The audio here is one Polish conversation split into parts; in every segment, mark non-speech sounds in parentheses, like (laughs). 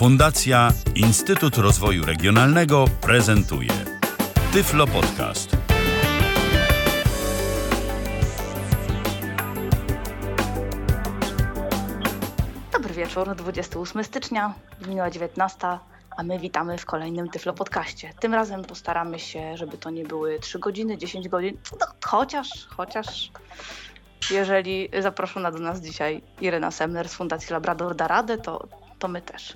Fundacja Instytut Rozwoju Regionalnego prezentuje Tyflo Podcast. Dobry wieczór, 28 stycznia, minęła 19, a my witamy w kolejnym Tyflo Podcaście. Tym razem postaramy się, żeby to nie były 3 godziny, 10 godzin, no, chociaż, chociaż jeżeli zaproszona do nas dzisiaj Irena Semner z Fundacji Labrador da radę, to, to my też.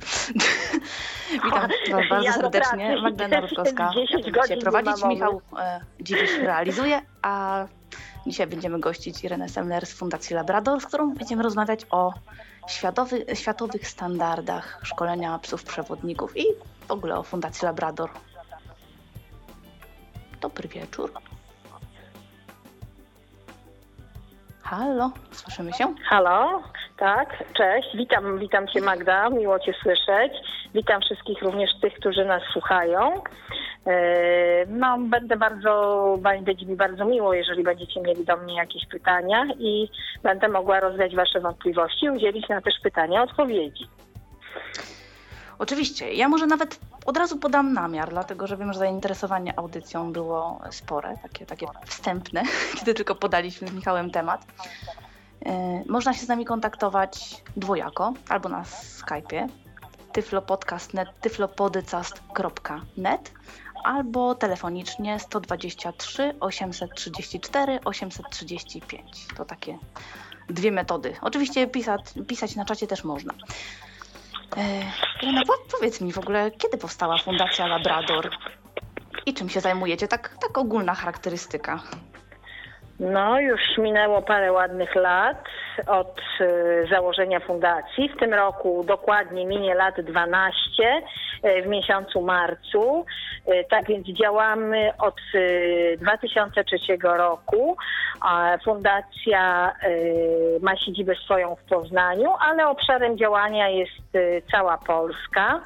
(laughs) Witam Was bardzo Ja serdecznie. (laughs) Magdalena (laughs) Rutkowska 10 ja dzisiaj prowadzić, Michał e, Dziwisz realizuje, a dzisiaj będziemy gościć Irenę Semner z Fundacji Labrador, z którą będziemy rozmawiać o światowy, światowych standardach szkolenia psów przewodników i w ogóle o Fundacji Labrador. Dobry wieczór. Halo, słyszymy się? Halo, tak, cześć, witam, witam Cię Magda, miło Cię słyszeć. Witam wszystkich również tych, którzy nas słuchają. E, No, będę bardzo, będzie mi bardzo miło, jeżeli będziecie mieli do mnie jakieś pytania i będę mogła rozwiać Wasze wątpliwości i udzielić na też pytania odpowiedzi. Oczywiście. Ja może nawet od razu podam namiar, dlatego że wiem, że zainteresowanie audycją było spore, takie, takie wstępne, (laughs) kiedy tylko podaliśmy z Michałem temat. E, Można się z nami kontaktować dwojako, albo na Skype'ie tyflopodcast.net, tyflopodycast.net albo telefonicznie 123 834 835. To takie dwie metody. Oczywiście pisać, pisać na czacie też można. E, Irena, po- powiedz mi w ogóle, kiedy powstała Fundacja Labrador i czym się zajmujecie? Tak, tak ogólna charakterystyka. No, już minęło parę ładnych lat od e, założenia fundacji. W tym roku dokładnie minie lat 12 e, w miesiącu marcu. E, Tak więc działamy od e, 2003 roku. Fundacja ma siedzibę swoją w Poznaniu, ale obszarem działania jest cała Polska.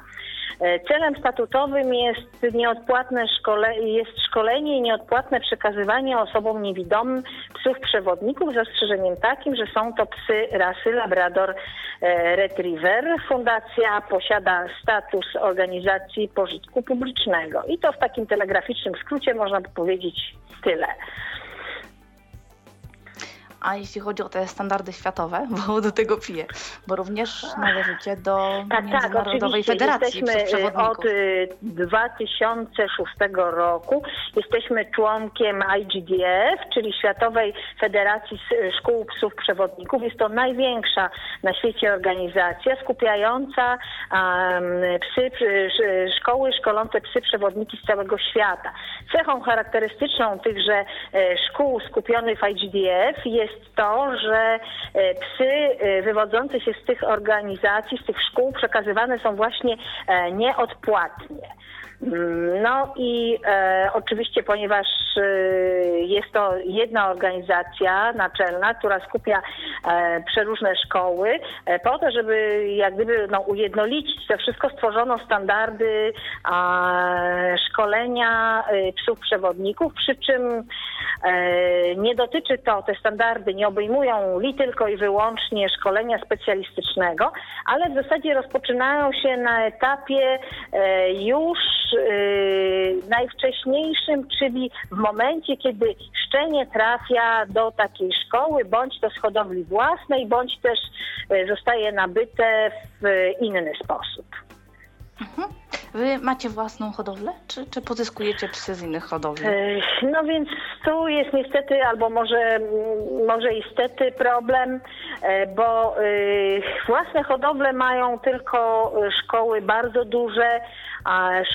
E, Celem statutowym jest nieodpłatne szkole, jest szkolenie i nieodpłatne przekazywanie osobom niewidomym psów przewodników z zastrzeżeniem takim, że są to psy rasy Labrador e, Retriever. Fundacja posiada status organizacji pożytku publicznego i to w takim telegraficznym skrócie można by powiedzieć tyle. A jeśli chodzi o te standardy światowe, (laughs) bo do tego piję, bo również należycie do Tak, tak, Międzynarodowej oczywiście. Federacji Jesteśmy y, od y, 2006 roku. Jesteśmy członkiem IGDF, czyli Światowej Federacji Szkół Psów Przewodników. Jest to największa na świecie organizacja skupiająca um, psy, sz- szkoły szkolące psy przewodniki z całego świata. Cechą charakterystyczną tychże szkół skupionych w IGDF jest to, że e, psy e, wywodzące się z tych organizacji, z tych szkół przekazywane są właśnie e, nieodpłatnie. No i e, oczywiście, ponieważ e, jest to jedna organizacja naczelna, która skupia e, przeróżne szkoły, e, po to, żeby jak gdyby no, ujednolicić to wszystko, stworzono standardy szkolenia e, psów przewodników, przy czym e, nie dotyczy to, te standardy nie obejmują li tylko i wyłącznie szkolenia specjalistycznego, ale w zasadzie rozpoczynają się na etapie już najwcześniejszym, czyli w momencie, kiedy szczenie trafia do takiej szkoły, bądź to z hodowli własnej, bądź też e, zostaje nabyte w inny sposób. Mhm. Wy macie własną hodowlę, czy, czy pozyskujecie psy z innych hodowli? Ech, No więc tu jest niestety, albo może, mm, może istety problem, bo własne hodowle mają tylko szkoły bardzo duże,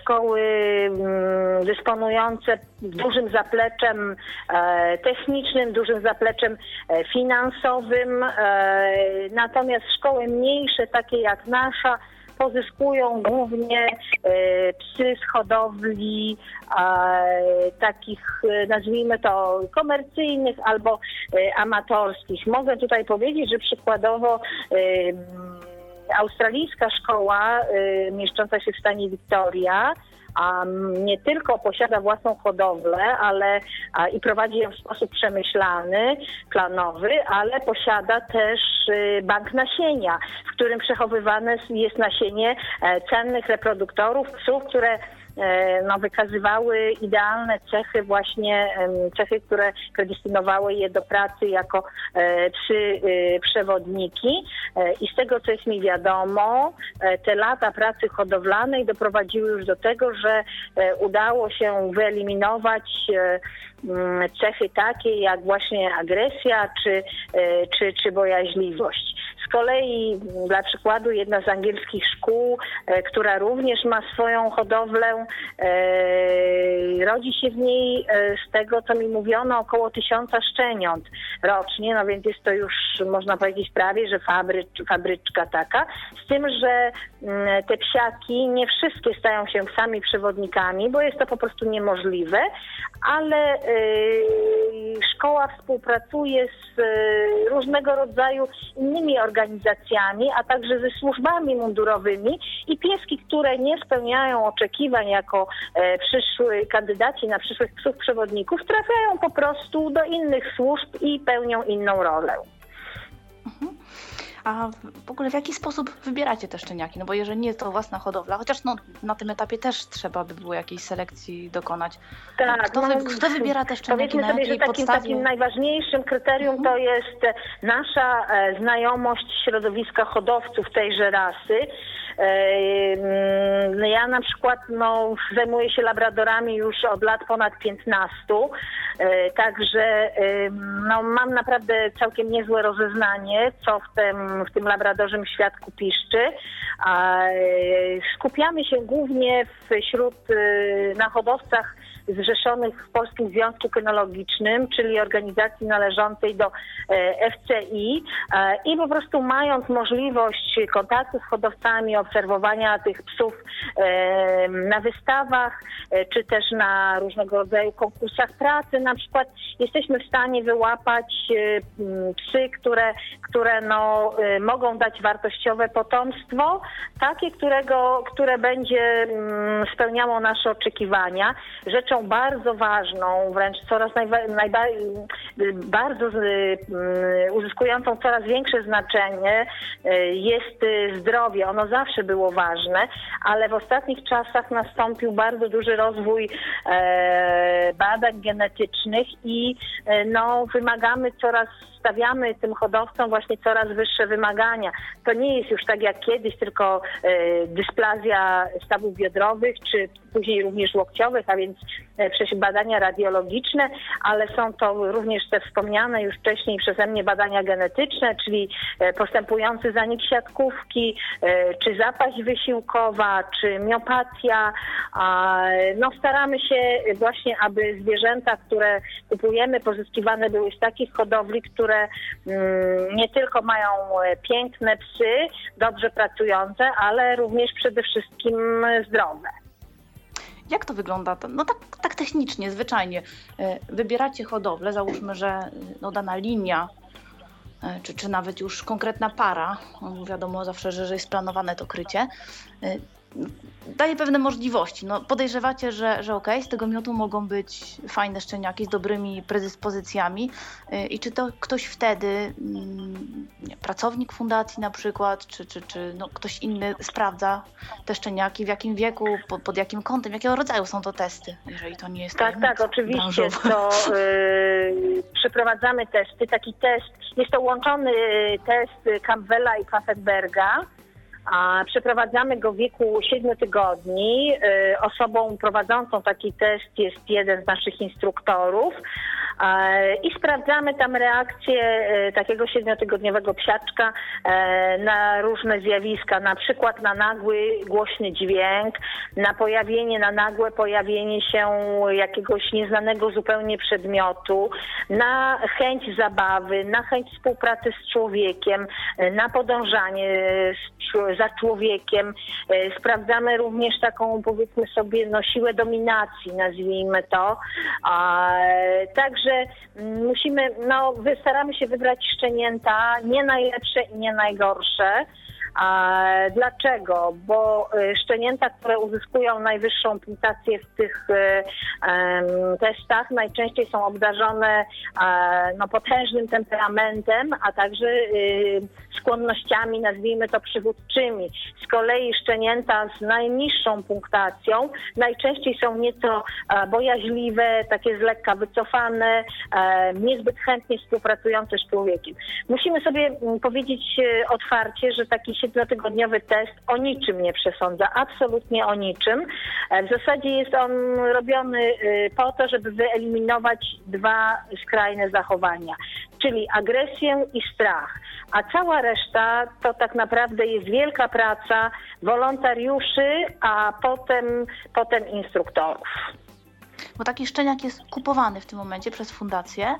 szkoły mm, dysponujące dużym zapleczem e, technicznym, dużym zapleczem e, finansowym. e, Natomiast szkoły mniejsze, takie jak nasza, pozyskują głównie psy z hodowli takich, nazwijmy to, komercyjnych albo amatorskich. Mogę tutaj powiedzieć, że przykładowo australijska szkoła e, mieszcząca się w stanie Victoria nie tylko posiada własną hodowlę, ale i prowadzi ją w sposób przemyślany, planowy, ale posiada też y, bank nasienia, w którym przechowywane jest nasienie e, cennych reproduktorów psów, które no, wykazywały idealne cechy, właśnie cechy, które predestynowały je do pracy jako e, psy e, przewodniki. I z tego, co jest mi wiadomo, te lata pracy hodowlanej doprowadziły już do tego, że udało się wyeliminować cechy takie jak właśnie agresja czy, czy, czy bojaźliwość. Kolei dla przykładu jedna z angielskich szkół, e, która również ma swoją hodowlę, e, rodzi się w niej e, z tego, co mi mówiono, około tysiąca szczeniąt rocznie, no więc jest to już, można powiedzieć prawie, że fabrycz, fabryczka taka. Z tym, że mm, te psiaki nie wszystkie stają się psami przewodnikami, bo jest to po prostu niemożliwe, ale szkoła współpracuje z różnego rodzaju innymi organizacjami, organizacjami, a także ze służbami mundurowymi i pieski, które nie spełniają oczekiwań jako e, przyszły kandydaci na przyszłych psów przewodników, trafiają po prostu do innych służb i pełnią inną rolę. Mhm. A w ogóle w jaki sposób wybieracie te szczeniaki? No bo jeżeli nie jest to własna hodowla, chociaż no, na tym etapie też trzeba by było jakiejś selekcji dokonać. Tak, kto, wy, kto wybiera te szczeniaki? Powiedzmy sobie, że takim, takim najważniejszym kryterium to jest nasza e, znajomość środowiska hodowców tejże rasy. Mm, ja na przykład no, zajmuję się labradorami już od lat ponad 15, e, także no, mam naprawdę całkiem niezłe rozeznanie, co w tym, w tym labradorzym świadku piszczy. E, skupiamy się głównie wśród e, na hodowcach zrzeszonych w Polskim Związku Kynologicznym, czyli organizacji należącej do e, FCI e, i po prostu mając możliwość kontaktu z hodowcami, obserwowania tych psów e, na wystawach, czy też na różnego rodzaju konkursach pracy, na przykład jesteśmy w stanie wyłapać psy, które, które no, mogą dać wartościowe potomstwo, takie, którego, które będzie spełniało nasze oczekiwania. Rzeczą rzeczą bardzo ważną, wręcz coraz bardzo uzyskującą coraz większe znaczenie y, jest y, zdrowie. Ono zawsze było ważne, ale w ostatnich czasach nastąpił bardzo duży rozwój e, badań genetycznych i e, no, wymagamy coraz stawiamy tym hodowcom właśnie coraz wyższe wymagania. To nie jest już tak jak kiedyś, tylko e, dysplazja stawów biodrowych, czy później również łokciowych, a więc e, przez badania radiologiczne, ale są to również te wspomniane już wcześniej przeze mnie badania genetyczne, czyli e, postępujący zanik siatkówki, czy zapaść wysiłkowa, czy miopatia. No staramy się właśnie, aby zwierzęta, które kupujemy, pozyskiwane były z takich hodowli, które mm, nie tylko mają e, piękne psy, dobrze pracujące, ale również przede wszystkim zdrowe. Jak to wygląda? No tak, tak technicznie, zwyczajnie. E, wybieracie hodowlę, załóżmy, że e, no dana linia czy, czy nawet już konkretna para, wiadomo zawsze, że, że jest planowane to krycie, daje pewne możliwości. No, podejrzewacie, że, że okej, okay, z tego miotu mogą być fajne szczeniaki z dobrymi predyspozycjami y, i czy to ktoś wtedy, mm, pracownik fundacji na przykład, czy, czy, czy no, ktoś inny sprawdza te szczeniaki, w jakim wieku, pod, pod jakim kątem, jakiego rodzaju są to testy, jeżeli to nie jest Tak, tak, oczywiście. To yy, (laughs) przeprowadzamy testy. Taki test, jest to łączony test Campbella i Pfaffenberga, a przeprowadzamy go w wieku 7 tygodni. Y, osobą prowadzącą taki test jest jeden z naszych instruktorów i sprawdzamy tam reakcję y, takiego siedmiotygodniowego psiaczka y, na różne zjawiska, na przykład na nagły, głośny dźwięk, na pojawienie, na nagłe pojawienie się jakiegoś nieznanego zupełnie przedmiotu, na chęć zabawy, na chęć współpracy z człowiekiem, na podążanie za człowiekiem. E, sprawdzamy również taką, powiedzmy sobie, no, siłę dominacji, nazwijmy to. Także musimy, no, staramy się wybrać szczenięta nie najlepsze i nie najgorsze dlaczego? Bo y, szczenięta, które uzyskują najwyższą punktację w tych y, testach, najczęściej są obdarzone no, potężnym temperamentem, a także skłonnościami, nazwijmy to przywódczymi. Z kolei szczenięta z najniższą punktacją najczęściej są nieco bojaźliwe, takie z lekka wycofane, niezbyt chętnie współpracujące z człowiekiem. Musimy sobie mm, powiedzieć otwarcie, że taki siedmiotygodniowy test o niczym nie przesądza, absolutnie o niczym. E, w zasadzie jest on robiony y, po to, żeby wyeliminować dwa skrajne zachowania, czyli agresję i strach. A cała reszta to tak naprawdę jest wielka praca wolontariuszy, a potem, potem instruktorów. Bo taki szczeniak jest kupowany w tym momencie przez fundację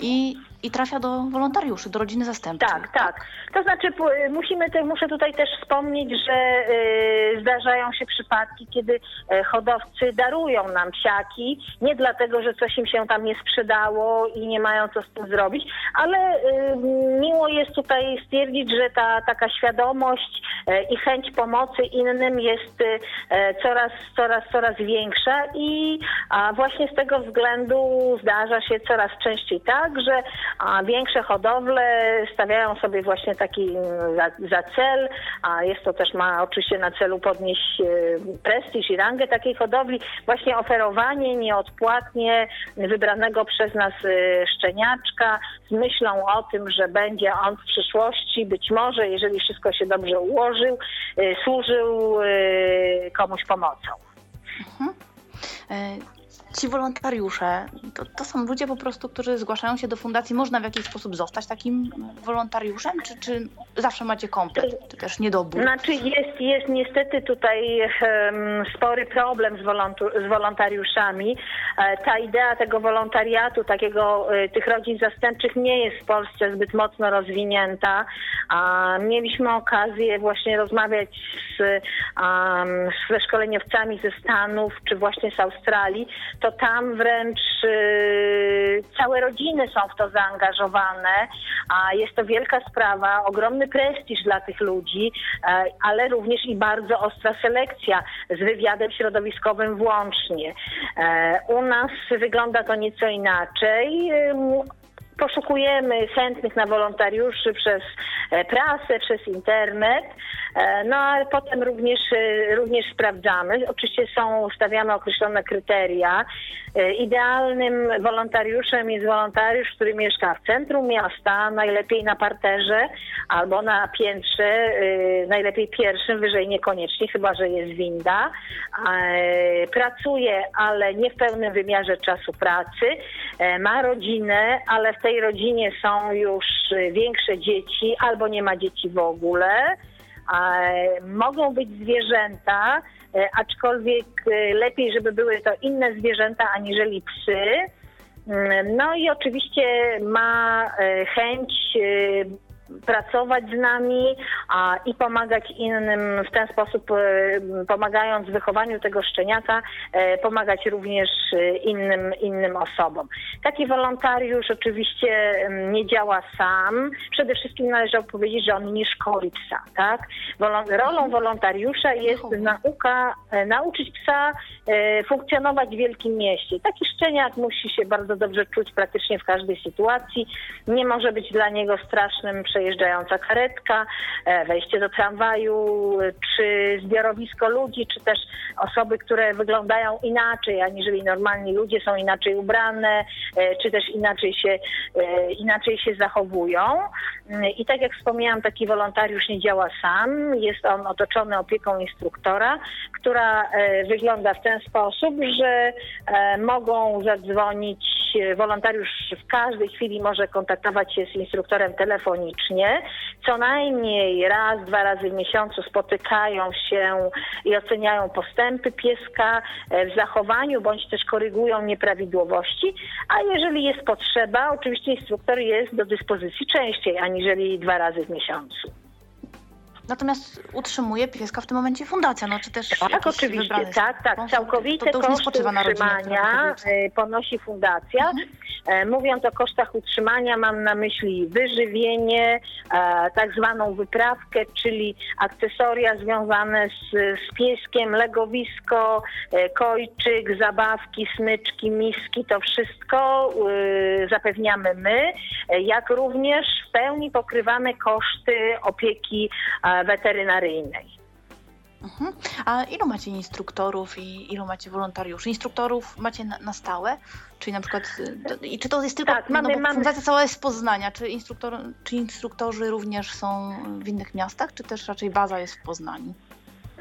i, i trafia do wolontariuszy, do rodziny zastępczej. Tak, tak. To znaczy musimy te, muszę tutaj też wspomnieć, że y, zdarzają się przypadki, kiedy y, hodowcy darują nam psiaki, nie dlatego, że coś im się tam nie sprzedało i nie mają co z tym zrobić, ale y, miło jest tutaj stwierdzić, że ta taka świadomość i chęć pomocy innym jest coraz, coraz, coraz większa i właśnie z tego względu zdarza się coraz częściej tak, że a, większe hodowle stawiają sobie właśnie taki mm, za, za, cel, a jest to też ma oczywiście na celu podnieść e, prestiż i rangę takiej hodowli, właśnie oferowanie nieodpłatnie wybranego przez nas e, szczeniaczka z myślą o tym, że będzie on w przyszłości, być może, jeżeli wszystko się dobrze ułożył, e, służył komuś pomocą. Mhm ci wolontariusze to, to, są ludzie po prostu, którzy zgłaszają się do fundacji. Można w jakiś sposób zostać takim wolontariuszem, czy, czy zawsze macie komplet, czy też niedobór? Znaczy jest, jest niestety tutaj um, spory problem z, z wolontariuszami. E, ta idea tego wolontariatu, takiego e, tych rodzin zastępczych nie jest w Polsce zbyt mocno rozwinięta. Mieliśmy okazję właśnie rozmawiać z, um, ze szkoleniowcami ze Stanów, czy właśnie z Australii to tam wręcz y, całe rodziny są w to zaangażowane, a jest to wielka sprawa, ogromny prestiż dla tych ludzi, e, ale również i bardzo ostra selekcja z wywiadem środowiskowym włącznie. E, u nas wygląda to nieco inaczej poszukujemy chętnych na wolontariuszy przez e, prasę, przez internet. E, no ale potem również, e, również sprawdzamy. Oczywiście są stawiane określone kryteria. Idealnym wolontariuszem jest wolontariusz, który mieszka w centrum miasta, najlepiej na parterze albo na piętrze, najlepiej pierwszym, wyżej niekoniecznie, chyba że jest winda. Pracuje, ale nie w pełnym wymiarze czasu pracy. Ma rodzinę, ale w tej rodzinie są już większe dzieci albo nie ma dzieci w ogóle. Mogą być zwierzęta, e, aczkolwiek e, lepiej, żeby były to inne zwierzęta aniżeli psy. Mm, no i oczywiście ma e, chęć pracować z nami a, i pomagać innym w ten sposób, e, pomagając w wychowaniu tego szczeniaka, e, pomagać również e, innym, innym osobom. Taki wolontariusz oczywiście nie działa sam. Przede wszystkim należy powiedzieć, że on nie szkoli psa. Tak? Rolą wolontariusza jest nauka, nauczyć psa funkcjonować w wielkim mieście. Taki szczeniak musi się bardzo dobrze czuć praktycznie w każdej sytuacji. Nie może być dla niego strasznym przejeżdżająca karetka, e, wejście do tramwaju, czy zbiorowisko ludzi, czy też osoby, które wyglądają inaczej, aniżeli normalni ludzie, są inaczej ubrane, e, czy też inaczej się, e, inaczej się zachowują. I tak jak wspomniałam, taki wolontariusz nie działa sam. Jest on otoczony opieką instruktora, która wygląda w ten sposób, że mogą zadzwonić, wolontariusz w każdej chwili może kontaktować się z instruktorem telefonicznie. Co najmniej raz, dwa razy w miesiącu spotykają się i oceniają postępy pieska e, w zachowaniu, bądź też korygują nieprawidłowości. A jeżeli jest potrzeba, oczywiście instruktor jest do dyspozycji częściej, aniżeli dwa razy w miesiącu. Natomiast utrzymuje pieska w tym momencie fundacja, no czy też Tak, oczywiście, tak, tak. Całkowite to, to koszty utrzymania y, ponosi fundacja. Mhm. E, mówiąc o kosztach utrzymania, mam na myśli wyżywienie, e, tak zwaną wyprawkę, czyli akcesoria związane z, z pieskiem, legowisko, e, kojczyk, zabawki, smyczki, miski, to wszystko zapewniamy my, e, jak również w pełni pokrywamy koszty opieki e, weterynaryjnej. Mhm. A ilu macie instruktorów i ilu macie wolontariuszy? Instruktorów macie na, na stałe? Czyli na przykład, i czy to jest tylko, Tak, mamy- no mamy- fundacja cała jest z Poznania, czy, instruktor, czy instruktorzy również są w innych miastach, czy też raczej baza jest w Poznaniu?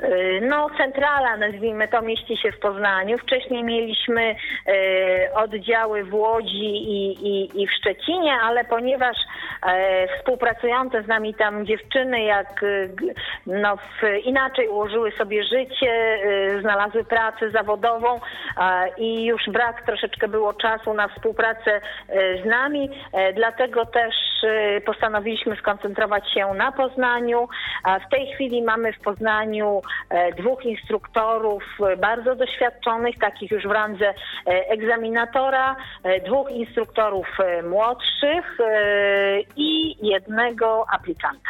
Y, No, centrala, nazwijmy to, mieści się w Poznaniu. Wcześniej mieliśmy y, oddziały w Łodzi i, i, i w Szczecinie, ale ponieważ e, współpracujące z nami tam dziewczyny, jak y, no, inaczej ułożyły sobie życie, y, znalazły pracę zawodową i już brak troszeczkę było czasu na współpracę z nami, dlatego też postanowiliśmy skoncentrować się na Poznaniu. W tej chwili mamy w Poznaniu dwóch instruktorów e, bardzo doświadczonych, takich już w randze e, egzaminatora, e, dwóch instruktorów e, młodszych e, i jednego aplikanta.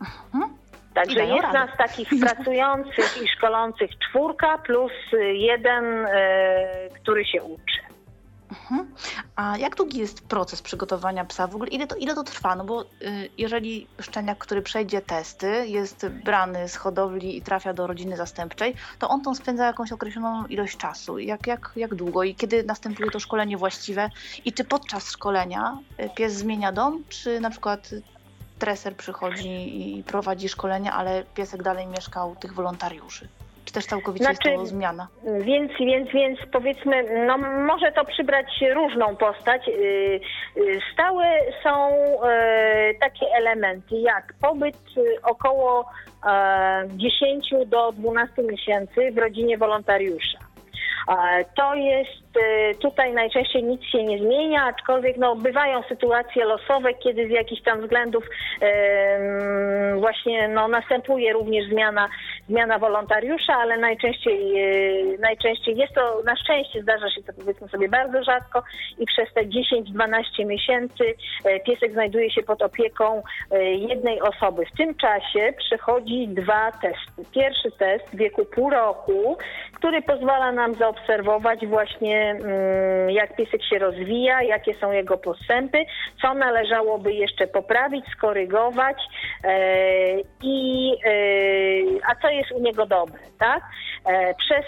Mhm. Także jest radę. nas takich (laughs) pracujących i szkolących czwórka plus e, jeden, e, który się uczy. Mhm. A jak długi jest proces przygotowania psa? W ogóle ile to, ile to trwa? No bo y, jeżeli szczeniak, który przejdzie testy, jest brany z hodowli i trafia do rodziny zastępczej, to on tam spędza jakąś określoną ilość czasu. Jak, jak, jak długo i kiedy następuje to szkolenie właściwe? I czy podczas szkolenia y, pies zmienia dom, czy na przykład treser przychodzi i prowadzi szkolenie, ale piesek dalej mieszka u tych wolontariuszy? Czy też całkowicie Znaczy- jest to zmiana? Więc, więc, więc powiedzmy, no może to przybrać różną postać. Yy, yy, Stałe są yy, takie elementy jak pobyt około e, 10 do 12 miesięcy w rodzinie wolontariusza. To jest tutaj najczęściej nic się nie zmienia, aczkolwiek no, bywają sytuacje losowe, kiedy z jakichś tam względów właśnie no, następuje również zmiana, zmiana wolontariusza, ale najczęściej, e, najczęściej jest to, na szczęście zdarza się to powiedzmy sobie bardzo rzadko i przez te 10-12 miesięcy e, piesek znajduje się pod opieką e, jednej osoby. W tym czasie przechodzi dwa testy. Pierwszy test w wieku pół roku, który pozwala nam zaobserwować właśnie jak piesek się rozwija, jakie są jego postępy, co należałoby jeszcze poprawić, skorygować e, i e, a co jest u niego dobre, tak? E, Przez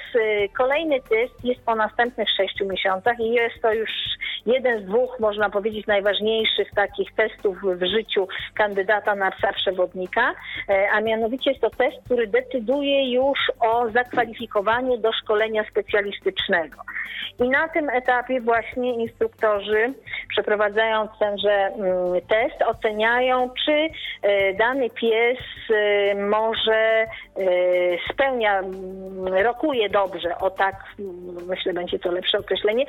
kolejny test jest po następnych sześciu miesiącach i jest to już jeden z dwóch, można powiedzieć, najważniejszych takich testów w życiu kandydata na psa przewodnika, a mianowicie jest to test, który decyduje już o zakwalifikowaniu do szkolenia specjalistycznego. Na tym etapie właśnie instruktorzy przeprowadzając tenże mm, test oceniają, czy e, dany pies e, może e, spełnia, mm, rokuje dobrze, o tak mm, myślę będzie to lepsze określenie,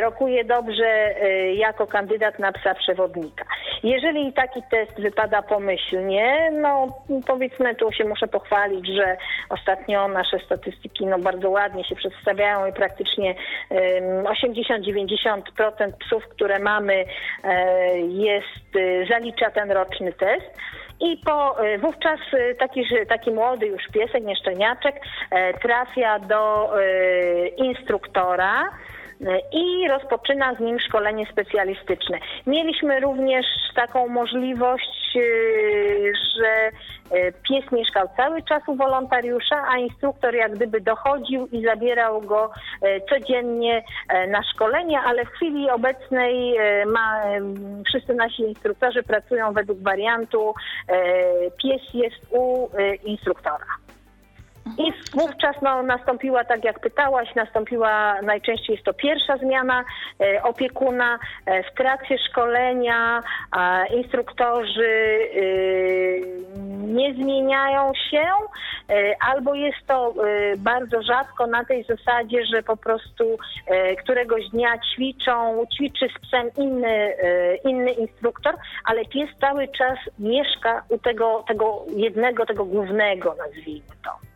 rokuje dobrze jako kandydat na psa przewodnika. Jeżeli taki test wypada pomyślnie, no powiedzmy tu się muszę pochwalić, że ostatnio nasze statystyki no, bardzo ładnie się przedstawiają i praktycznie 80-90% psów, które mamy e, jest, e, zalicza ten roczny test. I po, e, wówczas e, taki, taki młody już piesek, nieszczeniaczek, e, trafia do instruktora i rozpoczyna z nim szkolenie specjalistyczne. Mieliśmy również taką możliwość, e, że e, pies mieszkał cały czas u wolontariusza, a instruktor jak gdyby dochodził i zabierał go e, codziennie na szkolenie, ale w chwili obecnej ma, wszyscy nasi instruktorzy pracują według wariantu pies jest u instruktora. I wówczas no, nastąpiła, tak jak pytałaś, nastąpiła najczęściej jest to pierwsza zmiana e, opiekuna. E, w trakcie szkolenia instruktorzy e, nie zmieniają się, albo jest to bardzo rzadko na tej zasadzie, że po prostu któregoś dnia ćwiczą, ćwiczy z psem inny, inny instruktor, ale pies cały czas mieszka u tego, tego jednego, tego głównego, nazwijmy to.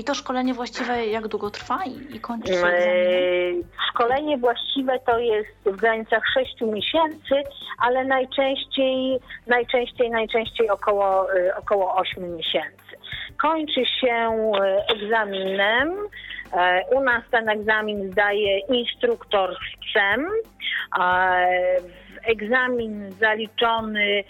I to szkolenie właściwe jak długo trwa i, i kończy się egzaminem? Szkolenie właściwe to jest w granicach 6 miesięcy, ale najczęściej, najczęściej, najczęściej około, około 8 miesięcy. Kończy się egzaminem. U nas ten egzamin zdaje instruktor z CEM egzamin zaliczony e,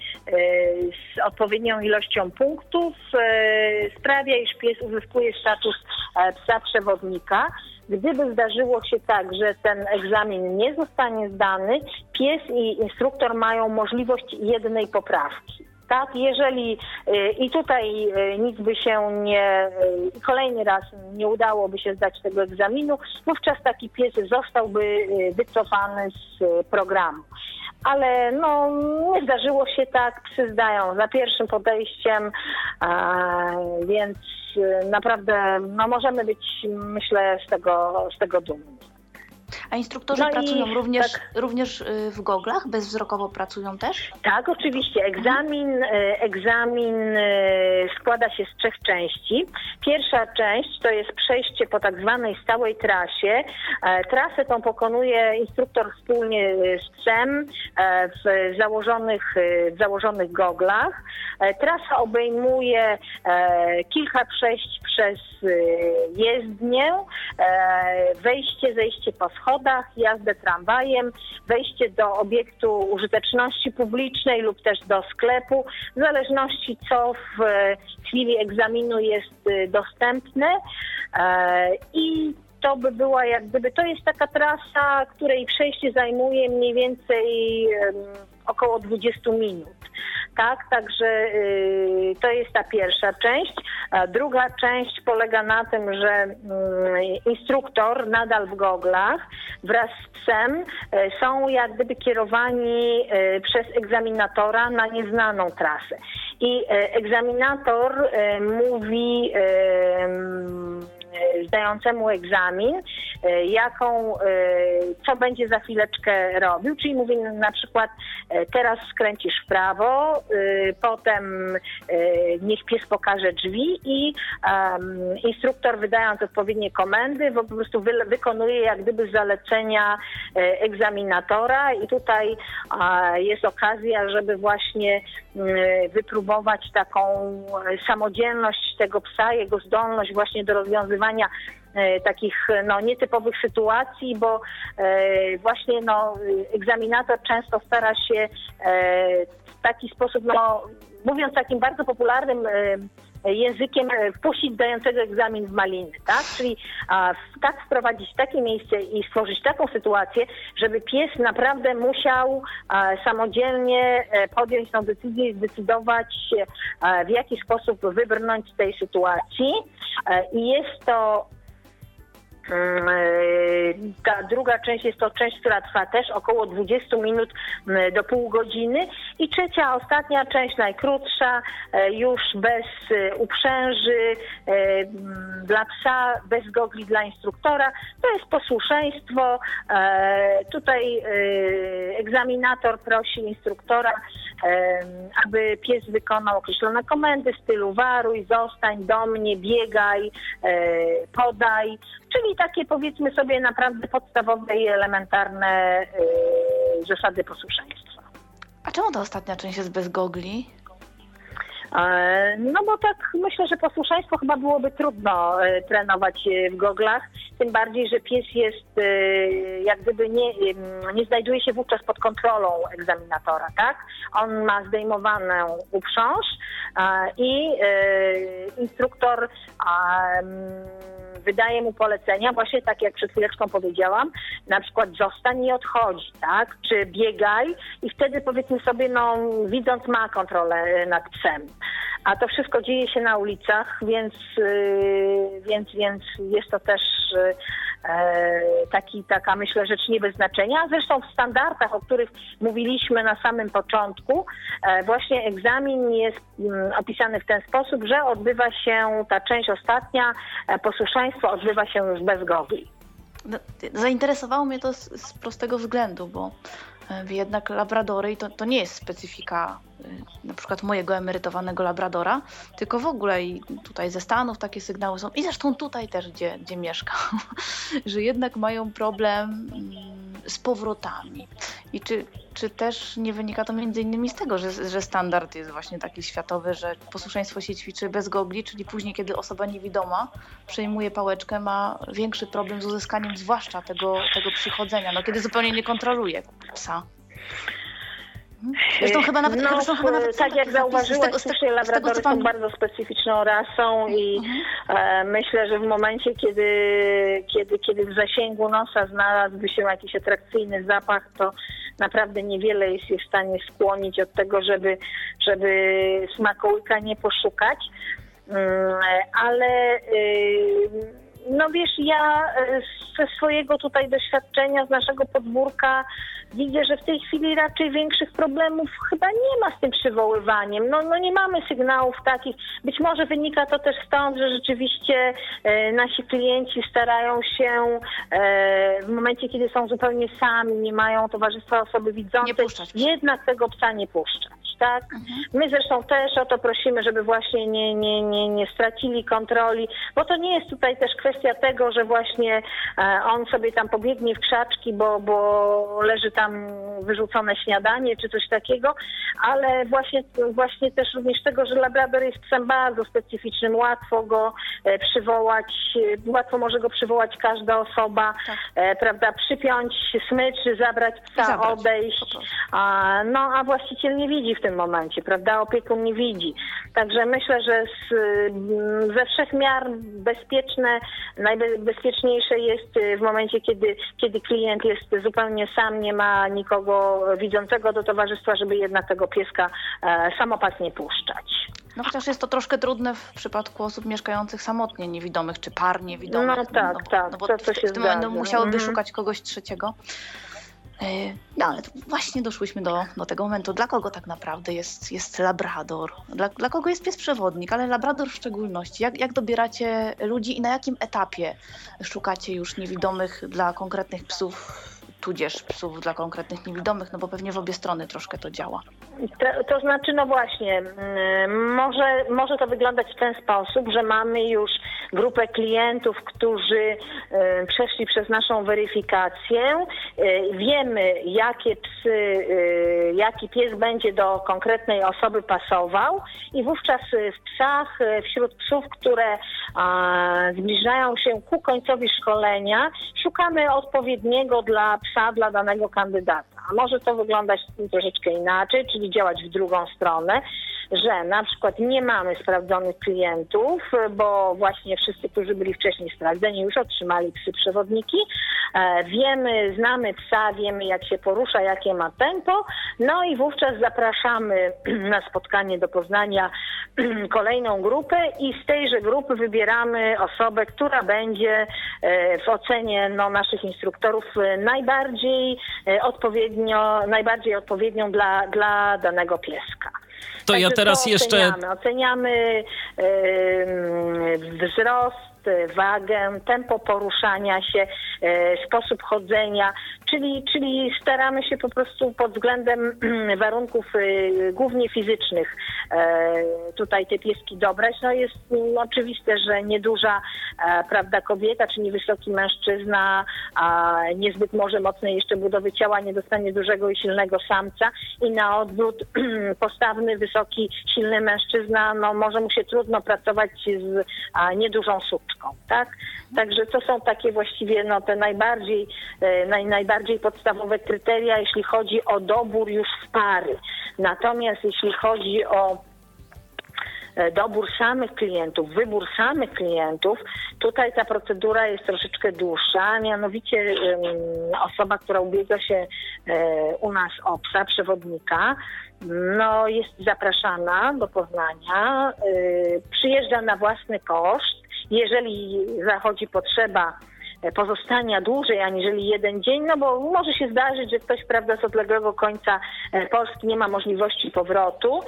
z odpowiednią ilością punktów e, sprawia, iż pies uzyskuje status e, psa przewodnika. Gdyby zdarzyło się tak, że ten egzamin nie zostanie zdany, pies i instruktor mają możliwość jednej poprawki. Tak, jeżeli i tutaj nic by się nie, kolejny raz nie udałoby się zdać tego egzaminu, wówczas taki pies zostałby wycofany z programu ale no, nie zdarzyło się tak, psy zdają za pierwszym podejściem, więc naprawdę no, możemy być, myślę, z tego, z tego dumni. A instruktorzy no pracują również, tak, również y, w goglach? Bezwzrokowo pracują też? Tak, oczywiście. Egzamin, y, egzamin y, składa się z trzech części. Pierwsza część to jest przejście po tak zwanej stałej trasie. E, trasę tą pokonuje instruktor wspólnie z psem e, w założonych, w założonych goglach. E, trasa obejmuje kilka przejść przez jezdnię, wejście, zejście po schodach, jazdę tramwajem, wejście do obiektu użyteczności publicznej lub też do sklepu, w zależności co w chwili egzaminu jest y, dostępne. E, I to by była jak gdyby, to jest taka trasa, której przejście zajmuje mniej więcej około 20 minut tak? Także y, to jest ta pierwsza część. Druga część polega na tym, że y, instruktor nadal w goglach wraz z psem y, są jak gdyby kierowani y, przez egzaminatora na nieznaną trasę. I egzaminator mówi zdającemu egzamin, e, jaką, e, co będzie za chwileczkę robił, czyli mówi na przykład e, teraz skręcisz w prawo, potem niech pies pokaże drzwi i instruktor wydając odpowiednie komendy po prostu wykonuje jak gdyby zalecenia egzaminatora. I tutaj jest okazja, żeby właśnie wypróbować taką samodzielność tego psa, jego zdolność właśnie do rozwiązywania E, takich no, nietypowych sytuacji, bo e, właśnie no, egzaminator często stara się e, w taki sposób, no, mówiąc takim bardzo popularnym językiem wpuścić dającego egzamin w maliny, tak? Czyli a, tak wprowadzić takie miejsce i stworzyć taką sytuację, żeby pies naprawdę musiał a, samodzielnie podjąć tę decyzję i zdecydować, a, w jaki sposób wybrnąć z tej sytuacji. I jest to e, ta druga część jest to część, która trwa też około 20 minut mm, do pół godziny. I trzecia, ostatnia część, najkrótsza, e, już bez e, uprzęży, mm, dla psa, bez gogli dla instruktora. To jest posłuszeństwo. Tutaj egzaminator prosi instruktora, aby pies wykonał określone komendy w stylu waruj, zostań do mnie, biegaj, podaj, czyli takie powiedzmy sobie naprawdę podstawowe i elementarne yy, zasady posłuszeństwa. A czemu ta ostatnia część jest bez gogli? E, no bo tak myślę, że posłuszeństwo chyba byłoby trudno e, trenować e, w goglach, tym bardziej, że pies jest jak gdyby nie, nie znajduje się wówczas pod kontrolą egzaminatora, tak? On ma zdejmowaną uprząż i instruktor wydaje mu polecenia, właśnie tak jak przed chwileczką powiedziałam, na przykład zostań i odchodzi, tak? Czy biegaj i wtedy powiedzmy sobie, no widząc ma kontrolę nad psem. A to wszystko dzieje się na ulicach, więc, yy, więc, więc jest to też yy, taki, taka myślę rzecz nie bez znaczenia. Zresztą w standardach, o których mówiliśmy na samym początku, e, właśnie egzamin jest mm, opisany w ten sposób, że odbywa się ta część ostatnia, e, posłuszeństwo odbywa się już bez gogli. No, zainteresowało mnie to z, z prostego względu, bo E, jednak labradory, to, to nie jest specyfika y, na przykład mojego emerytowanego labradora, tylko w ogóle i tutaj ze Stanów takie sygnały są i zresztą tutaj też, gdzie, gdzie mieszkam, (laughs) że jednak mają problem mm, z powrotami. I czy, czy też nie wynika to między innymi z tego, że, że standard jest właśnie taki światowy, że posłuszeństwo się ćwiczy bez gogli, czyli później, kiedy osoba niewidoma przejmuje pałeczkę, ma większy problem z uzyskaniem zwłaszcza tego, tego przychodzenia, no kiedy zupełnie nie kontroluje psa. Zresztą chyba nawet, no, zresztą chyba nawet tak jak zauważyłaś, sushi labradory są bardzo specyficzną rasą i mhm. e, myślę, że w momencie, kiedy, kiedy, kiedy w zasięgu nosa znalazłby się jakiś atrakcyjny zapach, to naprawdę niewiele jest je w stanie skłonić od tego, żeby, żeby smakołyka nie poszukać. Mm, ale y, no wiesz, ja e, ze swojego tutaj doświadczenia, z naszego podwórka widzę, że w tej chwili raczej większych problemów chyba nie ma z tym przywoływaniem. No, no nie mamy sygnałów takich. Być może wynika to też stąd, że rzeczywiście e, nasi klienci starają się e, w momencie, kiedy są zupełnie sami, nie mają towarzystwa osoby widzącej, jednak tego psa nie puszczać tak? Mhm. My zresztą też o to prosimy, żeby właśnie nie, nie, nie, nie stracili kontroli, bo to nie jest tutaj też kwestia tego, że właśnie e, on sobie tam pobiegnie w krzaczki, bo, bo leży tam wyrzucone śniadanie czy coś takiego, ale właśnie, właśnie też również tego, że Labrador jest psem bardzo specyficznym, łatwo go e, przywołać, e, łatwo może go przywołać każda osoba, tak. prawda, przypiąć smycz, zabrać psa, zabrać, odejść, a, no a właściciel nie widzi w tym tym momencie, prawda? Opiekun nie widzi. Także myślę, że z, mm, ze wszech miar bezpieczne, najbezpieczniejsze jest y, w momencie, kiedy, kiedy klient jest zupełnie sam, nie ma nikogo widzącego do towarzystwa, żeby jednak tego pieska e, samopatnie puszczać. No chociaż jest to troszkę trudne w przypadku osób mieszkających samotnie, niewidomych, czy par niewidomych. No tak, no, tak. No bo to, w, w tym momencie musiałyby mm szukać kogoś trzeciego. E, no ale właśnie doszłyśmy do, do tego momentu, dla kogo tak naprawdę jest, jest labrador, dla, dla kogo jest pies przewodnik, ale labrador w szczególności. Jak, jak dobieracie ludzi i na jakim etapie szukacie już niewidomych dla konkretnych psów tudzież psów dla konkretnych niewidomych, no bo pewnie w obie strony troszkę to działa. To, to, znaczy, no właśnie, mm, może, może to wyglądać w ten sposób, że mamy już grupę klientów, którzy e, przeszli przez naszą weryfikację. E, wiemy, jakie psy, e, jaki pies będzie do konkretnej osoby pasował i wówczas w psach, wśród psów, które zbliżają się ku końcowi szkolenia, szukamy odpowiedniego dla psa, dla danego kandydata. A może to wyglądać troszeczkę inaczej, czyli działać w drugą stronę, że na przykład nie mamy sprawdzonych klientów, bo właśnie wszyscy, którzy byli wcześniej sprawdzeni, już otrzymali psy przewodniki. E, wiemy, znamy psa, wiemy jak się porusza, jakie ma tempo, no i wówczas zapraszamy (clears throat) na spotkanie do Poznania (clears throat) kolejną grupę i z tejże grupy wybieramy osobę, która będzie e, w ocenie no, naszych instruktorów e, najbardziej odpowiednio, najbardziej odpowiednią dla, dla danego pieska. To Także ja teraz to jeszcze. Oceniamy, oceniamy yy, wzrost wagę, tempo poruszania się, e, sposób chodzenia, czyli, czyli staramy się po prostu pod względem warunków e, głównie fizycznych e, tutaj te pieski dobrać. No jest oczywiste, że nieduża prawda, kobieta, czy niewysoki mężczyzna, a niezbyt może mocnej jeszcze budowy ciała nie dostanie dużego i silnego samca i na odwrót (clears throat) postawny, wysoki, silny mężczyzna, no może mu się trudno pracować z niedużą suczką tak? Także to są takie właściwie no, te najbardziej, e, naj, najbardziej podstawowe kryteria, jeśli chodzi o dobór już w pary. Natomiast jeśli chodzi o e, dobór samych klientów, wybór samych klientów, tutaj ta procedura jest troszeczkę dłuższa, mianowicie osoba, która ubiega się e, u nas o psa, przewodnika, no, jest zapraszana do Poznania, przyjeżdża na własny koszt, jeżeli zachodzi potrzeba pozostania dłużej aniżeli jeden dzień, no bo może się zdarzyć, że ktoś prawda, z odległego końca Polski nie ma możliwości powrotu,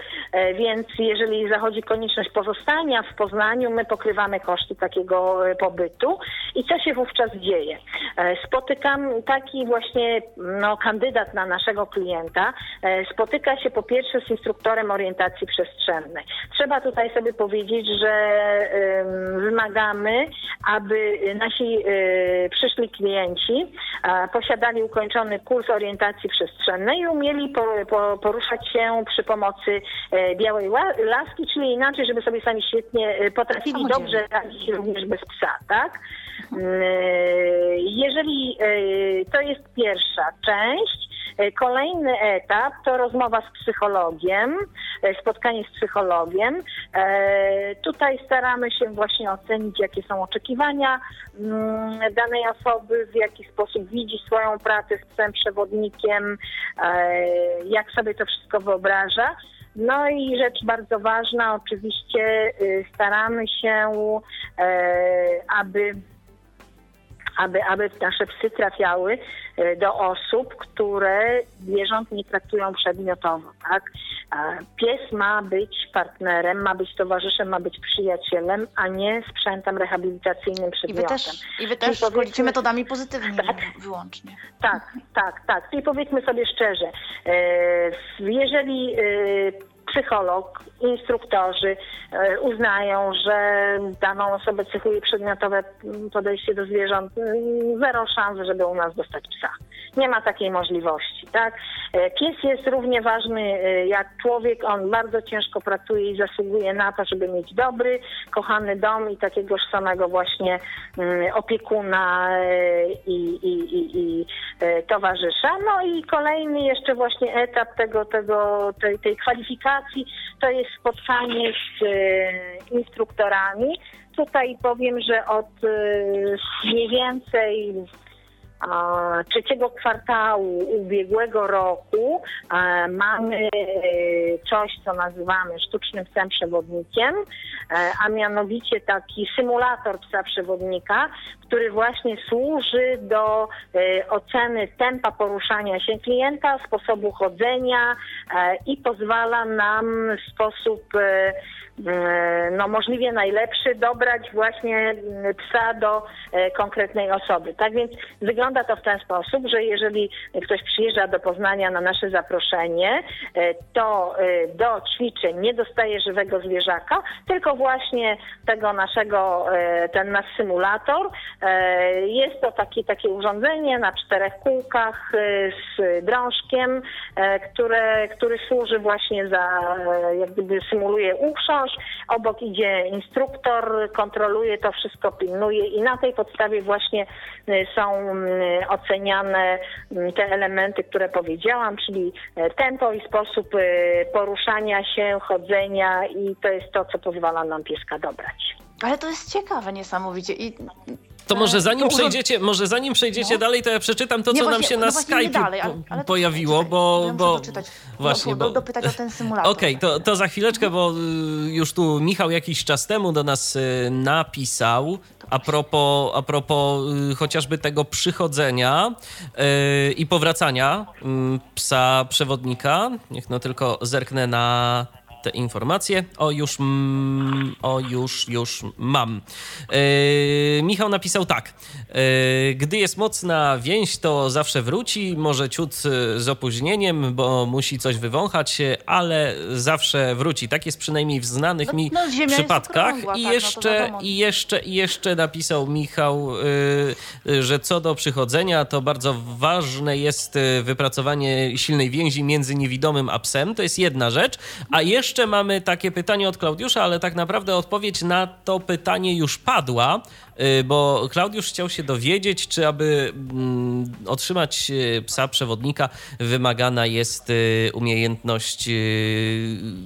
więc jeżeli zachodzi konieczność pozostania w Poznaniu, my pokrywamy koszty takiego pobytu. I co się wówczas dzieje? Spotykam taki właśnie no, kandydat na naszego klienta, spotyka się po pierwsze z instruktorem orientacji przestrzennej. Trzeba tutaj sobie powiedzieć, że wymagamy, aby nasi e, przyszli klienci posiadali ukończony kurs orientacji przestrzennej i umieli poruszać się przy pomocy e, białej laski, czyli inaczej, żeby sobie sami świetnie e, potrafili dobrze radzić również bez psa, tak? Jeżeli to jest pierwsza część, E, kolejny etap to rozmowa z psychologiem, e, spotkanie z psychologiem. E, tutaj staramy się właśnie ocenić, jakie są oczekiwania mm, danej osoby, w jaki sposób widzi swoją pracę z psem przewodnikiem, jak sobie to wszystko wyobraża. No i rzecz bardzo ważna, oczywiście y, staramy się, aby aby, aby nasze psy trafiały e, do osób, które zwierząt nie traktują przedmiotowo. Tak? Pies ma być partnerem, ma być towarzyszem, ma być przyjacielem, a nie sprzętem rehabilitacyjnym przedmiotem. I wy też, i wy też szkolicie metodami pozytywnymi tak, wyłącznie. Tak, tak, tak. I powiedzmy sobie szczerze, e, jeżeli e, psycholog, instruktorzy e, uznają, że daną osobę cechuje przedmiotowe podejście do zwierząt, mm, zero szans, żeby u nas dostać psa. Nie ma takiej możliwości, tak? E, pies jest równie ważny e, jak człowiek, on bardzo ciężko pracuje i zasługuje na to, żeby mieć dobry, kochany dom i takiego samego właśnie mm, opiekuna i, i, i, i towarzysza. No i kolejny jeszcze właśnie etap tego, tego, tej, tej kwalifikacji to jest spotkanie z e, instruktorami. Tutaj powiem, że od e, mniej więcej trzeciego kwartału ubiegłego roku mamy coś, co nazywamy sztucznym psem przewodnikiem, a mianowicie taki symulator psa przewodnika, który właśnie służy do oceny tempa poruszania się klienta, sposobu chodzenia i pozwala nam w sposób E, no, możliwie najlepszy dobrać właśnie psa do e, konkretnej osoby. Tak więc wygląda to w ten sposób, że jeżeli ktoś przyjeżdża do Poznania na nasze zaproszenie, e, to do ćwiczeń nie dostaje żywego zwierzaka, tylko właśnie tego naszego, ten nasz symulator. Jest to takie, takie urządzenie na czterech kółkach z drążkiem, które, który służy właśnie za, jak gdyby symuluje uchrząszcz, obok idzie instruktor, kontroluje to wszystko, pilnuje i na tej podstawie właśnie są y, oceniane y, te elementy, które powiedziałam, czyli tempo i sposób poruszania się, chodzenia i to jest to, co pozwala nam pieska dobrać. Ale to jest ciekawe niesamowicie i to może zanim przejdziecie, może zanim przejdziecie no. dalej, to ja przeczytam to, co nam się no na Skype dalej, ale, ale pojawiło, czekaj, bo, bo doczytać, właśnie, bo dopytać o ten symulator. Okej, okay, to, to za chwileczkę, bo y, już tu Michał jakiś czas temu do nas y, napisał a propos, a propos y, chociażby tego przychodzenia i powracania mm, psa przewodnika. Niech no tylko zerknę na te informacje. O, już, mm, o, już, już mam. Yy, Michał napisał tak. Yy, gdy jest mocna więź, to zawsze wróci, może ciut e, z opóźnieniem, bo musi coś wywąchać, ale zawsze wróci. Tak jest przynajmniej w znanych no, mi no, przypadkach. I, tak, no jeszcze, no I jeszcze, i jeszcze napisał Michał, yy, że co do przychodzenia, to bardzo ważne jest wypracowanie silnej więzi między niewidomym a psem. To jest jedna rzecz. A jeszcze jeszcze mamy takie pytanie od Klaudiusza, ale tak naprawdę odpowiedź na to pytanie już padła. Y, bo Klaudiusz chciał się dowiedzieć, czy aby mm, otrzymać y, psa przewodnika wymagana jest y, umiejętność,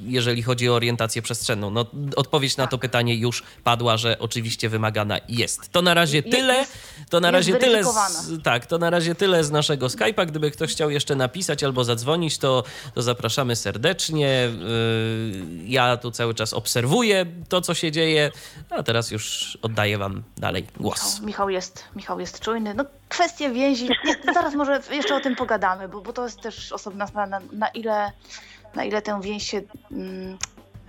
jeżeli chodzi o orientację przestrzenną. No, odpowiedź na to pytanie już padła, że oczywiście wymagana jest. To na razie tyle. To na razie tyle. Z, tak, to na razie tyle z naszego Skype'a. Gdyby ktoś chciał jeszcze napisać albo zadzwonić, to, to zapraszamy serdecznie. Ja tu cały czas obserwuję to, co się dzieje, a teraz już oddaję Wam dalej głos. Michał, Michał jest, Michał jest czujny. No, kwestie więzi, zaraz może jeszcze o tym pogadamy, bo, bo to jest też osobna sprawa, na, na ile na ile tę więź się mm,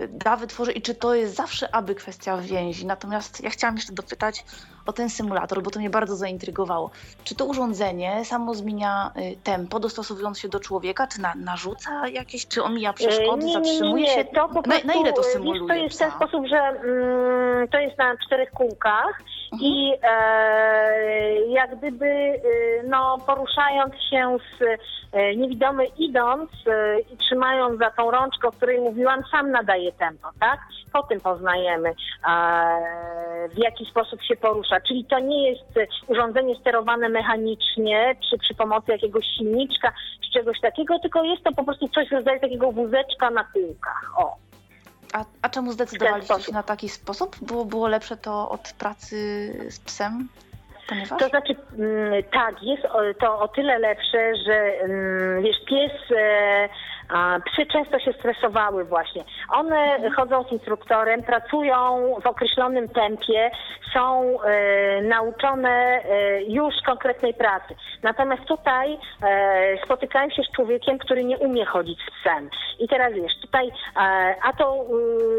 da wytworzyć i czy to jest zawsze aby kwestia więzi. Natomiast ja chciałam jeszcze dopytać o ten symulator, bo to mnie bardzo zaintrygowało. Czy to urządzenie samo zmienia y, tempo, dostosowując się do człowieka, czy na, narzuca jakieś, czy omija przeszkody, nie, zatrzymuje nie, nie. się? To po prostu, na, na ile to symuluje? Wiesz, to jest w ten sposób, że mm, to jest na czterech kółkach mhm. i e, jak gdyby y, no, poruszając się z e, niewidomy idąc e, i trzymając za tą rączkę, o której mówiłam, sam nadaje tempo, tak? Po tym poznajemy, w jaki sposób się porusza. Czyli to nie jest urządzenie sterowane mechanicznie, czy przy pomocy jakiegoś silniczka, czy czegoś takiego, tylko jest to po prostu coś w rodzaju takiego wózeczka na kółkach. O. A, a czemu zdecydowaliście się na taki sposób? Było, było lepsze to od pracy z psem? Ponieważ? To znaczy, mm, tak, jest to o tyle lepsze, że mm, wiesz, pies e, psy często się stresowały właśnie. One chodzą z instruktorem, pracują w określonym tempie, są e, nauczone e, już konkretnej pracy. Natomiast tutaj e, spotykają się z człowiekiem, który nie umie chodzić z psem. I teraz wiesz, tutaj a to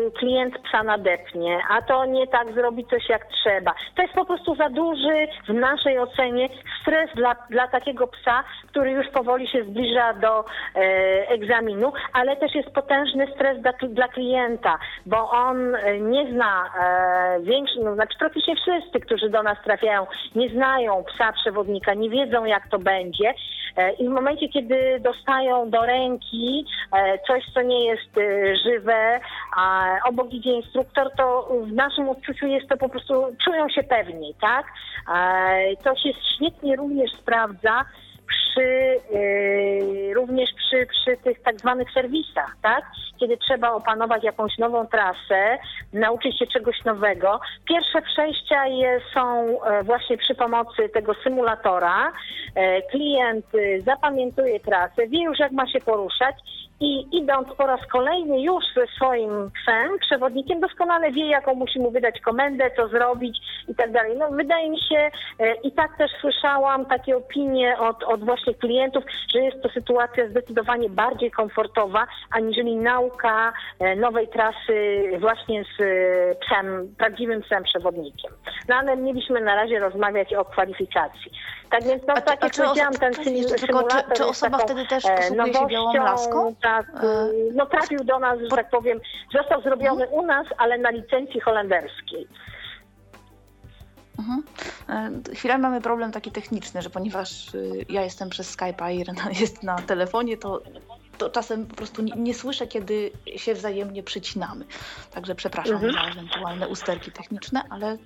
y, klient psa nadepnie, a to nie tak zrobi coś jak trzeba. To jest po prostu za duży w naszej ocenie stres dla, dla takiego psa, który już powoli się zbliża do e, egzaminu, ale też jest potężny stres dla, dla klienta, bo on e, nie zna e, większy, no, znaczy praktycznie wszyscy, którzy do nas trafiają, nie znają psa przewodnika, nie wiedzą jak to będzie e, i w momencie, kiedy dostają do ręki e, coś, co nie jest żywe, a obok idzie instruktor, to w naszym odczuciu jest to po prostu, czują się pewniej, tak? To się świetnie również sprawdza przy, yy, również przy, przy tych tak zwanych serwisach, tak? Kiedy trzeba opanować jakąś nową trasę, nauczyć się czegoś nowego. Pierwsze przejścia je, są e, właśnie przy pomocy tego symulatora. E, klient y, zapamiętuje trasę, wie już jak ma się poruszać i idąc po raz kolejny już ze swoim psem, przewodnikiem, doskonale wie, jaką musi mu wydać komendę, co zrobić i tak dalej. No wydaje mi się, e, i tak też słyszałam takie opinie od, od właśnie klientów, że jest to sytuacja zdecydowanie bardziej komfortowa, aniżeli nauka e, nowej trasy właśnie z e, psem, prawdziwym psem przewodnikiem. No ale mieliśmy na razie rozmawiać o kwalifikacji. Tak więc, no, a, tak jak powiedziałam, ten symulator czy, czy osoba taką, wtedy też posługuje się białą laską? Tak, e, no trafił do nas, że tak powiem, został zrobiony u nas, ale na licencji holenderskiej. Mhm. E, chwilami mamy problem taki techniczny, że ponieważ y, ja jestem przez Skype'a i Irena (laughs) jest na telefonie, to, to czasem po prostu nie, nie słyszę, kiedy się wzajemnie przycinamy. Także przepraszam mhm. za ewentualne usterki techniczne, ale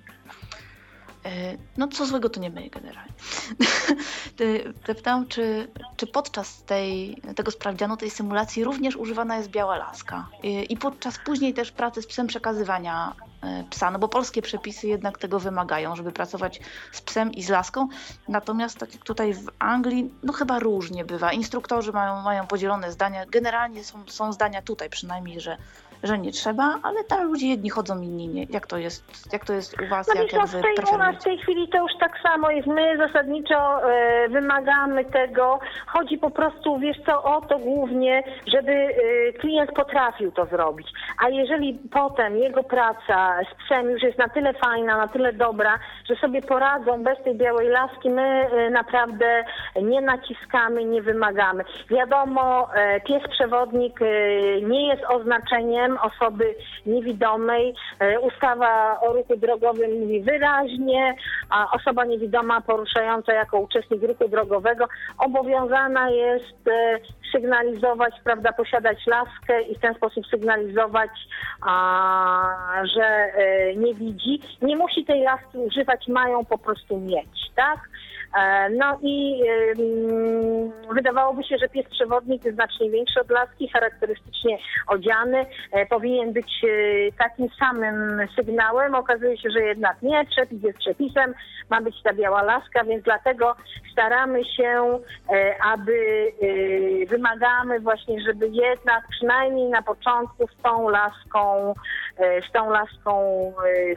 no co złego to nie my generalnie. (laughs) Zapytałam, czy, czy podczas tej, tego sprawdzianu, tej symulacji również używana jest biała laska e, i podczas później też pracy z psem przekazywania e, psa, no bo polskie przepisy jednak tego wymagają, żeby pracować z psem i z laską. Natomiast tak jak tutaj w Anglii, no chyba różnie bywa. Instruktorzy mają, mają podzielone zdania. Generalnie są, są zdania tutaj przynajmniej, że że nie trzeba, ale tam ludzie jedni chodzą, inni nie. Jak to jest, jak to jest u Was? No jak, jak wy tej, u nas w tej chwili to już tak samo jest. My zasadniczo e, wymagamy tego. Chodzi po prostu, wiesz co, o to głównie, żeby e, klient potrafił to zrobić. A jeżeli potem jego praca z psem już jest na tyle fajna, na tyle dobra, że sobie poradzą bez tej białej laski, my e, naprawdę nie naciskamy, nie wymagamy. Wiadomo, e, pies przewodnik e, nie jest oznaczeniem osoby niewidomej. E, ustawa o ruchu drogowym mówi wyraźnie, a osoba niewidoma poruszająca jako uczestnik ruchu drogowego obowiązana jest e, sygnalizować, prawda, posiadać laskę i w ten sposób sygnalizować, a, że e, nie widzi. Nie musi tej laski używać, mają po prostu mieć, tak? E, No i wydawałoby się, że pies przewodnik jest znacznie większy od laski, charakterystycznie odziany, e, powinien być e, takim samym sygnałem. Okazuje się, że jednak nie, przepis jest przepisem, ma być ta biała laska, więc dlatego staramy się, aby wymagamy właśnie, żeby jednak przynajmniej na początku z tą laską, z tą laską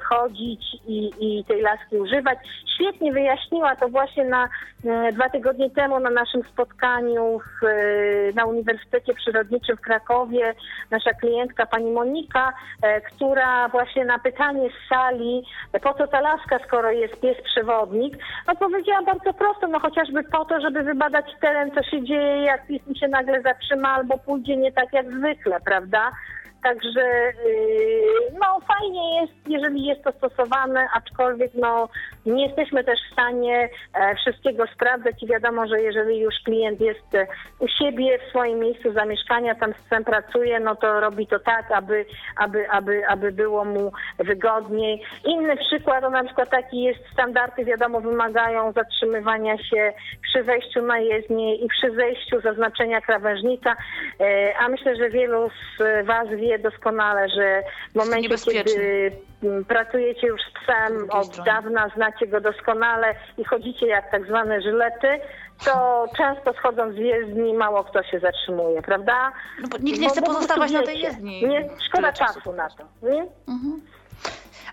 chodzić i, i tej laski używać. Świetnie wyjaśniła to właśnie na e, dwa tygodnie temu na naszym spotkaniu w, e, na Uniwersytecie Przyrodniczym w Krakowie nasza klientka pani Monika, e, która właśnie na pytanie z sali, po co ta laska, skoro jest pies przewodnik, odpowiedziała bardzo prosto, no chociażby po to, żeby wybadać teren, co się dzieje, jak pies mi się nagle zatrzyma albo pójdzie nie tak jak zwykle, prawda? Także yy, no fajnie jest, jeżeli jest to stosowane, aczkolwiek no nie jesteśmy też w stanie e, wszystkiego sprawdzać i wiadomo, że jeżeli już klient jest e, u siebie w swoim miejscu zamieszkania, tam z psem pracuje, no to robi to tak, aby, aby, aby, aby było mu wygodniej. Inny przykład, to na przykład taki jest, standardy wiadomo wymagają zatrzymywania się przy wejściu na jezdnię i przy zejściu zaznaczenia krawężnika, e, a myślę, że wielu z Was wie doskonale, że w momencie, kiedy pracujecie już z psem od dawna, znacie go doskonale i chodzicie jak tak zwane żylety, to często schodząc z jezdni mało kto się zatrzymuje, prawda? No bo nikt nie Bo- chce pozostawać na tej jezdni. Nie, szkoda czasu na to. Nie? Mhm.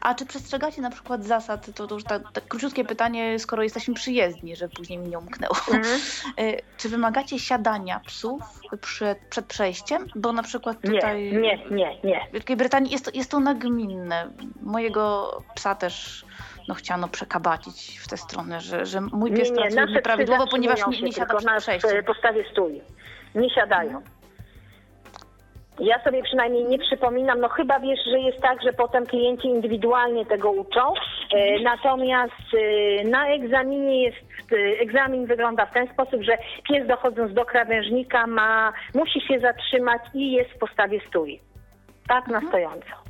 A czy przestrzegacie na przykład zasad, to, to już tak, tak króciutkie pytanie, skoro jesteśmy przy jezdni, że później mi nie umknęło. Mhm. (laughs) Y, Czy wymagacie siadania psów przed, przed przejściem? Bo na przykład Nie, tutaj nie, nie, nie. w Wielkiej Brytanii jest to, jest to nagminne. Mojego psa też no, chciano przekabacić w tę stronę, że, że mój Nie, pies nie, pracuje nasze psy nieprawidłowo, ponieważ nie, nie siada przed przejściem. postawie stój. Nie siadają. Ja sobie przynajmniej nie przypominam, no chyba wiesz, że jest tak, że potem klienci indywidualnie tego uczą, e, natomiast e, na egzaminie jest, e, egzamin wygląda w ten sposób, że pies dochodząc do krawężnika ma, musi się zatrzymać i jest w postawie stój. Tak, na stojąco.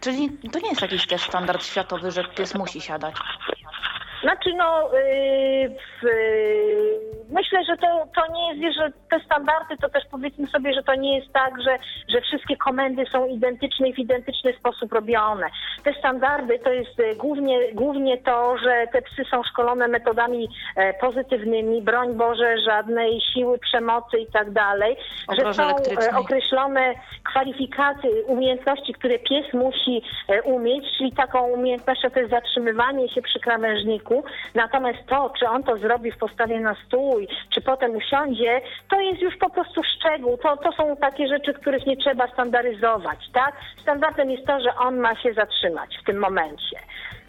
Czyli to nie jest jakiś też standard światowy, że pies musi siadać. Znaczy, no, yy, yy, myślę, że to, to nie jest, że te standardy, to też powiedzmy sobie, że to nie jest tak, że, że wszystkie komendy są identyczne i w identyczny sposób robione. Te standardy to jest e, głównie, głównie to, że te psy są szkolone metodami e, pozytywnymi, broń Boże, żadnej siły, przemocy i tak dalej, że są e, określone kwalifikacje, umiejętności, które pies musi e, umieć, czyli taką umiejętnością to jest zatrzymywanie się przy krawężniku. Natomiast to, czy on to zrobi w postawie na stół, czy potem usiądzie, to jest już po prostu szczegół. To, to są takie rzeczy, których nie trzeba standaryzować, tak? Standardem jest to, że on ma się zatrzymać w tym momencie.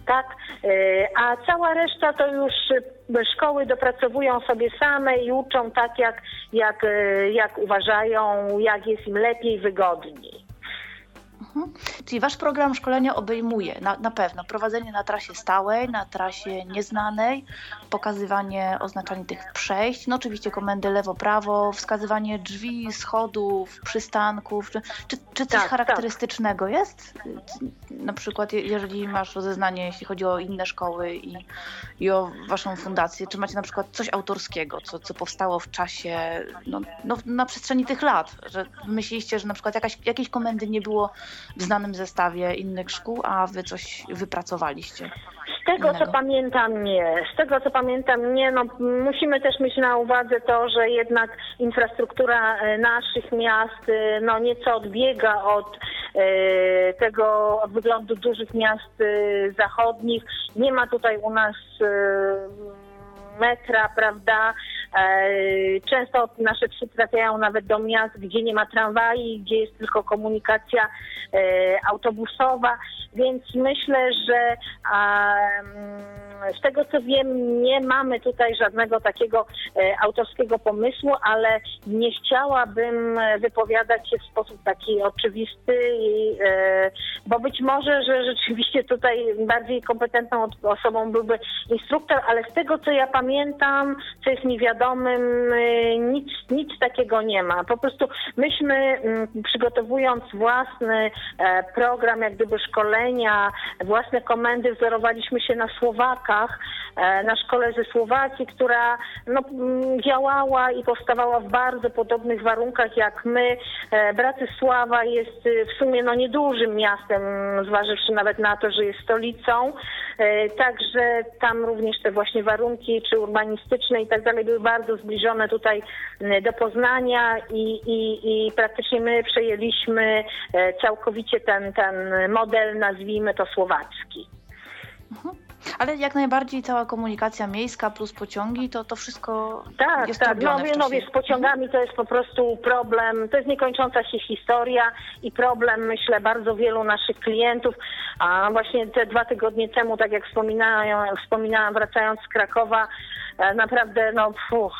Tak, E, a cała reszta to już e, szkoły dopracowują sobie same i uczą tak, jak, jak, e, jak uważają, jak jest im lepiej, wygodniej. Mhm. Czyli wasz program szkolenia obejmuje na, na pewno prowadzenie na trasie stałej, na trasie nieznanej, pokazywanie, oznaczanie tych przejść, no oczywiście komendy lewo-prawo, wskazywanie drzwi, schodów, przystanków. Czy, czy, czy coś Tak, charakterystycznego jest? Na przykład je- jeżeli masz rozeznanie, jeśli chodzi o inne szkoły i, i o waszą fundację, czy macie na przykład coś autorskiego, co, co powstało w czasie, no, no, na przestrzeni tych lat, że myśleliście, że na przykład jakaś, jakiejś komendy nie było w znanym zestawie innych szkół, a wy coś wypracowaliście. Z tego co Innego. pamiętam nie. Z tego co pamiętam nie. No, musimy też mieć na uwadze to, że jednak infrastruktura e, naszych miast e, no, nieco odbiega od e, tego od wyglądu dużych miast zachodnich. Nie ma tutaj u nas metra, prawda? E, Często nasze psy trafiają nawet do miast, gdzie nie ma tramwaj, gdzie jest tylko komunikacja e, autobusowa, więc myślę, że mm, z tego co wiem, nie mamy tutaj żadnego takiego e, autorskiego pomysłu, ale nie chciałabym wypowiadać się w sposób taki oczywisty, bo być może, że rzeczywiście tutaj bardziej kompetentną osobą byłby instruktor, ale z tego co ja pamiętam, co jest mi wiadomym, e, nic, nic takiego nie ma. Po prostu myśmy mm, przygotowując własny e, program, jak gdyby szkolenia, własne komendy, wzorowaliśmy się na Słowakach, e, na szkole ze Słowacji, która no, mm, działała i powstawała w bardzo podobnych warunkach jak my. E, Bratysława jest y, w sumie no, niedużym miastem, zważywszy nawet na to, że jest stolicą. Także tam również te właśnie warunki, czy urbanistyczne i tak dalej, były bardzo zbliżone tutaj m, do Poznania i, i, i praktycznie my przejęliśmy e, całkowicie ten, ten model, nazwijmy to słowacki. Ale jak najbardziej cała komunikacja miejska plus pociągi, to to wszystko Tak, jest tak. No, no wiesz, z pociągami to jest po prostu problem, to jest niekończąca się historia i problem, myślę, bardzo wielu naszych klientów. A właśnie te dwa tygodnie temu, tak jak wspominałam, wspominałam wracając z Krakowa, naprawdę no,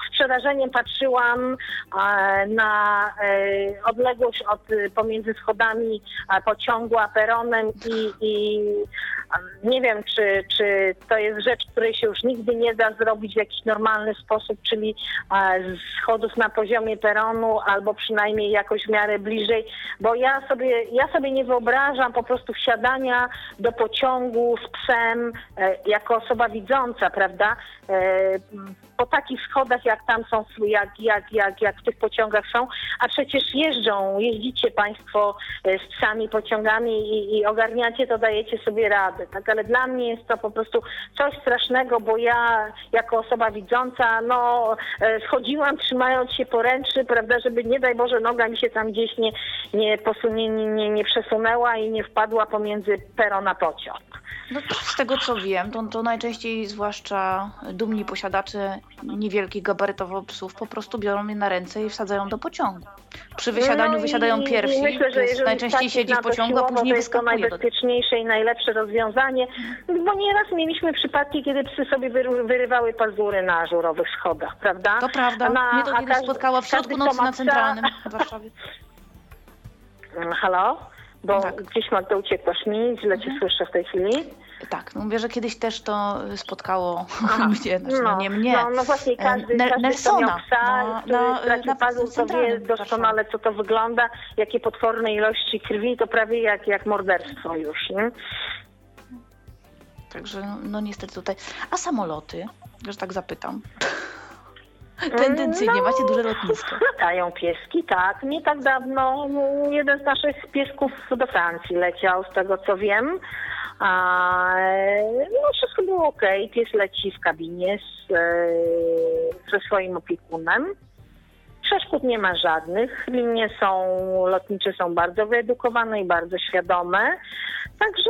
z przerażeniem patrzyłam e, na e, odległość od e, pomiędzy schodami e, pociągu a peronem i, i e, nie wiem, czy, czy to jest rzecz, której się już nigdy nie da zrobić w jakiś normalny sposób, czyli e, schodów na poziomie peronu albo przynajmniej jakoś w miarę bliżej, bo ja sobie, ja sobie nie wyobrażam po prostu wsiadania do pociągu z psem e, jako osoba widząca, prawda? E, po takich schodach, jak tam są, jak, jak, jak, jak w tych pociągach są, a przecież jeżdżą, jeździcie Państwo e, z psami pociągami i, i ogarniacie to, dajecie sobie radę, tak? Ale dla mnie jest to po prostu coś strasznego, bo ja jako osoba widząca, no e, schodziłam trzymając się poręczy, prawda, żeby nie daj Boże noga mi się tam gdzieś nie, nie, posunie, nie, nie, nie przesunęła i nie wpadła pomiędzy peron a pociąg. No, z tego co wiem, to, to najczęściej zwłaszcza dumni posiadacze niewielkich gabarytowo psów po prostu biorą je na ręce i wsadzają do pociągu. Przy wysiadaniu No wysiadają pierwsi, Myślę, że najczęściej siedzi w pociągu, a siłowo, później to jest to najbezpieczniejsze i najlepsze rozwiązanie, bo nieraz mieliśmy przypadki, kiedy psy sobie wyrywały pazury na żurowych schodach, prawda? To prawda, na- mnie to kiedyś każdy- spotkało w środku nocy na centralnym w (laughs) Warszawie. Halo? Bo Tak. gdzieś Magda uciekłaś mi, źle cię słyszę w tej chwili. Tak, no mówię, że kiedyś też to y, spotkało Aha. (laughs) mnie, znaczy, no, nie mnie. No, no właśnie każdy, Nel- każdy Nelsona psa, na- który na, y, stracił pazur, to wie doskonale, co to wygląda, jakie potworne ilości krwi, to prawie jak, jak morderstwo już, nie? Także no, no niestety tutaj. A samoloty, że tak zapytam. (laughs) Mm, Tendencyjnie no. macie duże lotnisko. Latają pieski, tak. Nie tak dawno mm, jeden z naszych piesków do Francji leciał, z tego co wiem. A, no wszystko było ok. Pies leci w kabinie z, e, ze swoim opiekunem. Przeszkód nie ma żadnych. Linie są, lotnicze są bardzo wyedukowane i bardzo świadome. Także,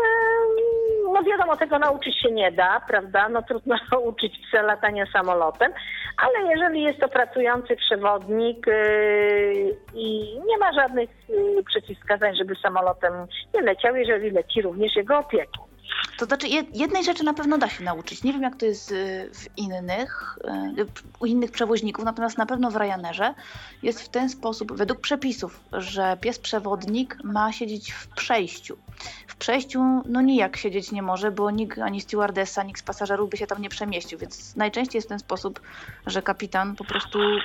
no wiadomo, tego nauczyć się nie da, prawda? No trudno (laughs) uczyć psa latania samolotem, ale jeżeli jest to pracujący przewodnik yy, i nie ma żadnych yy, przeciwwskazań, żeby samolotem nie leciał, jeżeli leci również jego opiekun. To znaczy, jed- jednej rzeczy na pewno da się nauczyć. Nie wiem, jak to jest y, w innych, y, u innych przewoźników, natomiast na pewno w Ryanerze jest w ten sposób, według przepisów, że pies przewodnik ma siedzieć w przejściu. W przejściu, no nijak siedzieć nie może, bo nikt, ani stewardessa, nikt z pasażerów by się tam nie przemieścił, więc najczęściej jest w ten sposób, że kapitan po prostu y,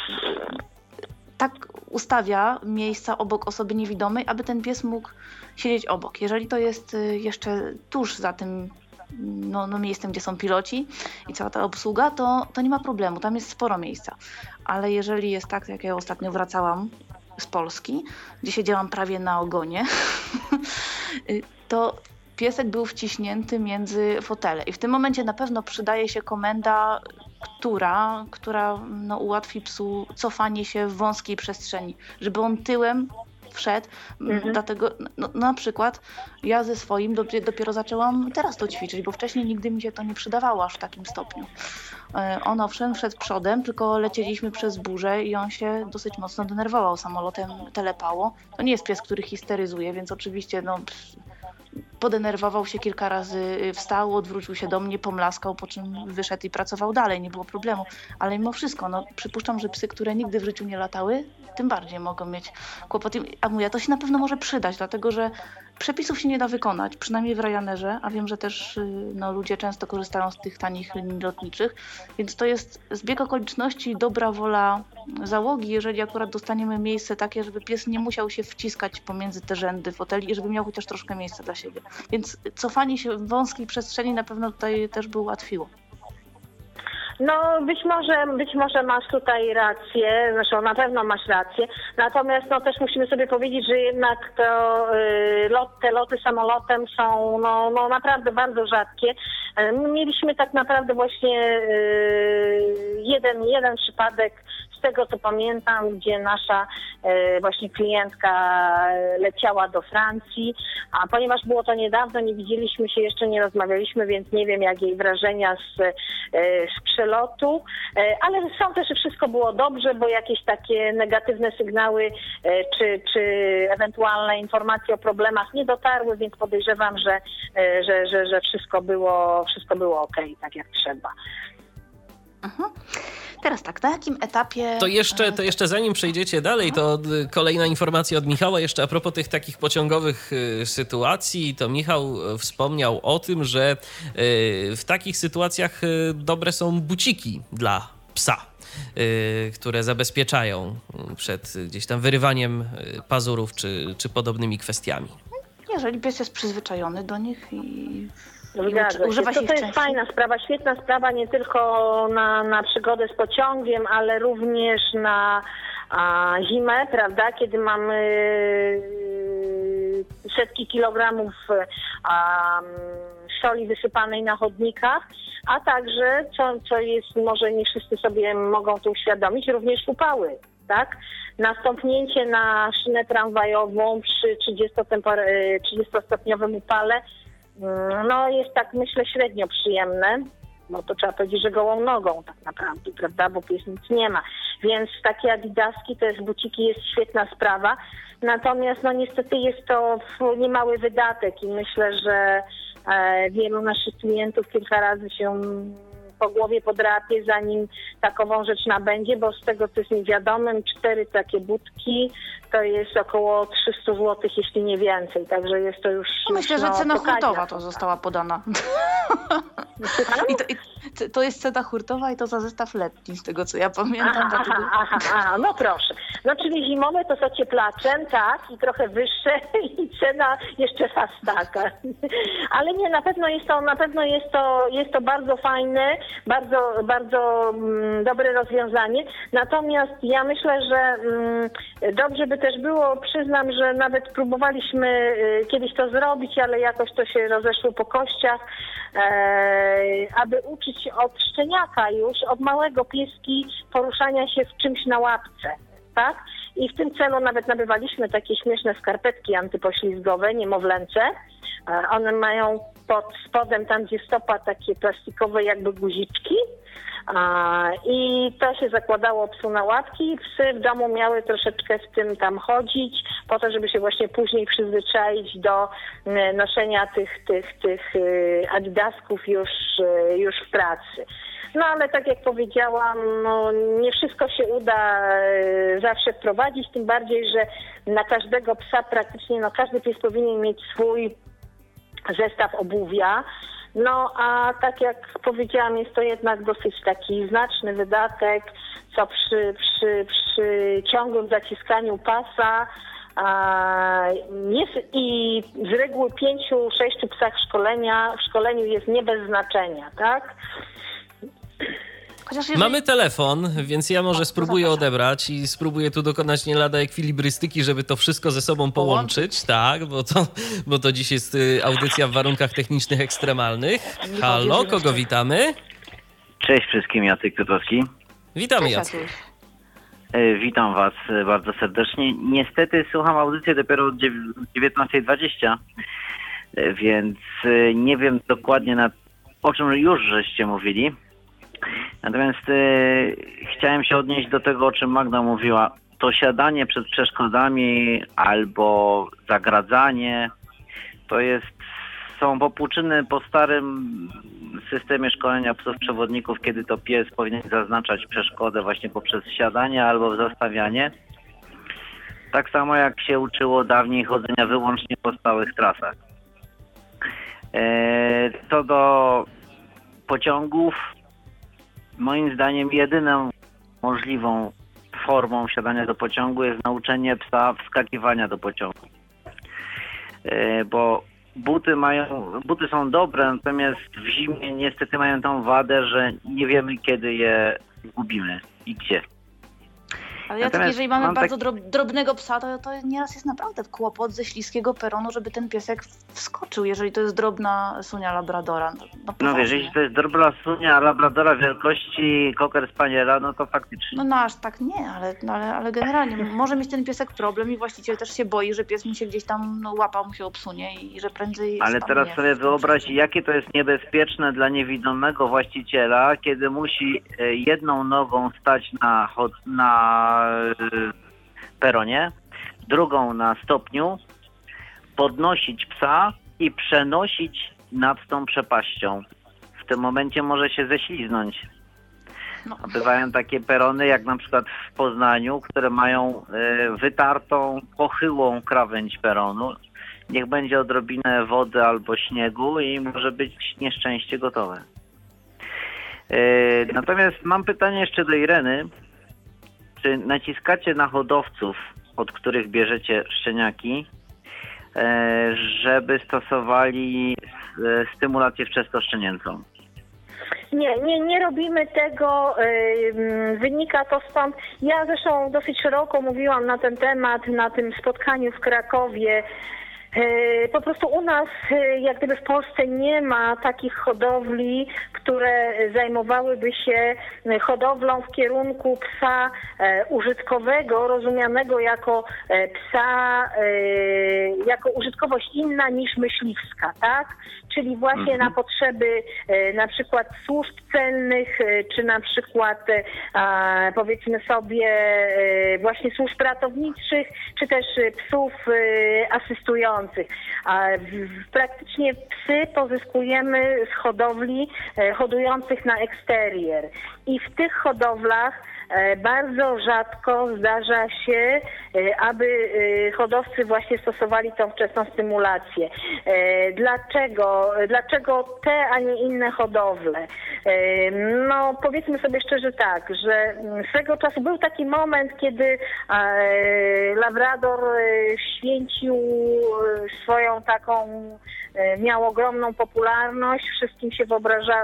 tak ustawia miejsca obok osoby niewidomej, aby ten pies mógł siedzieć obok. Jeżeli to jest y, jeszcze tuż za tym no, no miejscem, gdzie są piloci i cała ta obsługa, to, to nie ma problemu, tam jest sporo miejsca. Ale jeżeli jest tak, jak ja ostatnio wracałam z Polski, gdzie siedziałam prawie na ogonie, (laughs) y, to piesek był wciśnięty między fotele. I w tym momencie na pewno przydaje się komenda, która, która no, ułatwi psu cofanie się w wąskiej przestrzeni, żeby on tyłem wszedł. Mhm. Dlatego no, na przykład ja ze swoim dopiero, dopiero zaczęłam teraz to ćwiczyć, bo wcześniej nigdy mi się to nie przydawało aż w takim stopniu. E, On owszem wszedł przodem, tylko lecieliśmy przez burzę i on się dosyć mocno denerwował samolotem, telepało. To nie jest pies, który histeryzuje, więc oczywiście no, ps- podenerwował się kilka razy, y, wstał, odwrócił się do mnie, pomlaskał, po czym wyszedł i pracował dalej, nie było problemu. Ale mimo wszystko, no, przypuszczam, że psy, które nigdy w życiu nie latały, tym bardziej mogą mieć kłopoty. A mówię, to się na pewno może przydać, dlatego że przepisów się nie da wykonać, przynajmniej w Ryanerze, a wiem, że też y, no, ludzie często korzystają z tych tanich linii lotniczych, więc to jest zbieg okoliczności i dobra wola załogi, jeżeli akurat dostaniemy miejsce takie, żeby pies nie musiał się wciskać pomiędzy te rzędy foteli i żeby miał chociaż troszkę miejsca dla siebie. Więc cofanie się w wąskiej przestrzeni na pewno tutaj też by ułatwiło. No być może, być może masz tutaj rację, zresztą na pewno masz rację, natomiast no też musimy sobie powiedzieć, że jednak to, y, lot, te loty samolotem są no, no naprawdę bardzo rzadkie. Y, mieliśmy tak naprawdę właśnie y, jeden, jeden przypadek z tego co pamiętam, gdzie nasza e, właśnie klientka leciała do Francji, a ponieważ było to niedawno, nie widzieliśmy się, jeszcze nie rozmawialiśmy, więc nie wiem jak jej wrażenia z, e, z przelotu, e, ale są też wszystko było dobrze, bo jakieś takie negatywne sygnały czy, czy ewentualne informacje o problemach nie dotarły, więc podejrzewam, że, że, że, że wszystko było wszystko było ok, tak jak trzeba. Teraz tak, na jakim etapie. To jeszcze, to jeszcze zanim przejdziecie dalej, to kolejna informacja od Michała. Jeszcze a propos tych takich pociągowych y, sytuacji, to Michał y, wspomniał o tym, że y, w takich sytuacjach dobre są buciki dla psa. Które zabezpieczają przed gdzieś tam wyrywaniem pazurów czy, czy podobnymi kwestiami. Jeżeli pies jest przyzwyczajony do nich i Zgadza Używa się to, to jest fajna sprawa, świetna sprawa nie tylko na, na przygodę z pociągiem, ale również na a, zimę, prawda, kiedy mamy y, setki kilogramów a, soli wysypanej na chodnikach, a także, co, co jest, może nie wszyscy sobie mogą to uświadomić, również upały. Tak? Nastąpnięcie na szynę tramwajową przy 30-stopniowym upale Mm, no jest tak myślę średnio przyjemne, bo to trzeba powiedzieć, że gołą nogą tak naprawdę, prawda, bo pies nic nie ma. Więc takie adidaski, to jest buciki, jest świetna sprawa. Natomiast no niestety jest to niemały wydatek i myślę, że e, wielu naszych klientów kilka razy się po głowie podrapie, zanim takową rzecz nabędzie, bo z tego co jest mi wiadomym, cztery takie budki to jest około 300 zł, jeśli nie więcej, także jest to już... Myślę, że cena hurtowa to została podana. (laughs) I to, i to, jest cena hurtowa i to za zestaw letni, z tego co ja pamiętam. Aha, aha, aha, aha, no proszę. No czyli zimowe to z ocieplaczem, tak, i trochę wyższe (laughs) i cena jeszcze fast taka. (laughs) Ale nie, na pewno jest to, na pewno jest to, jest to bardzo fajne, bardzo, bardzo mm, dobre rozwiązanie. Natomiast ja myślę, że mm, dobrze by też było, przyznam, że nawet próbowaliśmy y, kiedyś to zrobić, ale jakoś to się rozeszło po kościach, e, aby uczyć od szczeniaka już, od małego pieski poruszania się w czymś na łapce, tak? I w tym celu nawet nabywaliśmy takie śmieszne skarpetki antypoślizgowe, niemowlęce. E, one mają pod spodem, tam gdzie stopa, takie plastikowe jakby guziczki. I to się zakładało psu na łapki. Psy w domu miały troszeczkę w tym tam chodzić, po to, żeby się właśnie później przyzwyczaić do e, noszenia tych, tych, tych e, adidasków już, już w pracy. No ale tak jak powiedziałam, no, nie wszystko się uda e, zawsze wprowadzić, tym bardziej, że na każdego psa praktycznie, no każdy pies powinien mieć swój zestaw obuwia. No a tak jak powiedziałam, jest to jednak dosyć taki znaczny wydatek, co przy, przy, przy ciągłym zaciskaniu pasa jest i z reguły pięciu, sześciu psach szkolenia, w szkoleniu jest nie bez znaczenia, tak? Jeżeli... Mamy telefon, więc ja może o, spróbuję odebrać i spróbuję tu dokonać nie lada ekwilibrystyki, żeby to wszystko ze sobą połączyć, tak, bo to, bo to dziś jest y, audycja w warunkach technicznych ekstremalnych. Halo, kogo witamy? Cześć wszystkim, Jacek Piotrowski. Witamy Jacek. E, witam Was e, bardzo serdecznie. Niestety słucham audycję dopiero od 19.20, e, więc nie wiem dokładnie na, o czym już żeście mówili. Natomiast y, chciałem się odnieść do tego, o czym Magda mówiła. To siadanie przed przeszkodami albo zagradzanie to jest są popłuczyny po starym systemie szkolenia psów przewodników, kiedy to pies powinien zaznaczać przeszkodę właśnie poprzez siadanie albo zastawianie. Tak samo jak się uczyło dawniej chodzenia wyłącznie po stałych trasach. E, Co do pociągów, moim zdaniem jedyną możliwą formą wsiadania do pociągu jest nauczenie psa wskakiwania do pociągu. E, Bo buty mają, buty są dobre, natomiast w zimie niestety mają tą wadę, że nie wiemy kiedy je zgubimy i gdzie. Ale ja tak, jeżeli mamy mam bardzo tak- drob, drobnego psa, to, to nieraz jest naprawdę kłopot ze śliskiego peronu, żeby ten piesek wskoczył, jeżeli to jest drobna sunia labradora. No, no, No jeśli to jest drobna sunia labradora wielkości cocker spaniela, no to faktycznie. No, no aż tak nie, ale, no, ale, ale generalnie może mieć ten piesek problem i właściciel też się boi, że pies mu się gdzieś tam no, łapa mu się obsunie i, i że prędzej Ale teraz sobie wyobraź, jakie to jest niebezpieczne dla niewidomego właściciela, kiedy musi e, jedną nogą stać na, chod- na peronie, drugą na stopniu, podnosić psa i przenosić nad tą przepaścią. W tym momencie może się ześliznąć. No. Bywają takie perony, jak na przykład w Poznaniu, które mają e, wytartą, pochyłą krawędź peronu. Niech będzie odrobinę wody albo śniegu i może być nieszczęście gotowe. E, Natomiast mam pytanie jeszcze do Ireny. Czy naciskacie na hodowców, od których bierzecie szczeniaki, e, żeby stosowali e, stymulację wczesnoszczenięcą? Nie, nie, nie robimy tego. Wynika to stąd. Ja zresztą dosyć szeroko mówiłam na ten temat na tym spotkaniu w Krakowie. Yy, Po prostu u nas, yy, jak gdyby w Polsce nie ma takich hodowli, które zajmowałyby się yy, hodowlą w kierunku psa e, użytkowego, rozumianego jako e, psa, e, jako użytkowość inna niż myśliwska, tak? Czyli właśnie Mhm. na potrzeby e, na przykład służb celnych, e, czy na przykład e, powiedzmy sobie właśnie służb ratowniczych, czy też psów asystujących. Praktycznie psy pozyskujemy z hodowli hodujących na eksterier. I w tych hodowlach bardzo rzadko zdarza się, e, aby e, hodowcy właśnie stosowali tą wczesną stymulację. E, Dlaczego? Dlaczego te, a nie inne hodowle? E, No powiedzmy sobie szczerze tak, że swego czasu był taki moment, kiedy e, Labrador e, święcił e, swoją taką, e, miał ogromną popularność, wszystkim się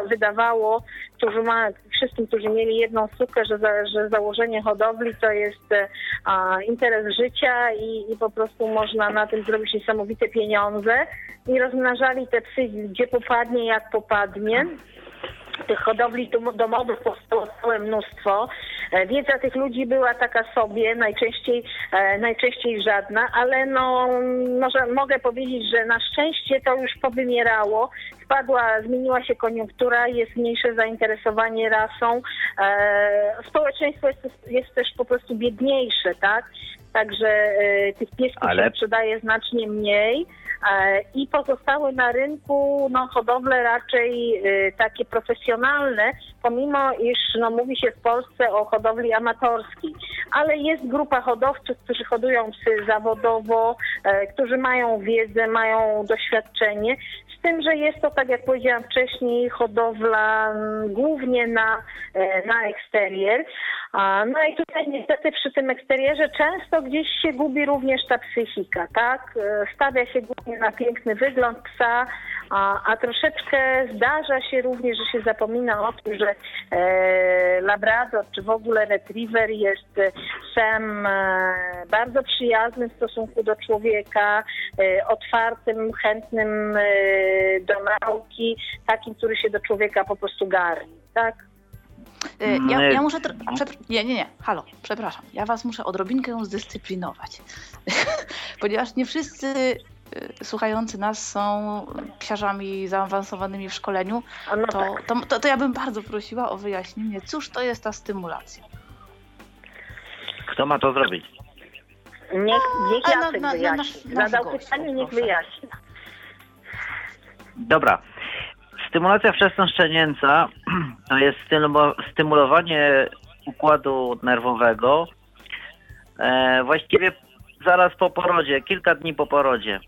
wydawało, którzy ma, wszystkim, którzy mieli jedną sukę, że, że założenie hodowli to jest e, a, interes życia i, i po prostu można na tym zrobić niesamowite pieniądze i rozmnażali te psy gdzie popadnie, jak popadnie. Tych hodowli dom- domowych powstało całe mnóstwo. E, Wiedza tych ludzi była taka sobie, najczęściej, e, najczęściej żadna, ale no, może mogę powiedzieć, że na szczęście to już powymierało. Spadła, zmieniła się koniunktura, jest mniejsze zainteresowanie rasą. E, społeczeństwo jest, jest też po prostu biedniejsze, tak? Także tych piesków Ale- się sprzedaje znacznie mniej. E, I pozostały na rynku no, hodowle raczej e, takie profesjonalne, pomimo iż no, mówi się w Polsce o hodowli amatorskiej. Ale jest grupa hodowców, którzy hodują psy zawodowo, e, którzy mają wiedzę, mają doświadczenie. Z tym, że jest to, tak jak powiedziałam wcześniej, hodowla mm, głównie na, e, na eksterier. No i tutaj niestety przy tym eksterierze często gdzieś się gubi również ta psychika, tak? E, Stawia się głównie na piękny wygląd psa, a, a troszeczkę zdarza się również, że się zapomina o tym, że e, Labrador czy w ogóle Retriever jest e, psem e, bardzo przyjaznym w stosunku do człowieka, e, otwartym, chętnym e, do nauki, takim, który się do człowieka po prostu garni, tak? Y, Ja, Nie. ja muszę. tr- przepr- nie, nie, nie. Halo, przepraszam. Ja was muszę odrobinkę zdyscyplinować. (laughs) Ponieważ nie wszyscy y, słuchający nas są psiarzami zaawansowanymi w szkoleniu, no to, tak. to, to, to ja bym bardzo prosiła o wyjaśnienie, cóż to jest ta stymulacja. Kto ma to zrobić? Niech, niech A na- Jacek na- na wyjaśni. Zadał pytanie, niech wyjaśni. Dobra. Stymulacja wczesnoszczenięca (clears throat) to jest stymulowanie układu nerwowego e, właściwie zaraz po porodzie, kilka dni po porodzie.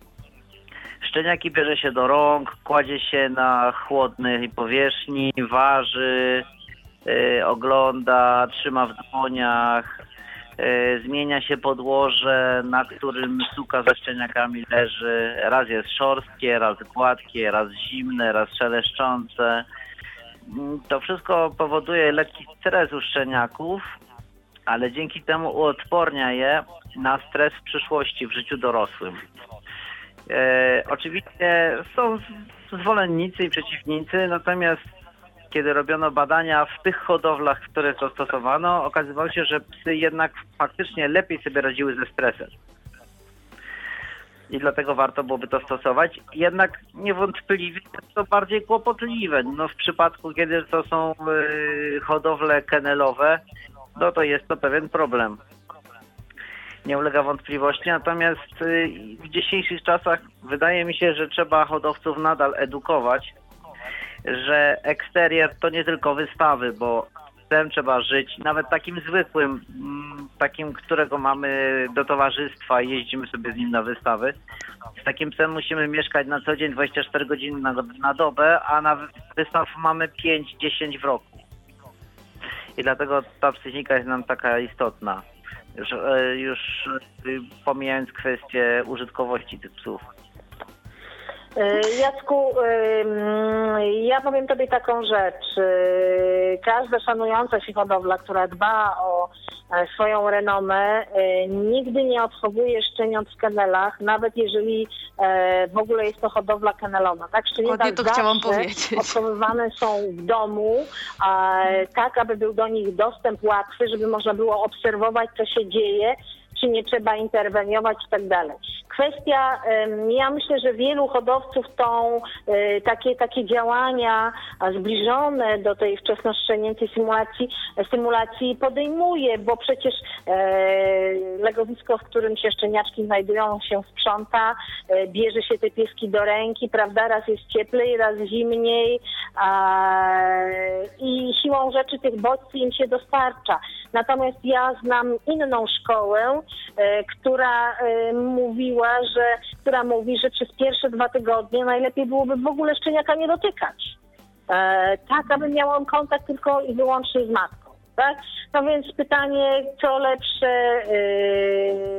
Szczeniaki bierze się do rąk, kładzie się na chłodnej powierzchni, waży, y, ogląda, trzyma w dłoniach, zmienia się podłoże, na którym suka ze szczeniakami leży. Raz jest szorstkie, raz gładkie, raz zimne, raz szeleszczące. Mm, to wszystko powoduje lekki stres u szczeniaków, ale dzięki temu uodpornia je na stres w przyszłości w życiu dorosłym. E, oczywiście są zwolennicy i przeciwnicy, natomiast kiedy robiono badania w tych hodowlach, które to stosowano, okazywało się, że psy jednak faktycznie lepiej sobie radziły ze stresem. I dlatego warto byłoby to stosować. Jednak niewątpliwie jest to bardziej kłopotliwe. No, w przypadku, kiedy to są y, hodowle kenelowe, no to jest to pewien problem nie ulega wątpliwości. Natomiast y, w dzisiejszych czasach wydaje mi się, że trzeba hodowców nadal edukować, że eksterier to nie tylko wystawy, bo psem trzeba żyć, nawet takim zwykłym, mm, takim, którego mamy do towarzystwa i jeździmy sobie z nim na wystawy. Z takim psem musimy mieszkać na co dzień 24 godziny na, na dobę, a na wystaw mamy 5-10 w roku. I dlatego ta psychika jest nam taka istotna już, e, już pomijając kwestię użytkowości tych psów. E, Jacku, ja powiem Tobie taką rzecz. Każda szanująca się hodowla, która dba o swoją renomę, nigdy nie odchowuje szczeniąt w kenelach, nawet jeżeli w ogóle jest to hodowla kenelowa. Tak, szczenięta to chciałam powiedzieć. odchowywane są w domu, tak aby był do nich dostęp łatwy, żeby można było obserwować, co się dzieje czy nie trzeba interweniować i tak dalej. Kwestia, ja myślę, że wielu hodowców tą e, takie, takie działania zbliżone do tej wczesnoszczenięcej symulacji, symulacji podejmuje, bo przecież e, legowisko, w którym się szczeniaczki znajdują, się sprząta, e, bierze się te pieski do ręki, prawda, raz jest cieplej, raz zimniej i siłą rzeczy tych bodźców im się dostarcza. Natomiast ja znam inną szkołę, która e, mówiła, że, która mówi, że przez pierwsze dwa tygodnie najlepiej byłoby w ogóle szczeniaka nie dotykać. E, tak, aby miał on kontakt tylko i wyłącznie z matką. Tak? No więc pytanie, co lepsze,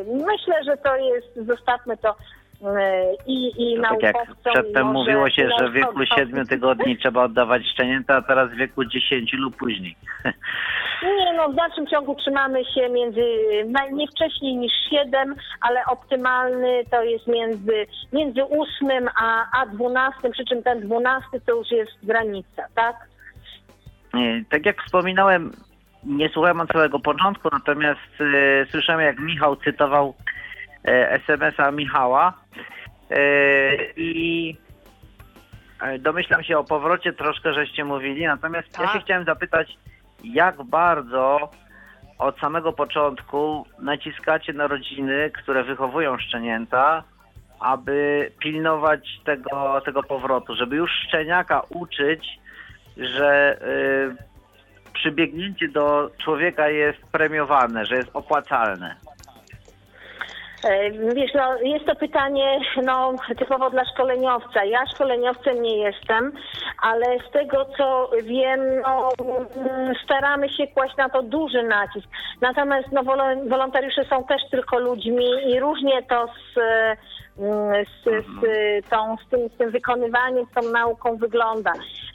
myślę, że to jest, zostawmy to i, i tak jak przedtem mówiło się, że w wieku 7 tygodni (laughs) trzeba oddawać szczenięta, a teraz w wieku 10 lub później. (laughs) Nie, no w dalszym ciągu trzymamy się między, nie wcześniej niż 7, ale optymalny to jest między, między 8 a, a 12, przy czym ten 12 to już jest granica, tak? Tak jak wspominałem, nie słuchałem od całego początku, natomiast y, słyszałem jak Michał cytował E, SMS-a Michała e, i e, domyślam się o powrocie troszkę, żeście mówili, natomiast tak. ja się tak. chciałem zapytać, jak bardzo od samego początku naciskacie na rodziny, które wychowują szczenięta, aby pilnować tego, tego powrotu, żeby już szczeniaka uczyć, że y, przybiegnięcie do człowieka jest premiowane, że jest opłacalne. E, wiesz, no, jest to pytanie no, typowo dla szkoleniowca. Ja szkoleniowcem nie jestem, ale z tego co wiem, no, staramy się kłaść na to duży nacisk. Natomiast no, wolontariusze są też tylko ludźmi i różnie to z z, z, tą, z, tym, z tym wykonywaniem, z tą nauką wygląda.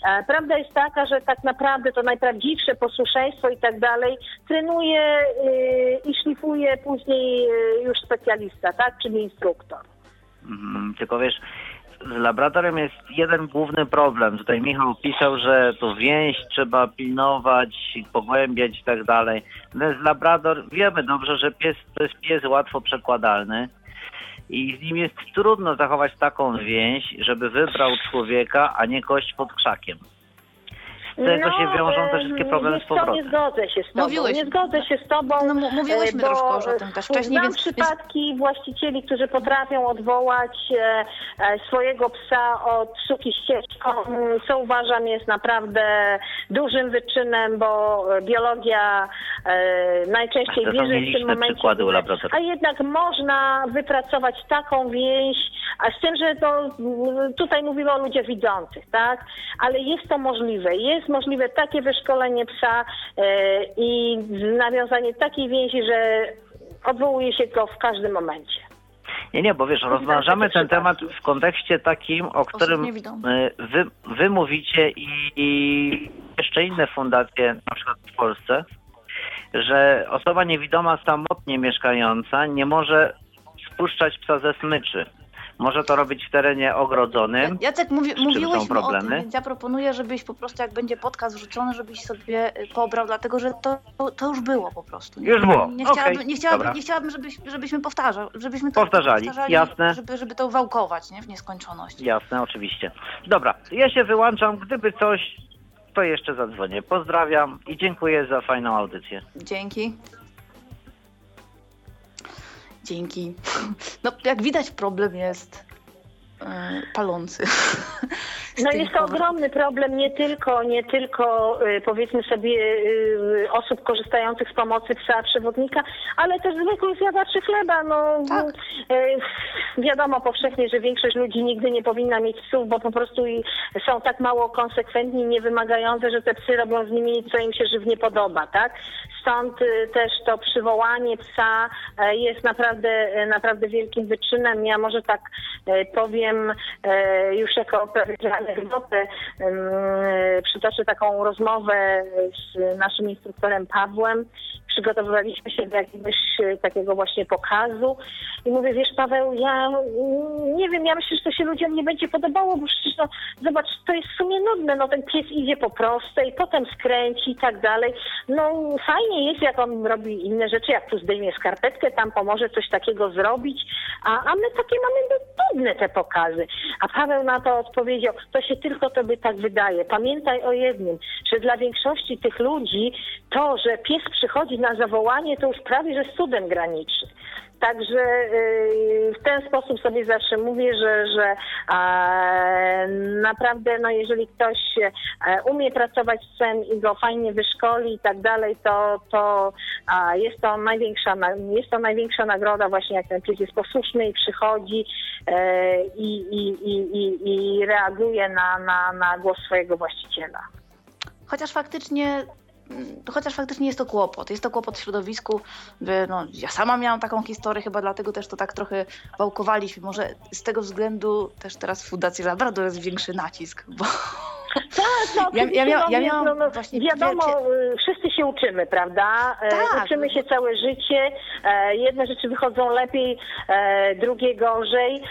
E, prawda jest taka, że tak naprawdę to najprawdziwsze posłuszeństwo i tak dalej trenuje y, i szlifuje później y, już specjalista, tak, czyli instruktor. Mhm, tylko wiesz, z laboratorium jest jeden główny problem. Tutaj Michał pisał, że tu więź trzeba pilnować, pogłębiać i tak dalej. Z labrador wiemy dobrze, że pies to jest pies łatwo przekładalny i z nim jest trudno zachować taką więź, żeby wybrał człowieka, a nie kość pod krzakiem. Tego się wiążą te wszystkie problemy z co, Nie powrotem. zgodzę się z tobą. Mówiłeś. Nie zgodzę się z tobą. No, mówiłyśmy e, bo troszkę już o tym też wcześniej, Znam więc- przypadki właścicieli, którzy potrafią odwołać e, e, swojego psa od suki ścieżką, co uważam jest naprawdę dużym wyczynem, bo biologia e, najczęściej bierze w tym momencie. A jednak można wypracować taką więź, a z tym, że to, tutaj mówimy o ludziach widzących, tak? Ale jest to możliwe. Jest możliwe takie wyszkolenie psa e, i nawiązanie takiej więzi, że odwołuje się go w każdym momencie. Nie, nie, bo wiesz, rozważamy ten temat w kontekście takim, o którym y, wy, wy mówicie i, i jeszcze inne fundacje, na przykład w Polsce, że osoba niewidoma samotnie mieszkająca nie może spuszczać psa ze smyczy. Może to robić w terenie ogrodzonym. Jacek, mówi, są mówiłyśmy o tym, problemy? więc ja proponuję, żebyś po prostu, jak będzie podcast wrzucony, żebyś sobie y, pobrał, dlatego że to, to, już było po prostu. Nie, Już było. Nie Okej, chciałabym, nie chciałabym, nie chciałabym żebyś, żebyśmy powtarzali, żebyśmy to Powtarzali, jasne. Żeby, żeby to wałkować nie? w nieskończoność. Jasne, oczywiście. Dobra, ja się wyłączam. Gdyby coś, to jeszcze zadzwonię. Pozdrawiam i dziękuję za fajną audycję. Dzięki. Dzięki. No, jak widać, problem jest palący. (laughs) Z No jest to ogromny problem nie tylko, nie tylko y, powiedzmy sobie y, osób korzystających z pomocy psa przewodnika, ale też zwykłych zjadaczy chleba. No, Tak. wiadomo powszechnie, że większość ludzi nigdy nie powinna mieć psów, bo po prostu są tak mało konsekwentni, niewymagające, że te psy robią z nimi co im się żywnie podoba, tak? Stąd też to przywołanie psa e, jest naprawdę, e, naprawdę wielkim wyczynem. Ja może tak e, powiem e, już jako prawie anegdotę, e, przytoczę taką rozmowę z naszym instruktorem Pawłem. Przygotowywaliśmy się do jakiegoś e, takiego właśnie pokazu i mówię, wiesz Paweł, ja mm, nie wiem, ja myślę, że to się ludziom nie będzie podobało, bo przecież no, zobacz, to jest w sumie nudne, no ten pies idzie po prostej, potem skręci i tak dalej. No fajnie jest, jak on robi inne rzeczy, jak tu zdejmie skarpetkę, tam pomoże coś takiego zrobić, a, a my takie mamy nudne te pokazy. A Paweł na to odpowiedział, to się tylko tobie tak wydaje. Pamiętaj o jednym, że dla większości tych ludzi to, że pies przychodzi na zawołanie, to już prawie, że cudem graniczy. Także yy, w ten sposób sobie zawsze mówię, że, że naprawdę, no jeżeli ktoś e, umie pracować z psem i go fajnie wyszkoli i tak dalej, to, to jest, to największa, na- jest to największa nagroda właśnie jak ten pies jest posłuszny i przychodzi e, i, i, i, i, reaguje na, na, na głos swojego właściciela. Chociaż faktycznie, chociaż faktycznie jest to kłopot. Jest to kłopot w środowisku. No, ja sama miałam taką historię, chyba dlatego też to tak trochę wałkowaliśmy. Może z tego względu też teraz w Fundacji Labrador jest większy nacisk, bo Tak, no, Ja- ja no, ja wiesz, miałam no, właśnie wiadomo, y, wszyscy się uczymy, prawda? E, Tak. Uczymy się całe życie. E, Jedne rzeczy wychodzą lepiej, e, drugie gorzej.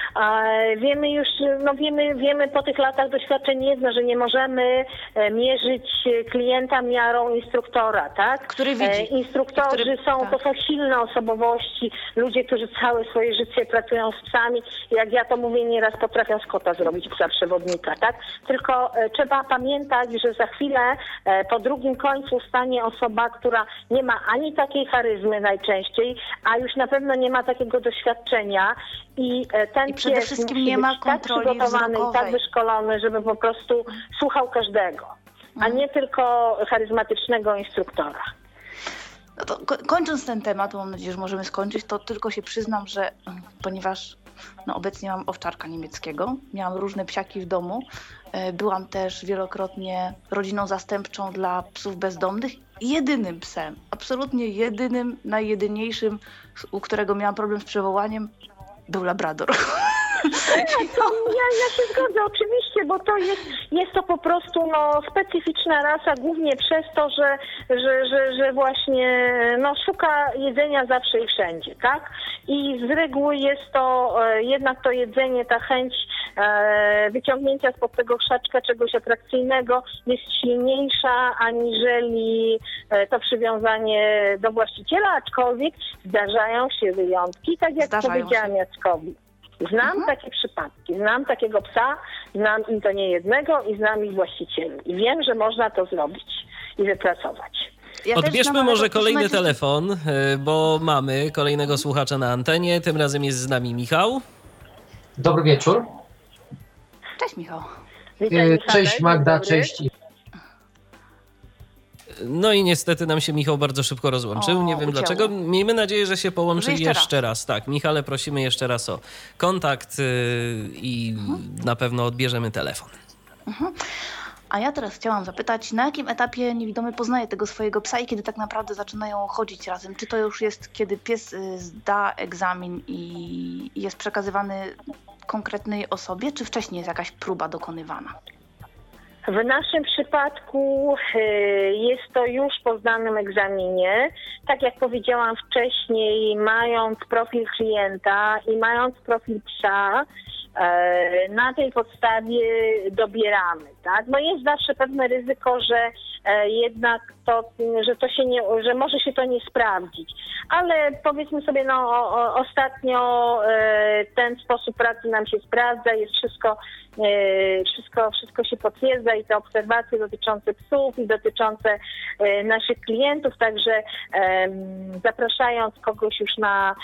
Wiemy już, no wiemy, wiemy po tych latach doświadczeń jedno, że nie możemy mierzyć klienta miarą instruktora, tak? Który widzi. Instruktorzy Który- są, tak. to są silne osobowości, ludzie, którzy całe swoje życie pracują z psami. Jak ja to mówię nieraz, potrafią z kota zrobić psa przewodnika, tak? Tylko trzeba pamiętać, że za chwilę e, po drugim końcu stanie osoba, która nie ma ani takiej charyzmy najczęściej, a już na pewno nie ma takiego doświadczenia i e, ten I przede pies wszystkim musi nie ma być tak przygotowany i tak wzrokowej. wyszkolony, żeby po prostu słuchał każdego, a Mhm. nie tylko charyzmatycznego instruktora. No to ko- kończąc ten temat, mam nadzieję, że możemy skończyć, to tylko się przyznam, że mm, ponieważ no, obecnie mam owczarka niemieckiego, miałam różne psiaki w domu, byłam też wielokrotnie rodziną zastępczą dla psów bezdomnych jedynym psem, absolutnie jedynym, najjedyniejszym, u którego miałam problem z przywołaniem, był labrador. (laughs) Ja, ja się zgodzę, oczywiście, bo to jest, jest to po prostu no, specyficzna rasa, głównie przez to, że, że, że, że właśnie no, szuka jedzenia zawsze i wszędzie, tak? I z reguły jest to e, jednak to jedzenie, ta chęć e, wyciągnięcia spod tego krzaczka czegoś atrakcyjnego jest silniejsza aniżeli e, to przywiązanie do właściciela, aczkolwiek zdarzają się wyjątki, tak jak Zdarzają powiedziałam Jackowi. Znam mhm. takie przypadki, znam takiego psa, znam i to nie jednego i znam ich właścicieli. I wiem, że można to zrobić i wypracować. Ja Odbierzmy może kolejny telefon, e, bo mamy kolejnego słuchacza na antenie. Tym razem jest z nami Michał. Dobry wieczór. Cześć Michał. Witaj, cześć Magda, cześć. No i niestety nam się Michał bardzo szybko rozłączył. O, Nie wiem dlaczego. Miejmy nadzieję, że się połączy jeszcze, jeszcze raz. raz. Tak, Michale, prosimy jeszcze raz o kontakt yy, i mhm. na pewno odbierzemy telefon. Mhm. A ja teraz chciałam zapytać, na jakim etapie niewidomy poznaje tego swojego psa i kiedy tak naprawdę zaczynają chodzić razem? Czy to już jest, kiedy pies y, zda egzamin i jest przekazywany konkretnej osobie, czy wcześniej jest jakaś próba dokonywana? W naszym przypadku y, jest to już po zdanym egzaminie. Tak jak powiedziałam wcześniej, mając profil klienta i mając profil psa, E, na tej podstawie dobieramy, tak? Bo jest zawsze pewne ryzyko, że e, jednak to, że to się nie, że może się to nie sprawdzić. Ale powiedzmy sobie, no ostatnio e, ten sposób pracy nam się sprawdza, jest wszystko E, wszystko, wszystko się potwierdza i te obserwacje dotyczące psów i dotyczące naszych klientów, także zapraszając kogoś już na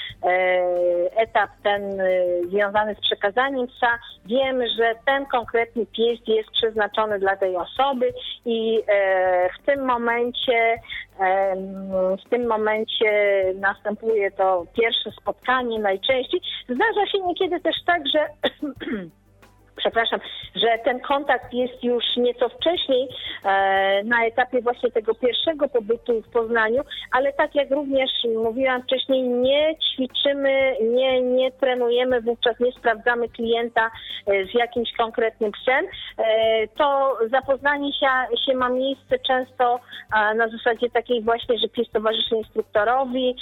etap ten związany z przekazaniem psa, wiemy, że ten konkretny pies jest przeznaczony dla tej osoby i w tym momencie w tym momencie następuje to pierwsze spotkanie najczęściej. Zdarza się niekiedy też tak, że (clears throat) przepraszam, że ten kontakt jest już nieco wcześniej e, na etapie właśnie tego pierwszego pobytu w Poznaniu, ale tak jak również mówiłam wcześniej, nie ćwiczymy, nie, nie trenujemy, wówczas nie sprawdzamy klienta e, z jakimś konkretnym psem. E, to zapoznanie się, się ma miejsce często na zasadzie takiej właśnie, że pies towarzyszy instruktorowi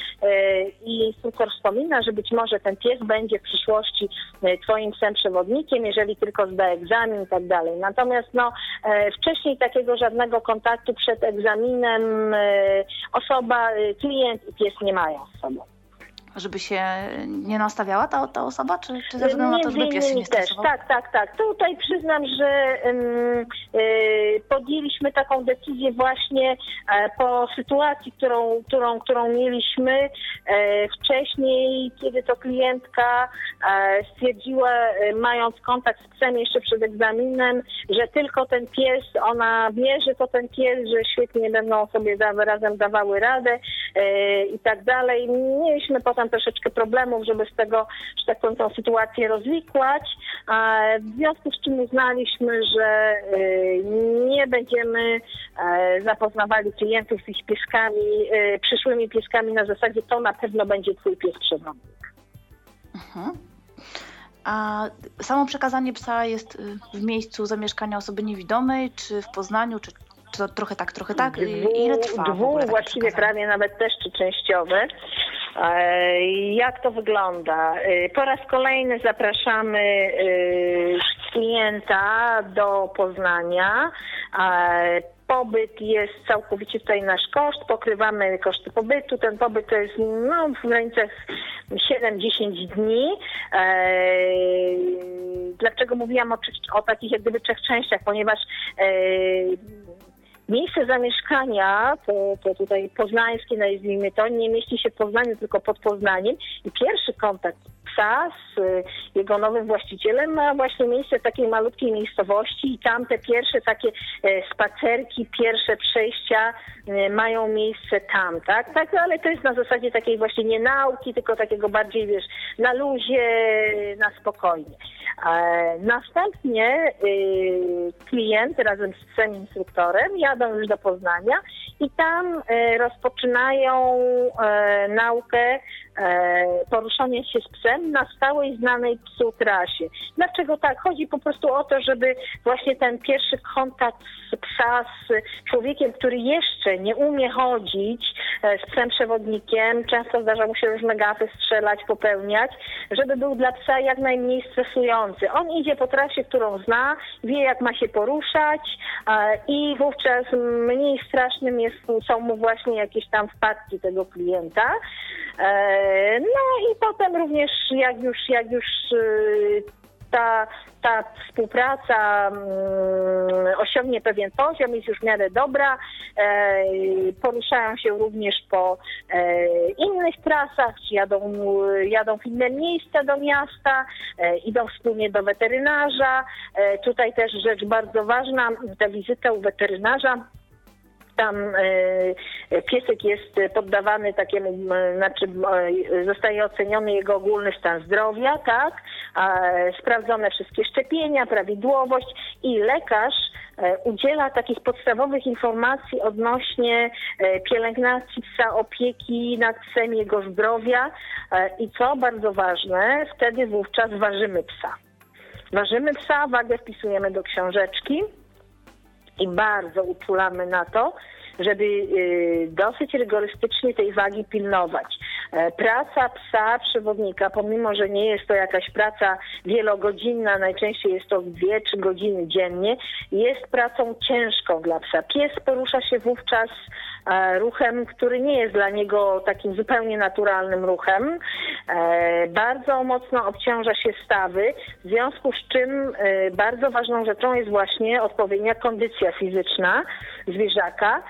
i instruktor wspomina, że być może ten pies będzie w przyszłości twoim psem przewodnikiem, jeżeli tylko zda egzamin i tak dalej. Natomiast no, e, wcześniej takiego żadnego kontaktu przed egzaminem e, osoba, e, klient i pies nie mają z sobą żeby się nie nastawiała ta, ta osoba, czy, czy ze względu na to, żeby pies się nie stresował? Też, tak, tak, tak. Tutaj przyznam, że um, y, podjęliśmy taką decyzję właśnie e, po sytuacji, którą, którą, którą mieliśmy e, wcześniej, kiedy to klientka stwierdziła, mając kontakt z psem jeszcze przed egzaminem, że tylko ten pies, ona wie, że to ten pies, że świetnie będą sobie razem dawały radę i tak dalej. Mieliśmy potem tam troszeczkę problemów, żeby z tego, że tak powiem, tą sytuację rozwikłać. W związku z czym uznaliśmy, że y, nie będziemy e, zapoznawali klientów z ich pieskami, y, przyszłymi pieskami na zasadzie to na pewno będzie twój pies przewodnik. Mhm. A samo przekazanie psa jest y, w miejscu zamieszkania osoby niewidomej, czy w Poznaniu, czy to trochę tak, trochę tak? Ile trwa Dwóch właściwie prawie nawet też czy częściowe. E, jak to wygląda? E, po raz kolejny zapraszamy e, klienta do Poznania. Pobyt jest całkowicie tutaj nasz koszt, pokrywamy koszty pobytu. Ten pobyt to jest no, w granicach 7-10 dni. Dlaczego mówiłam o, o takich jak gdyby trzech częściach? Ponieważ Miejsce zamieszkania, to, to tutaj poznańskie nazwijmy to, nie mieści się w Poznaniu, tylko pod Poznaniem i pierwszy kontakt psa z y, jego nowym właścicielem ma właśnie miejsce w takiej malutkiej miejscowości i tam te pierwsze takie e, spacerki, pierwsze przejścia e, mają miejsce tam, tak? tak? Ale to jest na zasadzie takiej właśnie nie nauki, tylko takiego bardziej, wiesz, na luzie, na spokojnie. E, następnie y, klient razem z psem instruktorem jadą już do Poznania i tam rozpoczynają naukę poruszania się z psem na stałej znanej psu trasie. Dlaczego tak? Chodzi po prostu o to, żeby właśnie ten pierwszy kontakt z psa z człowiekiem, który jeszcze nie umie chodzić, e, z psem przewodnikiem, często zdarza mu się różne gafy strzelać, popełniać, żeby był dla psa jak najmniej stresujący. On idzie po trasie, którą zna, wie jak ma się poruszać e, i wówczas mniej strasznym jest, są mu właśnie jakieś tam wpadki tego klienta. No i potem również jak już, jak już ta, ta współpraca mm, osiągnie pewien poziom, jest już w miarę dobra. E, poruszają się również po e, innych trasach, jadą, jadą w inne miejsca do miasta, e, idą wspólnie do weterynarza. Tutaj też rzecz bardzo ważna, ta wizyta u weterynarza tam piesek jest poddawany takiemu, znaczy zostaje oceniony jego ogólny stan zdrowia, tak? sprawdzone wszystkie szczepienia, prawidłowość i lekarz e, udziela takich podstawowych informacji odnośnie e, pielęgnacji psa, opieki nad psem, jego zdrowia e, i co bardzo ważne, wtedy wówczas ważymy psa. Ważymy psa, wagę wpisujemy do książeczki i bardzo uczulamy na to, żeby y, dosyć rygorystycznie tej wagi pilnować. E, praca psa przewodnika, pomimo że nie jest to jakaś praca wielogodzinna, najczęściej jest to dwie, trzy godziny dziennie, jest pracą ciężką dla psa. Pies porusza się wówczas e, ruchem, który nie jest dla niego takim zupełnie naturalnym ruchem. E, bardzo mocno obciąża się stawy, w związku z czym bardzo ważną rzeczą jest właśnie odpowiednia kondycja fizyczna zwierzaka,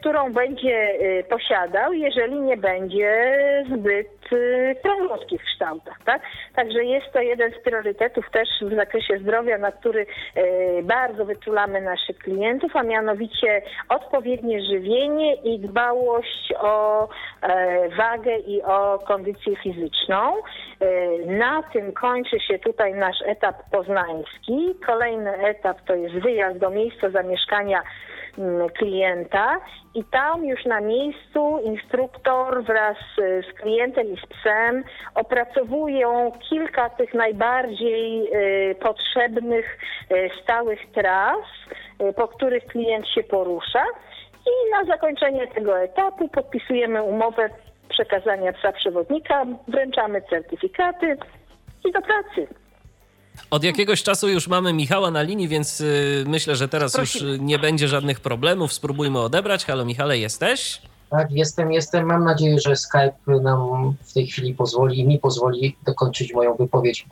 którą będzie posiadał, jeżeli nie będzie zbyt krągowskich kształtach. Tak? Także jest to jeden z priorytetów też w zakresie zdrowia, na który e, bardzo wyczulamy naszych klientów, a mianowicie odpowiednie żywienie i dbałość o e, wagę i o kondycję fizyczną. E, na tym kończy się tutaj nasz etap poznański. Kolejny etap to jest wyjazd do miejsca zamieszkania klienta i tam już na miejscu instruktor wraz z klientem i z psem opracowują kilka tych najbardziej y, potrzebnych y, stałych tras, y, po których klient się porusza. I na zakończenie tego etapu podpisujemy umowę przekazania psa przewodnika, wręczamy certyfikaty i do pracy. Od jakiegoś czasu już mamy Michała na linii, więc y, myślę, że teraz Prosimy. już nie będzie żadnych problemów. Spróbujmy odebrać. Halo Michale, jesteś? Tak, jestem, jestem. Mam nadzieję, że Skype nam w tej chwili pozwoli i mi pozwoli dokończyć moją wypowiedź.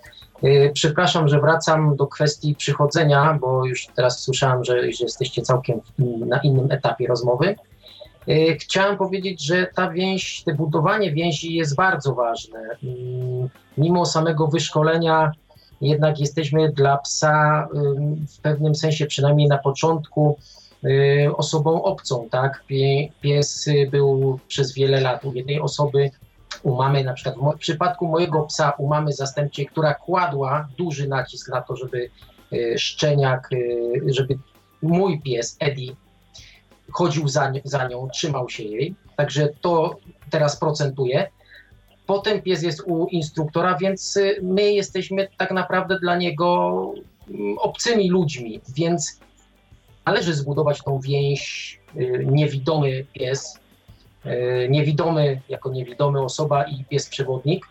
Y, przepraszam, że wracam do kwestii przychodzenia, bo już teraz słyszałem, że, że jesteście całkiem na innym etapie rozmowy. Y, chciałem powiedzieć, że ta więź, te budowanie więzi jest bardzo ważne. Mm, mimo samego wyszkolenia jednak jesteśmy dla psa w pewnym sensie, przynajmniej na początku, y, osobą obcą, tak? Pies był przez wiele lat u jednej osoby, u mamy, na przykład w przypadku mojego psa, u mamy zastępczej, która kładła duży nacisk na to, żeby y, szczeniak, y, żeby mój pies, Eddie, chodził za, za nią, trzymał się jej, także to teraz procentuje. Potem pies jest u instruktora, więc y, my jesteśmy tak naprawdę dla niego mm, obcymi ludźmi, więc należy zbudować tą więź y, niewidomy pies, y, niewidomy jako niewidomy osoba i pies przewodnik.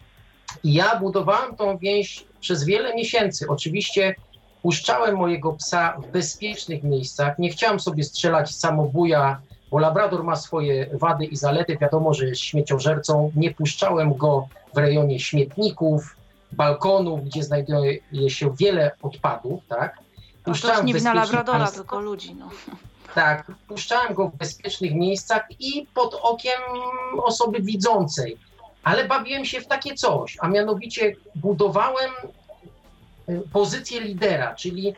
I ja budowałem tą więź przez wiele miesięcy. Oczywiście puszczałem mojego psa w bezpiecznych miejscach. Nie chciałem sobie strzelać samobuja bo Labrador ma swoje wady i zalety. Wiadomo, że jest śmieciożercą. Nie puszczałem go w rejonie śmietników, balkonów, gdzie znajduje się wiele odpadów, tak? Puszczałem no nie wina Labradora, państw... tylko ludzi, no. Tak, puszczałem go w bezpiecznych miejscach i pod okiem osoby widzącej. Ale bawiłem się w takie coś, a mianowicie budowałem y, pozycję lidera, czyli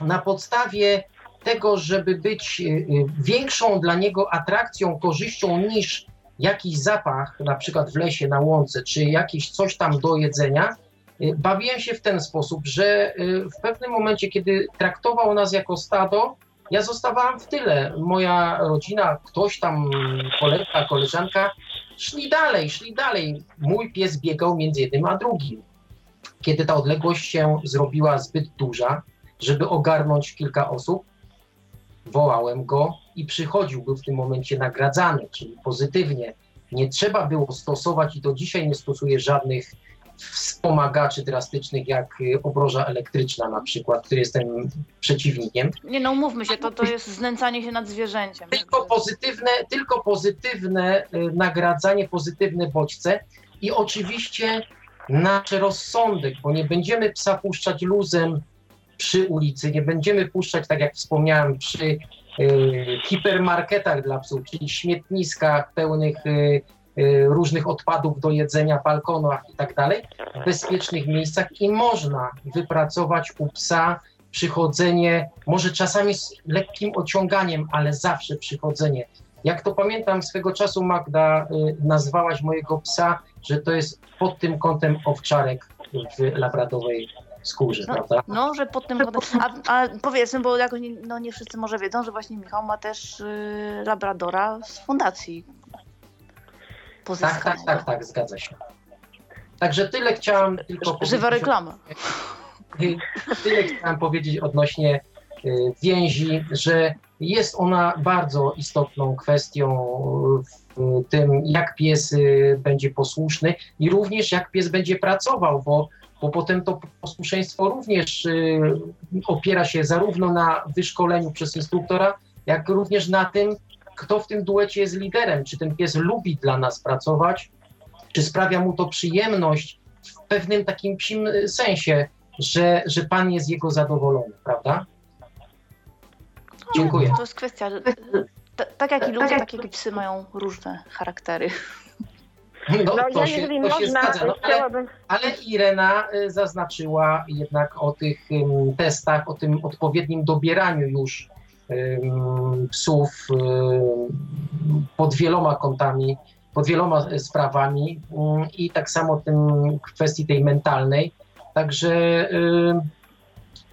na podstawie tego, żeby być y, y, większą dla niego atrakcją, korzyścią niż jakiś zapach, na przykład w lesie, na łące, czy jakieś coś tam do jedzenia, y, bawiłem się w ten sposób, że w pewnym momencie, kiedy traktował nas jako stado, ja zostawałam w tyle. Moja rodzina, ktoś tam, kolega, koleżanka, szli dalej, szli dalej. Mój pies biegał między jednym a drugim. Kiedy ta odległość się zrobiła zbyt duża, żeby ogarnąć kilka osób, wołałem go i przychodził, był w tym momencie nagradzany, czyli pozytywnie. Nie trzeba było stosować i do dzisiaj nie stosuję żadnych wspomagaczy drastycznych, jak y, obroża elektryczna na przykład, który jestem przeciwnikiem. Nie no, umówmy się, to, to jest znęcanie się nad zwierzęciem. Tylko pozytywne, tylko pozytywne y, nagradzanie, pozytywne bodźce i oczywiście nasz rozsądek, bo nie będziemy psa puszczać luzem przy ulicy, nie będziemy puszczać, tak jak wspomniałem, przy y, hipermarketach dla psów, czyli śmietniskach pełnych y, y, różnych odpadów do jedzenia, balkonach i tak dalej, w bezpiecznych miejscach i można wypracować u psa przychodzenie, może czasami z lekkim ociąganiem, ale zawsze przychodzenie. Jak to pamiętam swego czasu, Magda, nazwałaś mojego psa, że to jest pod tym kątem owczarek w labradowej skórze, No, prawda? No, że pod tym kątem. A, a powiedzmy, bo jakoś nie, no nie wszyscy może wiedzą, że właśnie Michał ma też y, Labradora z fundacji. Tak, Pozyskanego. tak, tak, tak, zgadza się. Także tyle chciałam tylko Żywa reklama. (laughs) Tyle chciałem powiedzieć odnośnie y, więzi, że jest ona bardzo istotną kwestią w tym, jak pies y, będzie posłuszny i również jak pies będzie pracował, bo, bo potem to posłuszeństwo również y, opiera się zarówno na wyszkoleniu przez instruktora, jak również na tym, kto w tym duecie jest liderem. Czy ten pies lubi dla nas pracować, czy sprawia mu to przyjemność w pewnym takim psim y, sensie, że, że pan jest jego zadowolony, prawda? Dziękuję. To jest kwestia. t- Tak jak i ludzie, tak jak i psy mają różne charaktery. No, No to ja się, jeżeli to się można, zgadza. No, ale, chciałabym... ale Irena y, zaznaczyła jednak o tych ym, testach, o tym odpowiednim dobieraniu już ym, psów ym, pod wieloma kątami, pod wieloma y, sprawami i tak samo tym kwestii tej mentalnej. Także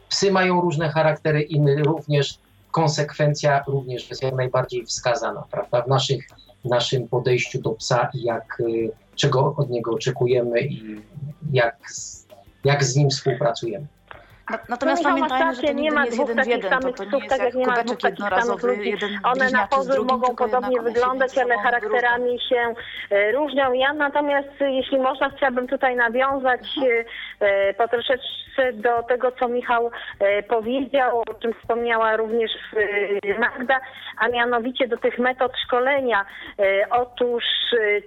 psy mają różne charaktery i również konsekwencja również jest jak najbardziej wskazana, prawda, w naszych naszym podejściu do psa i jak, y, czego od niego oczekujemy i jak jak z nim współpracujemy. Na- Natomiast No, pamiętajmy, że to nie ma dwóch jeden takich jeden. Samych to nie psów, jest tak jak jak nie ma kubeczek dwóch takich samych jednorazowy, ludzi. jeden One na pozór mogą podobnie wyglądać, ale charakterami się e, różnią. Ja natomiast, e, jeśli można, chciałabym tutaj nawiązać e, e, po troszeczkę do tego, co Michał powiedział, o czym wspomniała również Magda, a mianowicie do tych metod szkolenia. Otóż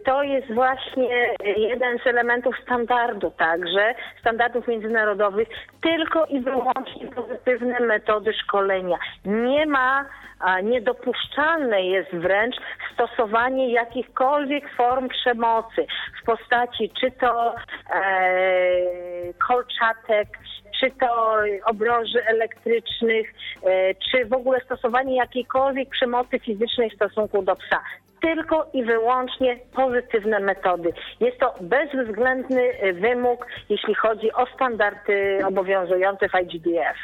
to jest właśnie jeden z elementów standardu także, standardów międzynarodowych, tylko i wyłącznie pozytywne metody szkolenia. Nie ma, niedopuszczalne jest wręcz stosowanie jakichkolwiek form przemocy w postaci czy to e, kolczatek, czy to obroży elektrycznych, e, czy w ogóle stosowanie jakiejkolwiek przemocy fizycznej w stosunku do psa. Tylko i wyłącznie pozytywne metody. Jest to bezwzględny e, wymóg, jeśli chodzi o standardy obowiązujące w IGDF.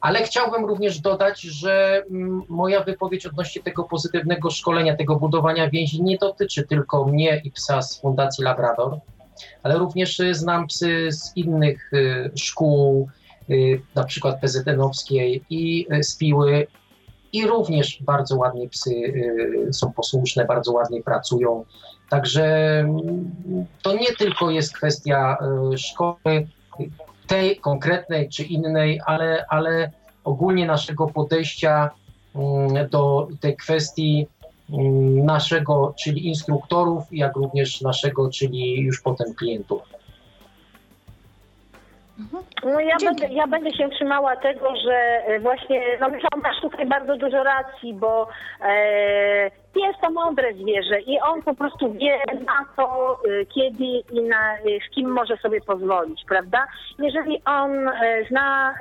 Ale chciałbym również dodać, że mm, moja wypowiedź odnośnie tego pozytywnego szkolenia, tego budowania więzi nie dotyczy tylko mnie i psa z Fundacji Labrador, ale również y, znam psy z innych y, szkół, y, na przykład PZN-owskiej i z Piły i również bardzo ładnie psy są posłuszne, bardzo ładnie pracują. Także mm, to nie tylko jest kwestia szkoły, tej konkretnej czy innej, ale, ale ogólnie naszego podejścia mm, do tej kwestii naszego, czyli instruktorów, jak również naszego, czyli już potem klientów. No ja Dzięki. będę, ja będę się trzymała tego, że e, właśnie, no Michał, masz tutaj bardzo dużo racji, bo e, jest to mądre zwierzę i on po prostu wie na to, e, kiedy i na, e, z kim może sobie pozwolić, prawda? Jeżeli on e, zna,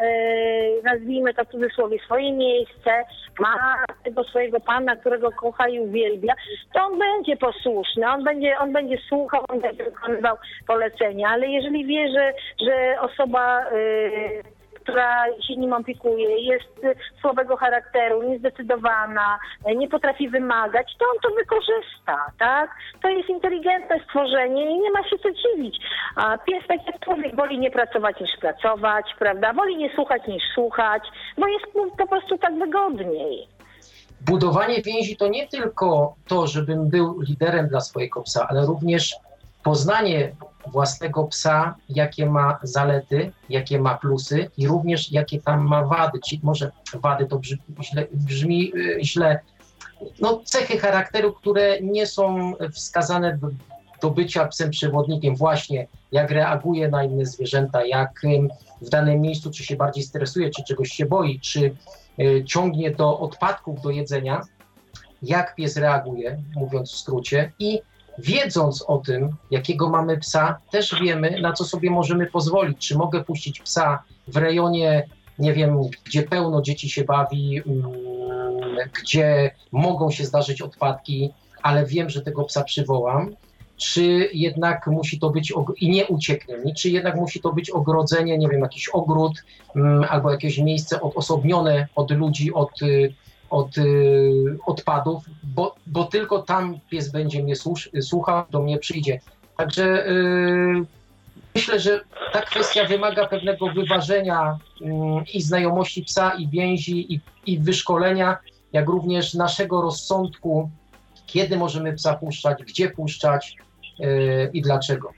nazwijmy to w cudzysłowie, swoje miejsce, ma tego swojego pana, którego kocha i uwielbia, to on będzie posłuszny, on będzie, on będzie słuchał, on będzie wykonywał polecenia, ale jeżeli wie, że, że osoba, y, która się nim opiekuje, jest słabego charakteru, niezdecydowana, nie potrafi wymagać, to on to wykorzysta, tak? To jest inteligentne stworzenie i nie ma się co dziwić. A pies, tak jak człowiek, woli nie pracować niż pracować, prawda? Woli nie słuchać niż słuchać, bo jest mu po prostu tak wygodniej. Budowanie więzi to nie tylko to, żebym był liderem dla swojego psa, ale również poznanie własnego psa, jakie ma zalety, jakie ma plusy i również jakie tam ma wady. Czyli może wady to brzmi źle, brzmi y, źle. No, cechy charakteru, które nie są wskazane do, bycia psem przewodnikiem, właśnie jak reaguje na inne zwierzęta, jak w danym miejscu, czy się bardziej stresuje, czy czegoś się boi, czy y, ciągnie do odpadków do jedzenia, jak pies reaguje, mówiąc w skrócie, i wiedząc o tym, jakiego mamy psa, też wiemy, na co sobie możemy pozwolić. Czy mogę puścić psa w rejonie, nie wiem, gdzie pełno dzieci się bawi, mm, gdzie mogą się zdarzyć odpadki, ale wiem, że tego psa przywołam, czy jednak musi to być, i nie ucieknie mi, czy jednak musi to być ogrodzenie, nie wiem, jakiś ogród mm, albo jakieś miejsce odosobnione od ludzi, od y, od y, odpadów, bo, bo tylko tam pies będzie mnie słuch, słuchał, do mnie przyjdzie. Także y, myślę, że ta kwestia wymaga pewnego wyważenia y, i znajomości psa, i więzi, i, i wyszkolenia, jak również naszego rozsądku, kiedy możemy psa puszczać, gdzie puszczać y, i dlaczego.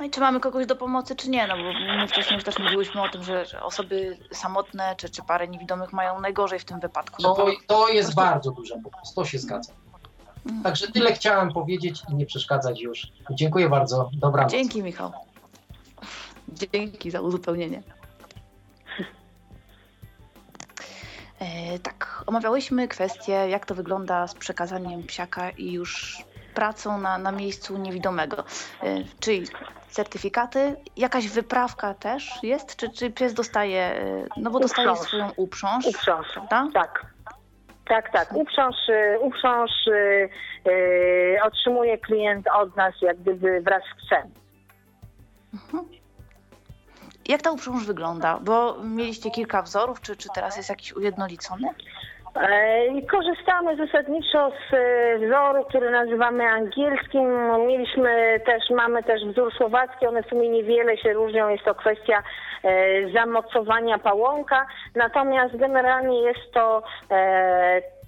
No i czy mamy kogoś do pomocy, czy nie? No bo my wcześniej już też mówiłyśmy o tym, że, że osoby samotne czy, czy parę niewidomych mają najgorzej w tym wypadku. No to, to jest prostu... bardzo duża pomoc, to się zgadza. Mm. Także tyle chciałem powiedzieć i nie przeszkadzać już. Dziękuję bardzo. Dobranoc. Dzięki Michał. Dzięki za uzupełnienie. E, tak, omawiałyśmy kwestię, jak to wygląda z przekazaniem psiaka i już pracą na, na miejscu niewidomego. E, czyli certyfikaty, jakaś wyprawka też jest? Czy, czy pies dostaje, e, no bo dostaje uprząż. swoją uprząż? Uprząż, tak? Tak. Tak, tak. Uprząż, e, uprząż yy, otrzymuje klient od nas jak gdyby wraz z psem. Mhm. Jak ta uprząż wygląda? Bo mieliście kilka wzorów, czy, czy teraz jest jakiś ujednolicony? E, korzystamy zasadniczo z e, wzoru, który nazywamy angielskim. Mieliśmy też, mamy też wzór słowacki, one w sumie niewiele się różnią, jest to kwestia e, zamocowania pałąka, natomiast generalnie jest to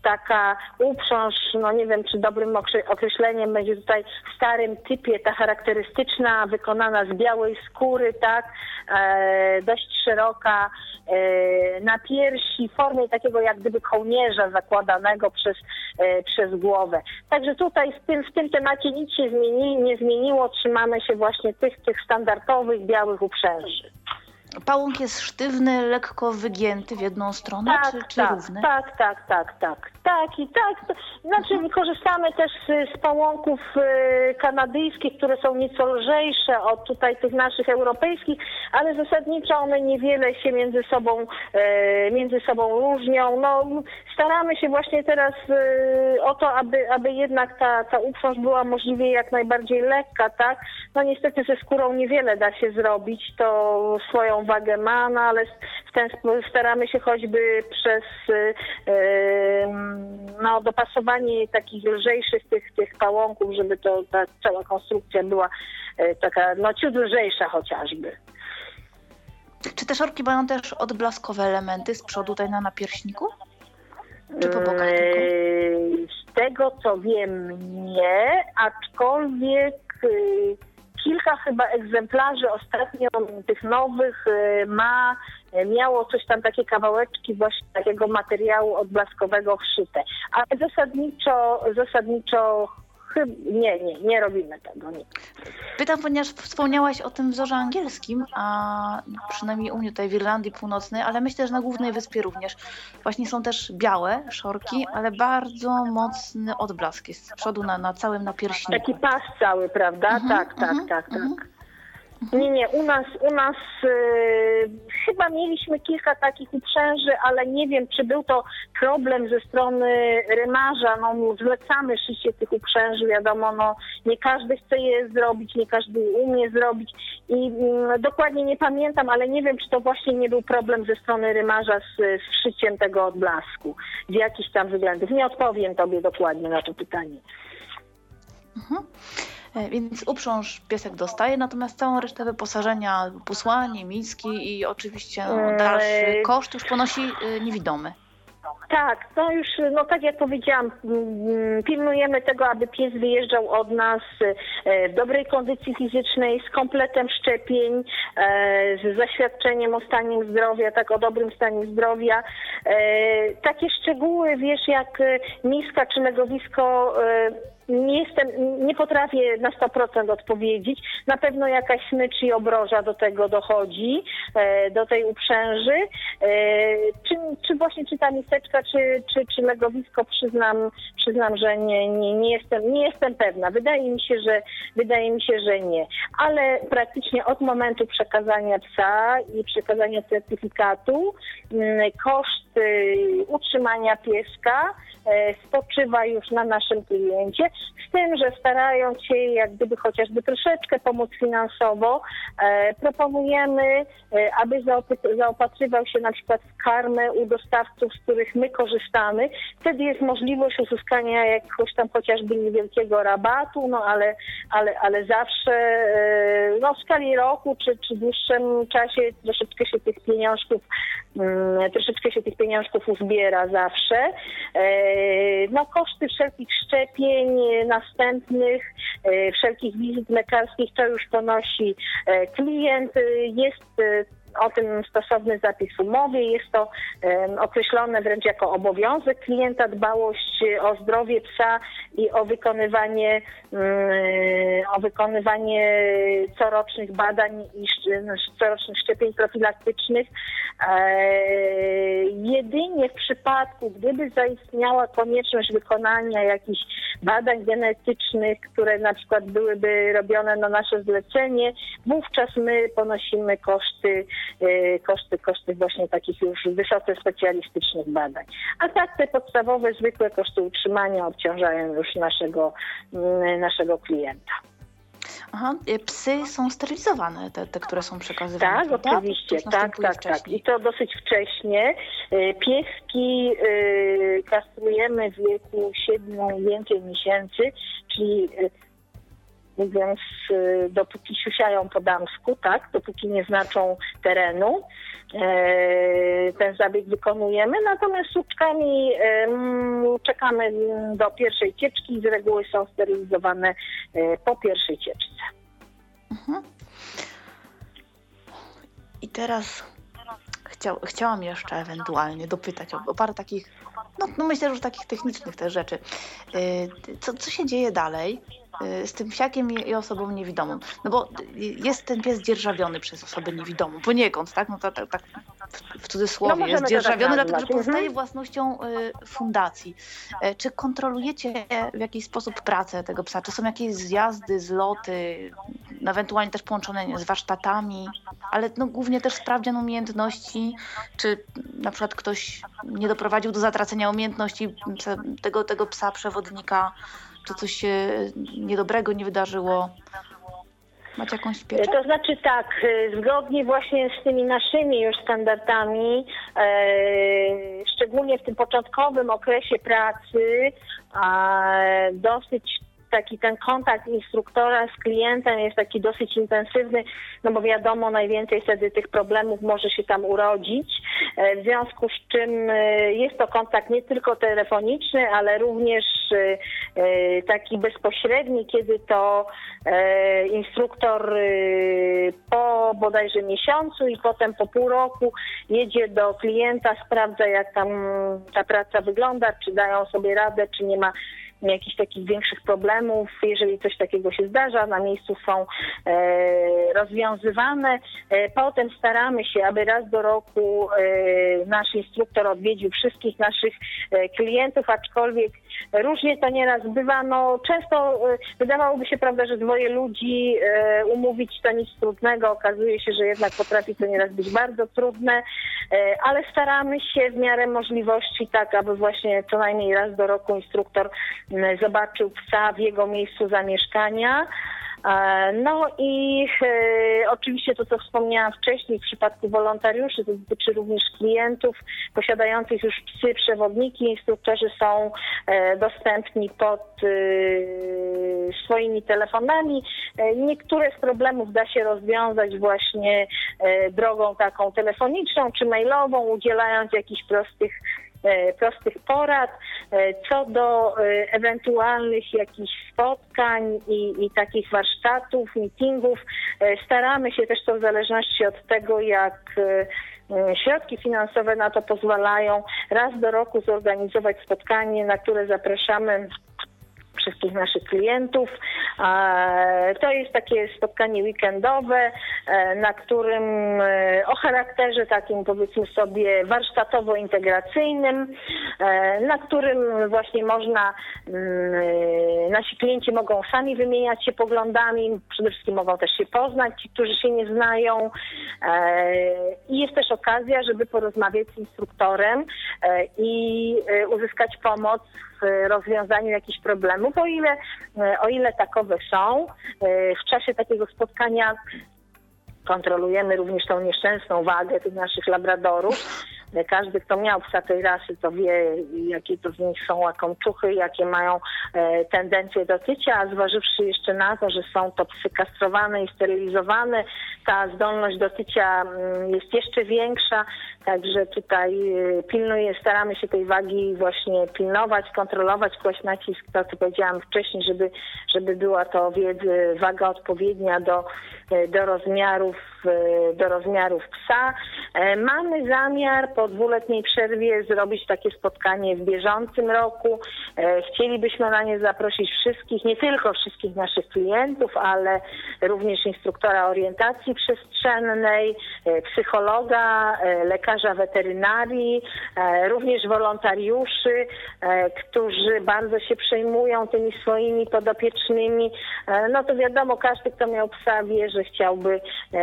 taka uprząż, no nie wiem czy dobrym określeniem będzie tutaj w starym typie, ta charakterystyczna, wykonana z białej skóry, tak, e, dość szeroka, e, na piersi, w formie takiego jak gdyby kołnierza zakładanego przez, e, przez głowę. Także tutaj w tym, w tym temacie nic się zmieni, nie zmieniło, trzymamy się właśnie tych, tych standardowych białych uprzęży. Pałąk jest sztywny, lekko wygięty w jedną stronę, tak, czy, czy tak, równy? Tak, tak, tak, tak. Tak i tak. Znaczy mhm. korzystamy też z, z pałąków y, kanadyjskich, które są nieco lżejsze od tutaj tych naszych europejskich, ale zasadniczo one niewiele się między sobą, y, między sobą różnią. No, staramy się właśnie teraz y, o to, aby, aby jednak ta, ta uprząż była możliwie jak najbardziej lekka, tak? No niestety ze skórą niewiele da się zrobić, to swoją wagę ma, no ale w ten sposób staramy się choćby przez no, dopasowanie takich lżejszych tych, tych pałąków, żeby to ta cała konstrukcja była e, taka no ciut lżejsza chociażby. Czy te szorki mają też odblaskowe elementy z przodu tutaj na napierśniku? Czy po bokach tylko? E, z tego co wiem nie, aczkolwiek kilka chyba egzemplarzy ostatnio tych nowych ma E, miało coś tam, takie kawałeczki właśnie takiego materiału odblaskowego wszyte. Ale zasadniczo, zasadniczo nie, nie, nie robimy tego. Nie. Pytam, ponieważ wspomniałaś o tym wzorze angielskim, a przynajmniej u mnie tutaj w Irlandii Północnej, ale myślę, że na głównej wyspie również. Właśnie są też białe szorki, ale bardzo mocny odblask jest z przodu na, na całym napierśniku. Taki pas cały, prawda? Mhm, tak, tak, mhm, tak, tak. Nie, nie, u nas, u nas y, chyba mieliśmy kilka takich uprzęży, ale nie wiem, czy był to problem ze strony rymarza. No, zlecamy szycie tych uprzęży, wiadomo, no, nie każdy chce je zrobić, nie każdy umie zrobić i y, dokładnie nie pamiętam, ale nie wiem, czy to właśnie nie był problem ze strony rymarza z, z szyciem tego odblasku z jakichś tam względów. Nie odpowiem tobie dokładnie na to pytanie. Mhm. E, więc uprząż piesek dostaje, natomiast całą resztę wyposażenia, posłanie, miski i oczywiście no, dalszy koszt już ponosi e, niewidomy. Tak, no już, no tak jak powiedziałam, pilnujemy tego, aby pies wyjeżdżał od nas e, w dobrej kondycji fizycznej, z kompletem szczepień, e, z zaświadczeniem o stanie zdrowia, tak o dobrym stanie zdrowia. E, takie szczegóły, wiesz, jak miska czy legowisko nie jestem, nie potrafię na 100% odpowiedzieć. Na pewno jakaś smycz i obroża do tego dochodzi, e, do tej uprzęży. E, czy, czy właśnie czy ta miseczka, czy, czy, czy legowisko, przyznam, przyznam, że nie, nie, nie, jestem, nie jestem pewna. Wydaje mi się, że wydaje mi się, że nie. Ale praktycznie od momentu przekazania psa i przekazania certyfikatu mm, koszt utrzymania pieska e, spoczywa już na naszym kliencie z tym, że starając się jak gdyby chociażby troszeczkę pomóc finansowo, e, proponujemy, e, aby zaopatrywał się na przykład w karmę u dostawców, z których my korzystamy. Wtedy jest możliwość uzyskania jakiegoś tam chociażby niewielkiego rabatu, no ale, ale, ale zawsze e, no, w skali roku czy, czy dłuższym czasie troszeczkę się tych pieniążków mm, troszeczkę się tych pieniążków uzbiera zawsze. No koszty wszelkich szczepień, następnych, e, wszelkich wizyt lekarskich, to już ponosi e, klient. Jest o tym stosowny zapis w umowie. Jest to określone wręcz jako obowiązek klienta, dbałość o zdrowie psa i o wykonywanie, mm, o wykonywanie corocznych badań i corocznych szczepień profilaktycznych. E, jedynie w przypadku, gdyby zaistniała konieczność wykonania jakichś badań genetycznych, które na przykład byłyby robione na nasze zlecenie, wówczas my ponosimy koszty Y, koszty, koszty właśnie takich już wysoce specjalistycznych badań. A tak te podstawowe, zwykłe koszty utrzymania obciążają już naszego, mm, naszego klienta. Aha, y, psy są sterylizowane, te, te które są przekazywane. Tak, prawda? oczywiście, tak, tak, tak. I to dosyć wcześnie. Y, pieski kastrujemy w wieku 7 i więcej miesięcy, czyli mówiąc, y, dopóki siusiają po damsku, tak, dopóki nie znaczą terenu, e, ten zabieg wykonujemy, natomiast słuczkami czekamy do pierwszej cieczki i z reguły są sterylizowane e, po pierwszej cieczce. Mhm. I teraz chciał, chciałam jeszcze ewentualnie dopytać o, o parę takich, no, no myślę, że takich technicznych też rzeczy. E, co, co się dzieje dalej, Y, z tym psiakiem i osobą niewidomą. No bo jest ten pies dzierżawiony przez osobę niewidomą, poniekąd, tak? No tak, tak, tak w cudzysłowie no jest dzierżawiony, tak dlatego że pozostaje mhm. własnością y, fundacji. E, czy kontrolujecie w jakiś sposób pracę tego psa? Czy są jakieś zjazdy, zloty, ewentualnie też połączone z warsztatami, ale no, głównie też sprawdzian umiejętności, czy na przykład ktoś nie doprowadził do zatracenia umiejętności tego, tego psa przewodnika czy coś się niedobrego nie wydarzyło? Macie jakąś pieczę? To znaczy tak, y, zgodnie właśnie z tymi naszymi już standardami, e, szczególnie w tym początkowym okresie pracy, dosyć taki ten kontakt instruktora z klientem jest taki dosyć intensywny, no bo wiadomo, najwięcej wtedy tych problemów może się tam urodzić. E, w związku z czym e, jest to kontakt nie tylko telefoniczny, ale również e, taki bezpośredni, kiedy to instruktor po bodajże miesiącu i potem po pół roku jedzie do klienta, sprawdza jak tam ta praca wygląda, czy dają sobie radę, czy nie ma jakichś takich większych problemów, jeżeli coś takiego się zdarza, na miejscu są e, rozwiązywane. E, potem staramy się, aby raz do roku e, nasz instruktor odwiedził wszystkich naszych klientów, aczkolwiek różnie to nieraz bywa. No, często e, wydawałoby się, prawda, że dwoje ludzi e, umówić to nic trudnego. Okazuje się, że jednak potrafi to nieraz być bardzo trudne, ale staramy się w miarę możliwości tak, aby właśnie co najmniej raz do roku instruktor zobaczył psa w jego miejscu zamieszkania. E, no i e, oczywiście to, co wspomniałam wcześniej w przypadku wolontariuszy, to dotyczy również klientów posiadających już psy, przewodniki. Instruktorzy są e, dostępni pod e, swoimi telefonami. E, niektóre z problemów da się rozwiązać właśnie e, drogą taką telefoniczną czy mailową, udzielając jakichś prostych prostych porad. Co do ewentualnych jakichś spotkań i, i takich warsztatów, meetingów, staramy się też to w zależności od tego, jak środki finansowe na to pozwalają, raz do roku zorganizować spotkanie, na które zapraszamy wszystkich naszych klientów. To jest takie spotkanie weekendowe, e, na którym e, o charakterze takim powiedzmy sobie warsztatowo-integracyjnym, e, na którym właśnie można, mm, nasi klienci mogą sami wymieniać się poglądami, przede wszystkim mogą też się poznać, ci, którzy się nie znają. I jest też okazja, żeby porozmawiać z instruktorem i uzyskać pomoc w rozwiązaniu jakichś problemów, o ile, o ile takowe są. W czasie takiego spotkania kontrolujemy również tą nieszczęsną wagę tych naszych labradorów. Każdy, kto miał psa tej rasy, to wie, jakie to w nich są łakomczuchy, jakie mają e, tendencje do tycia, a zważywszy jeszcze na to, że są to psy kastrowane i sterylizowane, ta zdolność do tycia mm, jest jeszcze większa, także tutaj e, pilnuje, staramy się tej wagi właśnie pilnować, kontrolować, kłaść nacisk, to co powiedziałam wcześniej, żeby, żeby była to wiedzy, waga odpowiednia do, e, do rozmiarów do rozmiarów psa. Mamy zamiar po dwuletniej przerwie zrobić takie spotkanie w bieżącym roku. E, chcielibyśmy na nie zaprosić wszystkich, nie tylko wszystkich naszych klientów, ale również instruktora orientacji przestrzennej, e, psychologa, e, lekarza weterynarii, również wolontariuszy, którzy bardzo się przejmują tymi swoimi podopiecznymi. No to wiadomo, każdy, kto miał psa, wie, że chciałby,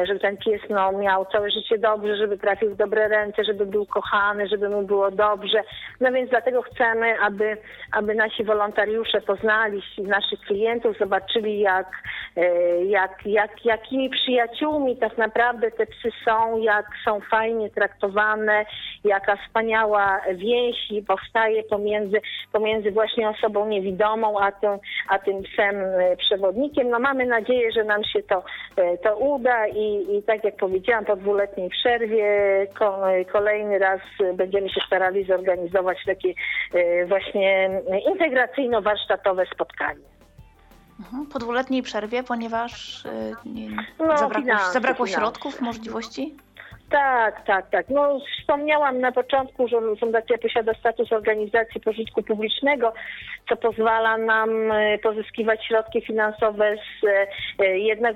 żeby ten pies no, miał całe życie dobrze, żeby trafił w dobre ręce, żeby był kochany, żeby mu było dobrze. No więc dlatego chcemy, aby, aby nasi wolontariusze poznali naszych klientów, zobaczyli jak, e, jak, jak, jakimi przyjaciółmi tak naprawdę te psy są, jak są fajnie traktowane, jaka wspaniała więź powstaje pomiędzy, pomiędzy właśnie osobą niewidomą, a tym, a tym psem e, przewodnikiem. No mamy nadzieję, że nam się to, to uda i, i tak jak powiedziałam, po dwuletniej przerwie kolejny raz będziemy się starali zorganizować takie e, właśnie integracyjno-warsztatowe spotkanie. Mhm, po dwuletniej przerwie, ponieważ e, nie, no, zabrakło, zabrakło środków, możliwości? Tak, tak, tak. No, wspomniałam na początku, że Fundacja posiada status organizacji pożytku publicznego, co pozwala nam e, pozyskiwać środki finansowe z 1%.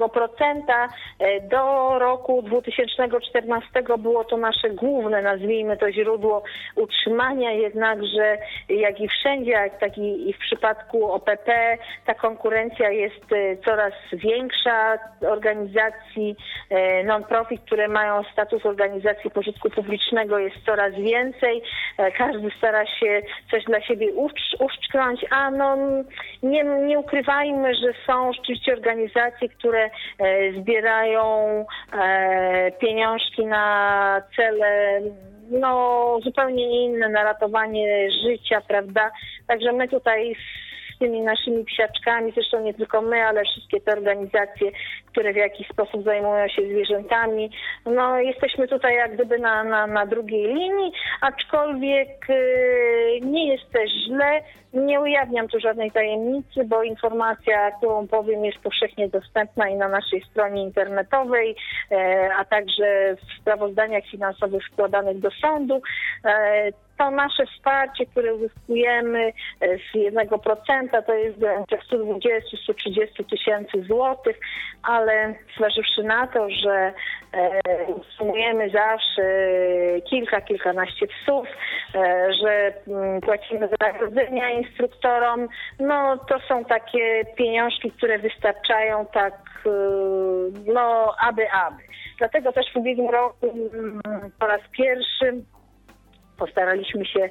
E, e, do roku 2014 było to nasze główne, nazwijmy to, źródło utrzymania, jednakże jak i wszędzie, jak tak i, w przypadku OPP, ta konkurencja jest coraz większa. Organizacji non-profit, które mają status organizacji pożytku publicznego jest coraz więcej. Każdy stara się coś dla siebie uszczknąć, a no nie, nie ukrywajmy, że są rzeczywiście organizacje, które e, zbierają e, pieniążki na cele no, zupełnie inne, na ratowanie życia, prawda? Także my tutaj tymi naszymi psiaczkami, zresztą nie tylko my, ale wszystkie te organizacje, które w jakiś sposób zajmują się zwierzętami. No, jesteśmy tutaj jak gdyby na, na, na drugiej linii, aczkolwiek yy, nie jest też źle. Nie ujawniam tu żadnej tajemnicy, bo informacja, którą powiem, jest powszechnie dostępna i na naszej stronie internetowej, e, a także w sprawozdaniach finansowych składanych do sądu. E, to nasze wsparcie, które uzyskujemy e, z 1% to jest 120-130 tysięcy złotych, ale zważywszy na to, że sumujemy zawsze kilka, kilkanaście psów, że mm, płacimy wynagrodzenia instruktorom, no to są takie pieniążki, które wystarczają tak, no aby, aby. Dlatego też w ubiegłym roku mm, po raz pierwszy postaraliśmy się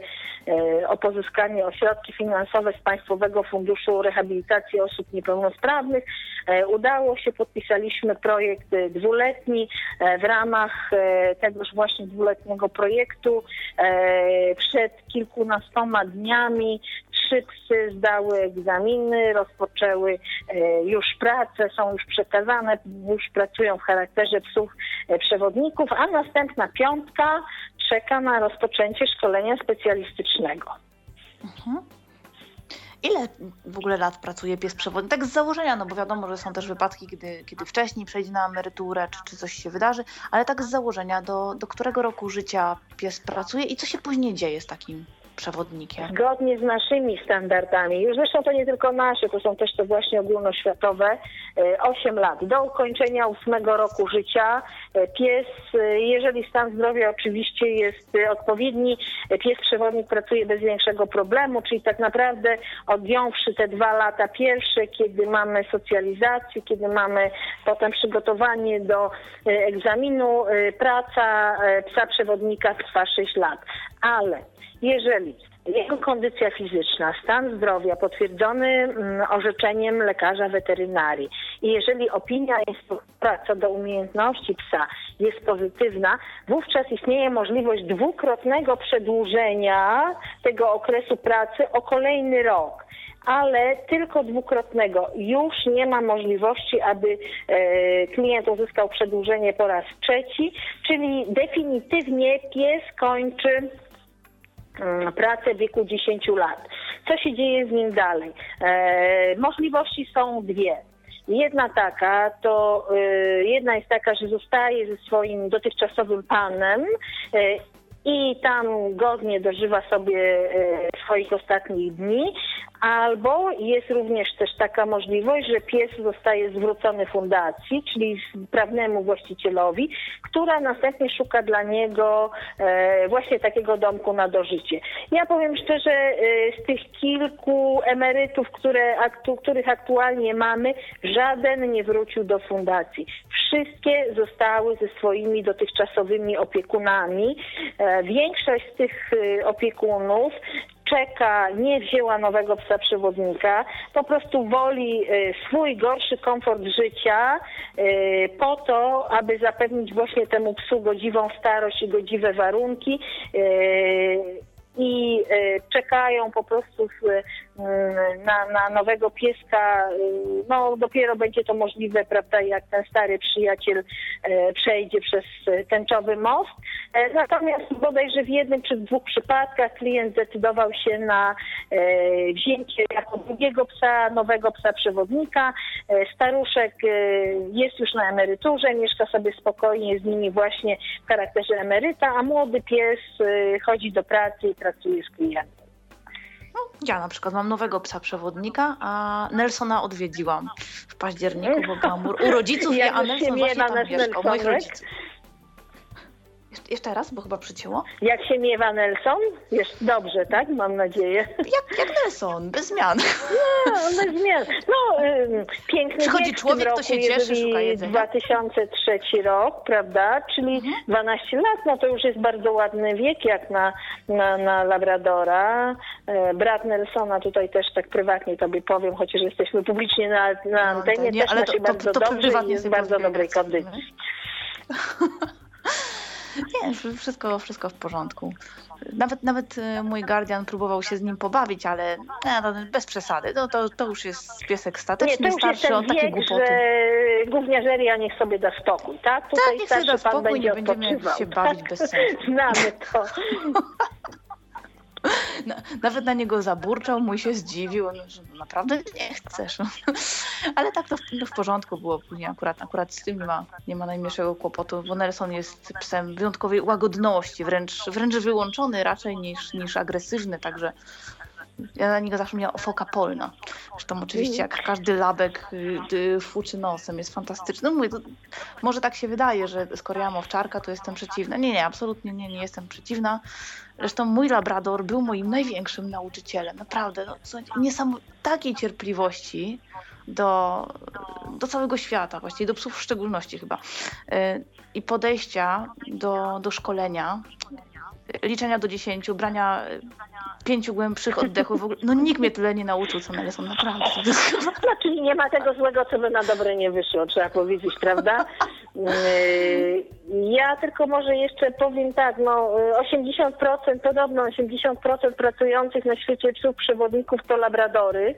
e, o pozyskanie o środki finansowe z Państwowego Funduszu Rehabilitacji Osób Niepełnosprawnych. E, udało się, podpisaliśmy projekt dwuletni. E, w ramach tegoż właśnie dwuletniego projektu przed kilkunastoma dniami trzy psy zdały egzaminy, rozpoczęły już pracę, są już przekazane, już pracują w charakterze psów przewodników, a następna piątka czeka na rozpoczęcie szkolenia specjalistycznego. Mhm. Ile w ogóle lat pracuje pies przewodnik? Tak z założenia, no bo wiadomo, że są też wypadki, kiedy, kiedy wcześniej przejdzie na emeryturę, czy, czy coś się wydarzy, ale tak z założenia, do, do którego roku życia pies pracuje i co się później dzieje z takim przewodnikiem? Zgodnie z naszymi standardami, już zresztą to nie tylko nasze, to są też te właśnie ogólnoświatowe, 8 e, lat. Do ukończenia 8 roku życia e, pies, e, jeżeli stan zdrowia oczywiście jest odpowiedni, pies przewodnik pracuje bez większego problemu, czyli tak naprawdę odjąwszy te dwa lata pierwsze, kiedy mamy socjalizację, kiedy mamy potem przygotowanie do egzaminu, praca psa przewodnika trwa 6 lat. Ale jeżeli jego kondycja fizyczna, stan zdrowia potwierdzony mm, orzeczeniem lekarza weterynarii i jeżeli opinia instruktora co do umiejętności psa jest pozytywna, wówczas istnieje możliwość dwukrotnego przedłużenia tego okresu pracy o kolejny rok ale tylko dwukrotnego. Już nie ma możliwości, aby e, klient uzyskał przedłużenie po raz trzeci, czyli definitywnie pies kończy pracę w wieku 10 lat. Co się dzieje z nim dalej? E, możliwości są dwie. Jedna taka, to e, jedna jest taka, że zostaje ze swoim dotychczasowym panem e, i tam godnie dożywa sobie e, swoich ostatnich dni, Albo jest również też taka możliwość, że pies zostaje zwrócony fundacji, czyli prawnemu właścicielowi, która następnie szuka dla niego e, właśnie takiego domku na dożycie. Ja powiem szczerze, e, z tych kilku emerytów, które, których aktualnie mamy, żaden nie wrócił do fundacji. Wszystkie zostały ze swoimi dotychczasowymi opiekunami. E, większość z tych opiekunów czeka, nie wzięła nowego psa przewodnika, po prostu woli y, swój gorszy komfort życia y, po to, aby zapewnić właśnie temu psu godziwą starość i godziwe warunki y, i czekają po prostu na, na nowego pieska. No dopiero będzie to możliwe, prawda, jak ten stary przyjaciel przejdzie przez tęczowy most. E, natomiast bodajże w jednym czy dwóch przypadkach klient zdecydował się na wzięcie jako drugiego psa, nowego psa przewodnika. E, staruszek jest już na emeryturze, mieszka sobie spokojnie z nimi właśnie w charakterze emeryta, a młody pies chodzi do pracy i pracuje z klientem. No, ja na przykład mam nowego psa przewodnika, a Nelsona odwiedziłam w październiku, bo byłam u rodziców, (laughs) ja, a Nelson właśnie tam mieszkał, moich rodziców. Jeszcze raz, bo chyba przycięło. Jak się miewa Nelson? Jest dobrze, tak? Mam nadzieję. Jak, jak Nelson, bez zmian. No, bez zmian. No, ym, piękny Przychodzi człowiek, roku, to się cieszy, szuka jedzenia. 2003 rok, prawda? Czyli mhm. 12 lat, no to już jest bardzo ładny wiek, jak na, na, na Labradora. E, brat Nelsona, tutaj też tak prywatnie tobie powiem, chociaż jesteśmy publicznie na, na no, antenie, nie, też ale to, to, bardzo to, to dobrze i jest w bardzo dobrej kondycji. Nie, wszystko, wszystko w porządku. Nawet, nawet e, mój guardian próbował się z nim pobawić, ale nie, no, bez przesady. To, to, to już jest piesek stateczny, nie, starszy, on takie głupoty. Że gówniarzeria niech sobie da spokój, tak? Tutaj tak, niech sobie da spokój, nie będziemy się bawić bez sensu. (laughs) Znamy to. (laughs) Nawet na niego zaburczał, mój się zdziwił, że naprawdę nie chcesz. Ale tak to w, w porządku było później, akurat, akurat z tym nie ma, nie ma najmniejszego kłopotu, bo Nelson jest psem wyjątkowej łagodności, wręcz, wręcz wyłączony raczej niż, niż agresywny, także ja na niego zawsze miałam foka polna. Zresztą oczywiście jak każdy labek y, fuczy nosem, jest fantastyczny. No mówię, może tak się wydaje, że skoro ja mam owczarka, to jestem przeciwna. Nie, nie, absolutnie nie, nie jestem przeciwna. Zresztą mój labrador był moim największym nauczycielem. Naprawdę, no, takiej cierpliwości do, do całego świata, właściwie do psów w szczególności chyba. Y, I podejścia do, do szkolenia liczenia do dziesięciu, brania pięciu głębszych oddechów. Ogóle, no nikt mnie tyle nie nauczył, co Nelson, naprawdę. No, czyli nie ma tego złego, co by na dobre nie wyszło, trzeba powiedzieć, prawda? Yy, ja tylko może jeszcze powiem tak, no 80%, podobno 80% pracujących na świecie psów przewodników to labradory.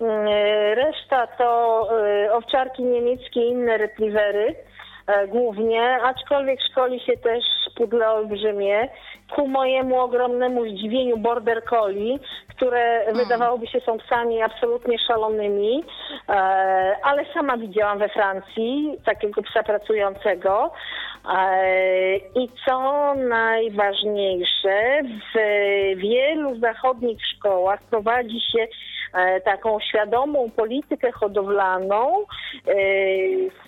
Yy, reszta to yy, owczarki niemieckie i inne retrievery. E, głównie, aczkolwiek szkoli się też pudle olbrzymie. Ku mojemu ogromnemu zdziwieniu border collie, które mm. wydawałoby się są psami absolutnie szalonymi, e, ale sama widziałam we Francji takiego psa pracującego. E, I co najważniejsze, w wielu zachodnich szkołach prowadzi się taką świadomą politykę hodowlaną, e,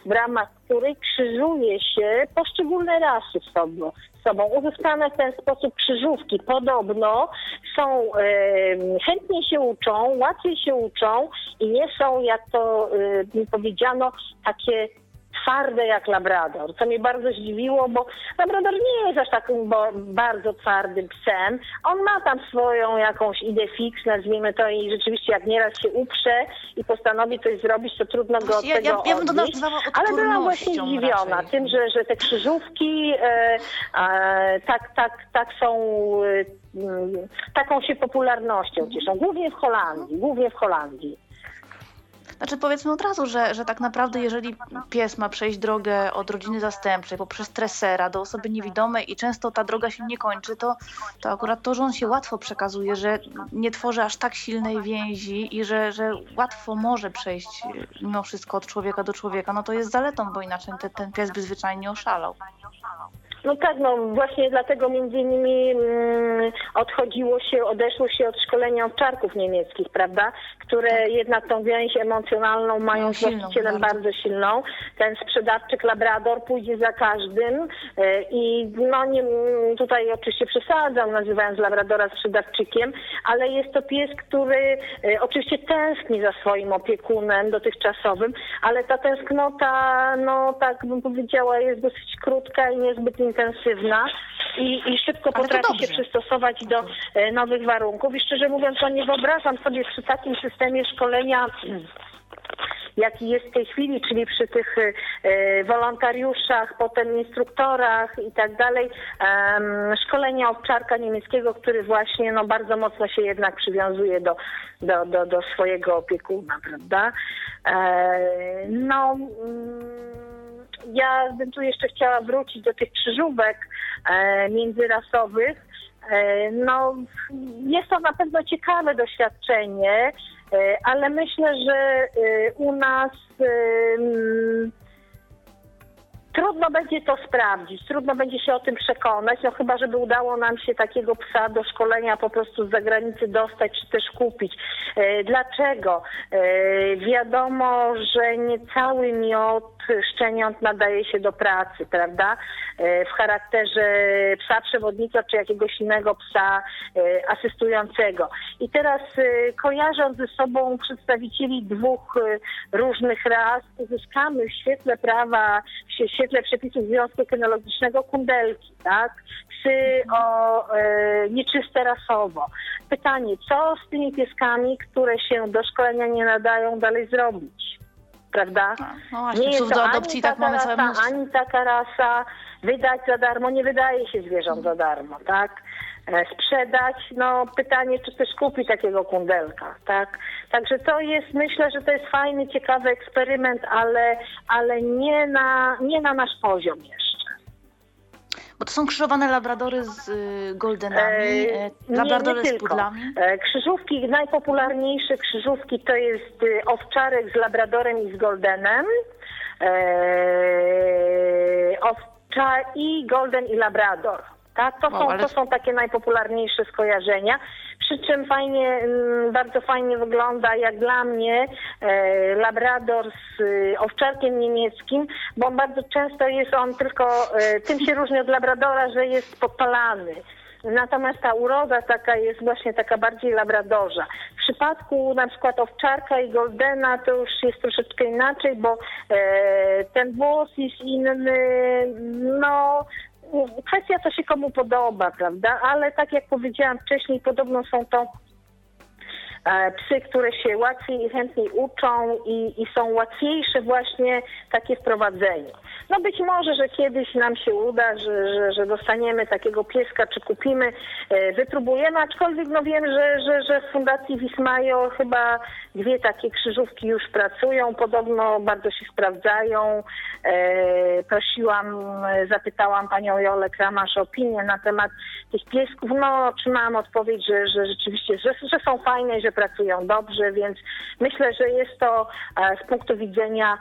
w ramach której krzyżuje się poszczególne rasy sobą. Sobą. Uzyskane w ten sposób krzyżówki podobno są, chętnie się uczą, łatwiej się uczą i nie są, jak to mi powiedziano, takie twarde jak labrador, co mnie bardzo zdziwiło, bo labrador nie jest aż takim bardzo twardym psem. On ma tam swoją jakąś ideę fix, nazwijmy to, i rzeczywiście jak nieraz się uprze i postanowi coś zrobić, to trudno go od ja, tego ja, ja bym odnieść. Ale byłam właśnie zdziwiona raczej. tym, że, że te krzyżówki e, e, tak, tak, tak są e, taką się popularnością cieszą, głównie w Holandii, głównie w Holandii. Znaczy powiedzmy od razu, że, że tak naprawdę jeżeli pies ma przejść drogę od rodziny zastępczej poprzez tresera do osoby niewidomej i często ta droga się nie kończy, to, to akurat to, że on się łatwo przekazuje, że nie tworzy aż tak silnej więzi i że, że łatwo może przejść mimo wszystko od człowieka do człowieka, no to jest zaletą, bo inaczej ten, ten pies by zwyczajnie oszalał. No tak, no właśnie dlatego między innymi mm, odchodziło się, odeszło się od szkolenia owczarków niemieckich, prawda? Które tak. jednak tą więź emocjonalną mają no, z właścicielem bardzo. bardzo silną. Ten sprzedawczyk Labrador pójdzie za każdym e, i no nie, tutaj oczywiście przesadzam nazywając Labradora sprzedawczykiem, ale jest to pies, który e, oczywiście tęskni za swoim opiekunem dotychczasowym, ale ta tęsknota, no tak bym powiedziała, jest dosyć krótka i niezbyt intensywna i, i szybko potrafi się przystosować do e, nowych warunków. I szczerze mówiąc, to nie wyobrażam sobie przy takim systemie szkolenia jaki jest w tej chwili, czyli przy tych e, wolontariuszach, potem instruktorach i tak dalej, szkolenia owczarka niemieckiego, który właśnie no, bardzo mocno się jednak przywiązuje do, do, do, do swojego opiekuna, prawda? E, no... Mm, ja bym tu jeszcze chciała wrócić do tych krzyżówek e, międzyrasowych. E, no, jest to na pewno ciekawe doświadczenie, e, ale myślę, że e, u nas Trudno będzie to sprawdzić, trudno będzie się o tym przekonać, no chyba, żeby udało nam się takiego psa do szkolenia po prostu z zagranicy dostać, czy też kupić. E, dlaczego? E, wiadomo, że nie cały miod szczeniąt nadaje się do pracy, prawda? E, w charakterze psa przewodnika, czy jakiegoś innego psa asystującego. I teraz kojarząc ze sobą przedstawicieli dwóch różnych ras, uzyskamy w świetle prawa, w świetle przepisów Związku Kynologicznego kundelki, tak? Psy o, e, nieczyste rasowo. Pytanie, co z tymi pieskami, które się do szkolenia nie nadają, dalej zrobić? Prawda? No, właśnie, nie jest to do adopcji tak mamy rasa, ani taka rasa, wydać za darmo, nie wydaje się zwierząt za darmo, tak? E, sprzedać, no pytanie, czy ktoś kupi takiego kundelka, tak? Także to jest, myślę, że to jest fajny, ciekawy eksperyment, ale, ale nie, na, nie na nasz poziom jeszcze. Bo to są krzyżowane labradory z y, goldenami, e, labradory nie, nie z pudlami? E, krzyżówki, najpopularniejsze krzyżówki to jest y, owczarek z labradorem i z goldenem. E, owcza i golden i labrador. Tak, to, są, to są takie najpopularniejsze skojarzenia. Przy czym fajnie, mm, bardzo fajnie wygląda, jak dla mnie, e, Labrador z e, owczarkiem niemieckim, bo bardzo często jest on tylko, e, tym się różni od Labradora, że jest podpalany. Natomiast ta uroda taka jest właśnie taka bardziej labradorza. W przypadku na przykład owczarka i goldena to już jest troszeczkę inaczej, bo e, ten włos jest inny, no kwestia, co się komu podoba, prawda? Ale tak jak powiedziałam wcześniej, podobno są to e, psy, które się łatwiej i chętniej uczą i, i są łatwiejsze właśnie takie wprowadzenie. No być może, że kiedyś nam się uda, że, że, że dostaniemy takiego pieska, czy kupimy, e, wypróbujemy, aczkolwiek no wiem, że, że, że w Fundacji Wismajo chyba dwie takie krzyżówki już pracują, podobno bardzo się sprawdzają. E, prosiłam, zapytałam panią Jolę Kramasz o opinię na temat tych piesków. No otrzymałam odpowiedź, że, że rzeczywiście, że, że są fajne że pracują dobrze, więc myślę, że jest to e, z punktu widzenia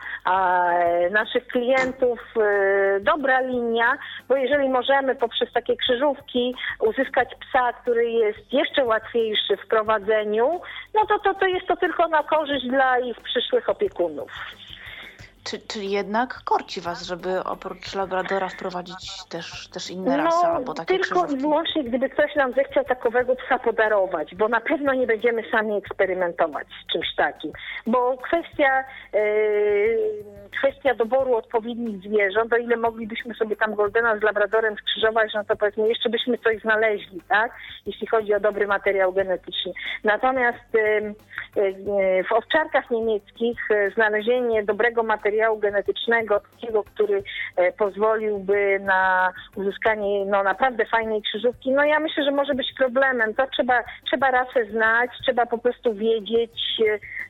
naszych klientów e, dobra linia, bo jeżeli możemy poprzez takie krzyżówki uzyskać psa, który jest jeszcze łatwiejszy w prowadzeniu, no to, to, to jest to tylko na korzyść dla ich przyszłych opiekunów. Czy, czyli jednak korci was, żeby oprócz Labradora wprowadzić też, też inne rasy albo takie tylko krzyżówki? i wyłącznie, gdyby ktoś nam zechciał takowego psa podarować, bo na pewno nie będziemy sami eksperymentować z czymś takim, bo kwestia, e, kwestia doboru odpowiednich zwierząt, o ile moglibyśmy sobie tam Goldena z Labradorem skrzyżować, no to powiedzmy jeszcze byśmy coś znaleźli, tak, jeśli chodzi o dobry materiał genetyczny. Natomiast e, e, w owczarkach niemieckich e, znalezienie dobrego materiału genetycznego, takiego, który e, pozwoliłby na uzyskanie no, naprawdę fajnej krzyżówki, no ja myślę, że może być problemem. To trzeba, trzeba rasę znać, trzeba po prostu wiedzieć,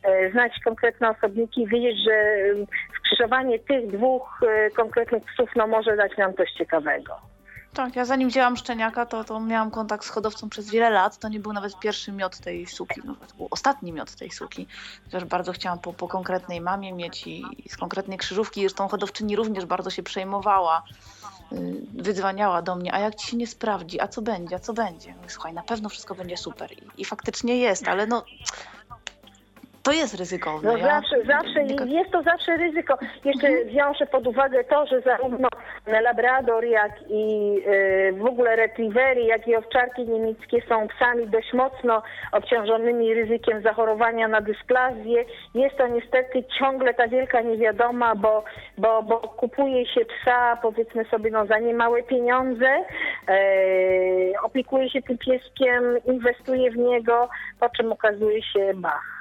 e, znać konkretne osobniki, wiedzieć, że e, skrzyżowanie tych dwóch e, konkretnych psów no, może dać nam coś ciekawego. Tak, ja zanim wzięłam szczeniaka, to, to miałam kontakt z hodowcą przez wiele lat. To nie był nawet pierwszy miod tej suki, no, to był ostatni miod tej suki. Chociaż bardzo chciałam po, po konkretnej mamie mieć i, i z konkretnej krzyżówki. Zresztą hodowczyni również bardzo się przejmowała. Yy, Wydzwaniała do mnie, a jak ci się nie sprawdzi, a co będzie, a co będzie? Mówię, Słuchaj, na pewno wszystko będzie super. I, i faktycznie jest, ale no to jest ryzykowne. No Ja zawsze, jest to zawsze ryzyko. Jeszcze wiążę pod uwagę to, że zarówno Labrador, jak i y, w ogóle retrievery, jak i owczarki niemieckie są psami dość mocno obciążonymi ryzykiem zachorowania na dysplazję. Jest to niestety ciągle ta wielka niewiadoma, bo, bo, bo kupuje się psa, powiedzmy sobie, no, za niemałe pieniądze, e, opiekuje się tym pieskiem, inwestuje w niego, po czym okazuje się bach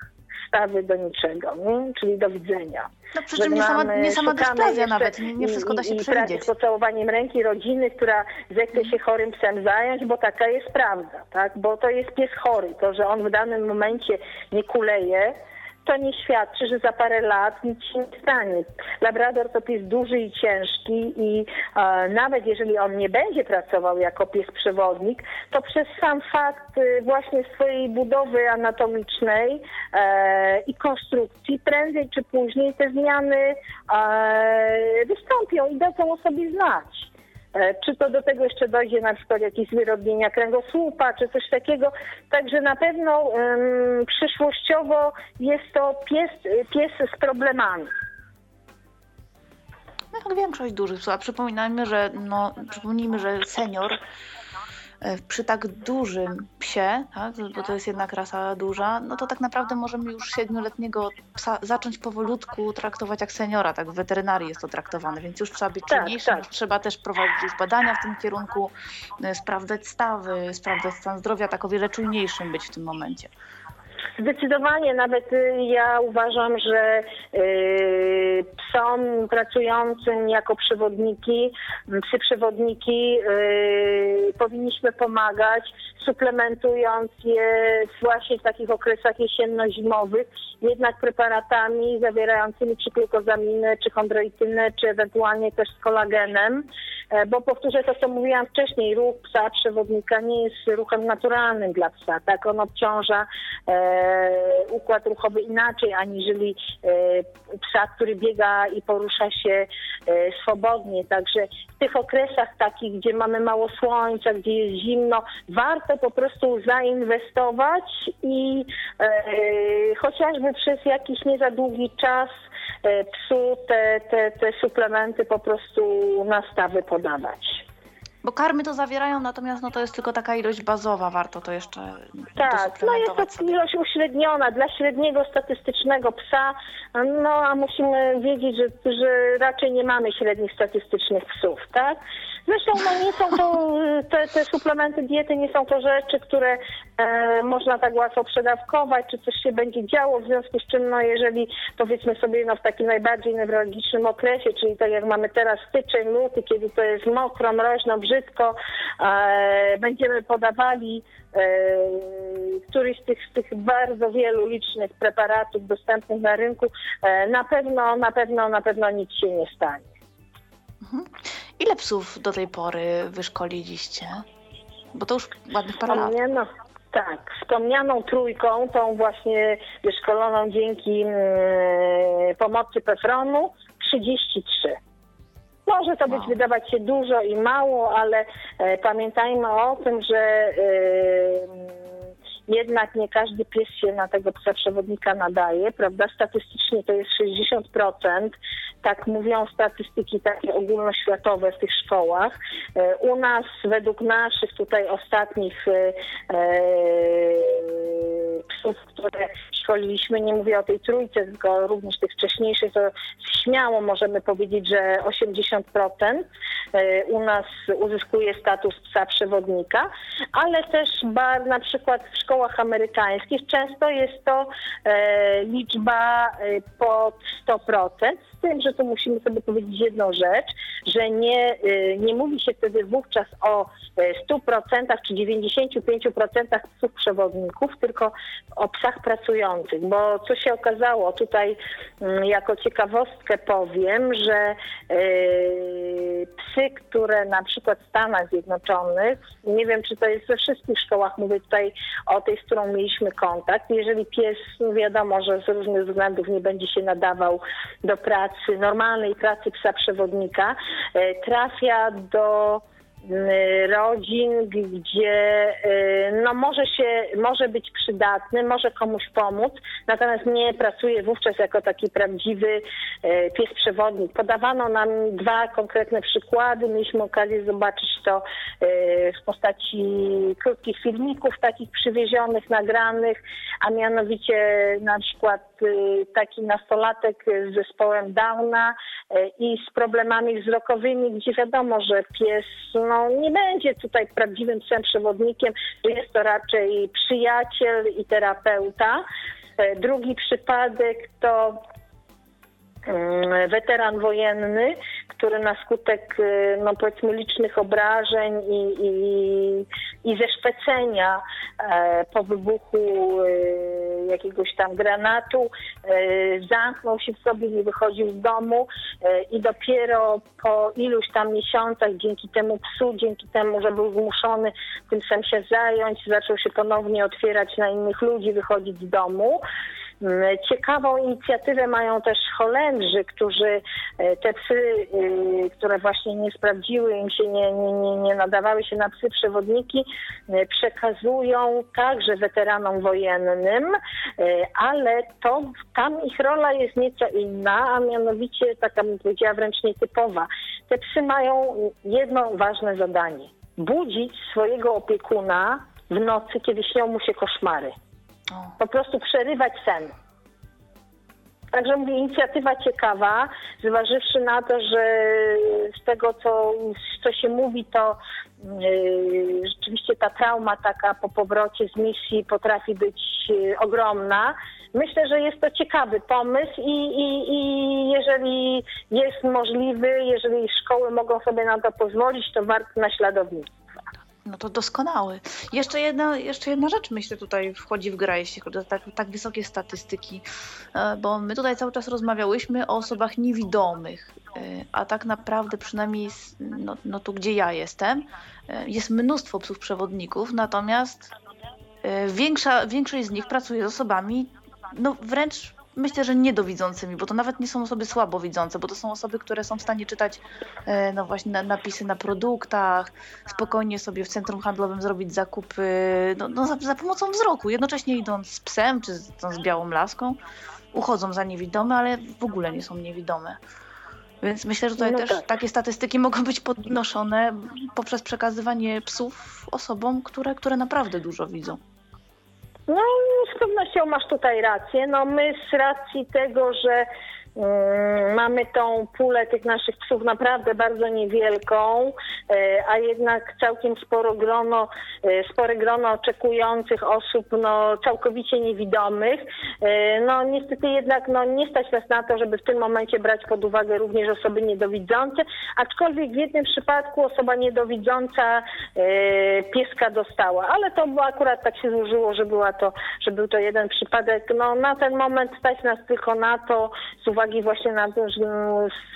stawy do niczego, nie? czyli do widzenia. No przy czym nie sama, nie sama dysplazja nawet, nie, nie wszystko da się i, i przewidzieć. pracy z pocałowaniem ręki rodziny, która zechce się chorym psem zająć, bo taka jest prawda, tak? Bo to jest pies chory. To, że on w danym momencie nie kuleje, to nie świadczy, że za parę lat nic się nie stanie. Labrador to pies duży i ciężki i e, nawet jeżeli on nie będzie pracował jako pies przewodnik, to przez sam fakt e, właśnie swojej budowy anatomicznej e, i konstrukcji prędzej czy później te zmiany e, wystąpią i dadzą o sobie znać. E, Czy to do tego jeszcze dojdzie na przykład jakieś wyrobienia kręgosłupa, czy coś takiego. Także na pewno em, przyszłościowo jest to pies, pies z problemami. No jak większość dużych psów, a przypominajmy, że no, przypomnijmy, że senior przy tak dużym psie, tak, bo to jest jednak rasa duża, no to tak naprawdę możemy już siedmioletniego psa zacząć powolutku traktować jak seniora, tak w weterynarii jest to traktowane, więc już trzeba być Tak, czynniejszym, tak. trzeba też prowadzić już badania w tym kierunku, e, sprawdzać stawy, sprawdzać stan zdrowia, tak o wiele czujniejszym być w tym momencie. Zdecydowanie nawet y, ja uważam, że y, psom pracującym jako przewodniki, psy przewodniki y, powinniśmy pomagać, suplementując je właśnie w takich okresach jesienno-zimowych, jednak preparatami zawierającymi czy glukozaminy, czy chondroitynę, czy ewentualnie też z kolagenem, E, bo powtórzę to, co mówiłam wcześniej, ruch psa przewodnika nie jest ruchem naturalnym dla psa, tak? On obciąża e, układ ruchowy inaczej, aniżeli e, psa, który biega i porusza się e, swobodnie. Także w tych okresach takich, gdzie mamy mało słońca, gdzie jest zimno, warto po prostu zainwestować i e, chociażby przez jakiś nie za długi czas e, psu te, te, te suplementy po prostu na stawy podawać. Bo karmy to zawierają, natomiast no to jest tylko taka ilość bazowa, warto to jeszcze Tak, no jest to ilość uśredniona dla średniego statystycznego psa, no a musimy wiedzieć, że, że raczej nie mamy średnich statystycznych psów, tak? Zresztą no, nie są to, te, te suplementy diety nie są to rzeczy, które e, można tak łatwo przedawkować, czy coś się będzie działo, w związku z czym no, jeżeli powiedzmy sobie no, w takim najbardziej newralgicznym okresie, czyli tak jak mamy teraz styczeń, luty, kiedy to jest mokro, mroźno, brzydko, e, będziemy podawali e, któryś z tych, z tych bardzo wielu licznych preparatów dostępnych na rynku, e, na pewno, na pewno, na pewno nic się nie stanie. Mhm. Ile psów do tej pory wyszkoliliście? Bo to już ładnych parę lat. Tak, wspomnianą trójką, tą właśnie wyszkoloną dzięki mm, pomocy Pefronu, 33. Może to być Wow. wydawać się dużo i mało, ale e, pamiętajmy o tym, że e, jednak nie każdy pies się na tego psa przewodnika nadaje, prawda? Statystycznie to jest 60%, tak mówią statystyki takie ogólnoświatowe w tych szkołach. E, U nas według naszych tutaj ostatnich e, e, psów, które szkoliliśmy, nie mówię o tej trójce, tylko również tych wcześniejszych, to śmiało możemy powiedzieć, że 80% e, u nas uzyskuje status psa przewodnika, ale też ba, na przykład w szkołach amerykańskich często jest to e, liczba e, pod 100%, z tym, że tu musimy sobie powiedzieć jedną rzecz, że nie, nie mówi się wtedy wówczas o e, 100% czy 95% psów przewodników, tylko o psach pracujących, bo co się okazało, tutaj mm, jako ciekawostkę powiem, że e, psy, które na przykład w Stanach Zjednoczonych, nie wiem czy to jest we wszystkich szkołach, mówię tutaj o tej, z którą mieliśmy kontakt, jeżeli pies, no wiadomo, że z różnych względów nie będzie się nadawał do pracy, normalnej pracy psa przewodnika, e, trafia do rodzin, gdzie y, no może się, może być przydatny, może komuś pomóc, natomiast nie pracuje wówczas jako taki prawdziwy y, pies przewodnik. Podawano nam dwa konkretne przykłady, mieliśmy okazję zobaczyć to y, w postaci krótkich filmików takich przywiezionych, nagranych, a mianowicie na przykład taki nastolatek z zespołem Downa y, i z problemami wzrokowymi, gdzie wiadomo, że pies no, nie będzie tutaj prawdziwym psem przewodnikiem, jest to raczej przyjaciel i terapeuta. E, Drugi przypadek to weteran wojenny, który na skutek y, no powiedzmy licznych obrażeń i, i, i zeszpecenia e, po wybuchu e, jakiegoś tam granatu e, zamknął się w sobie, nie wychodził z domu e, i dopiero po iluś tam miesiącach dzięki temu psu, dzięki temu, że był zmuszony tym sam się zająć, zaczął się ponownie otwierać na innych ludzi, wychodzić z domu. Mm, Ciekawą inicjatywę mają też Holendrzy, którzy e, te psy, e, które właśnie nie sprawdziły, im się nie, nie, nie, nadawały się na psy przewodniki, e, przekazują także weteranom wojennym, ale to tam ich rola jest nieco inna, a mianowicie taka bym powiedziała wręcz nietypowa. Te psy mają jedno ważne zadanie. Budzić swojego opiekuna w nocy, kiedy śnią mu się koszmary. Po prostu przerywać sen. Także mówię, inicjatywa ciekawa, zważywszy na to, że z tego, co, co się mówi, to yy, rzeczywiście ta trauma taka po powrocie z misji potrafi być yy, ogromna. Myślę, że jest to ciekawy pomysł i, i, i jeżeli jest możliwy, jeżeli szkoły mogą sobie na to pozwolić, to warto naśladownictwa. No to doskonały. Jeszcze jedna, jeszcze jedna rzecz myślę tutaj wchodzi w grę, jeśli chodzi o tak, tak wysokie statystyki, e, bo my tutaj cały czas rozmawiałyśmy o osobach niewidomych, e, a tak naprawdę przynajmniej no, no tu gdzie ja jestem, e, jest mnóstwo psów przewodników, natomiast większa, większość z nich pracuje z osobami no wręcz myślę, że niedowidzącymi, bo to nawet nie są osoby słabowidzące, bo to są osoby, które są w stanie czytać e, no właśnie na, napisy na produktach, spokojnie sobie w centrum handlowym zrobić zakupy no, no za, za pomocą wzroku, jednocześnie idąc z psem czy z, z białą laską, uchodzą za niewidome, ale w ogóle nie są niewidome. Więc myślę, że tutaj No też tak. takie statystyki mogą być podnoszone poprzez przekazywanie psów osobom, które, które naprawdę dużo widzą. No, z pewnością masz tutaj rację. No, my z racji tego, że mamy tą pulę tych naszych psów naprawdę bardzo niewielką, e, a jednak całkiem sporo grono, e, spore grono oczekujących osób no, całkowicie niewidomych. E, no niestety jednak no, nie stać nas na to, żeby w tym momencie brać pod uwagę również osoby niedowidzące, aczkolwiek w jednym przypadku osoba niedowidząca pieska dostała, ale to akurat tak się złożyło, że była to, że był to jeden przypadek. No na ten moment stać nas tylko na to z uwagi uwagi właśnie na to, że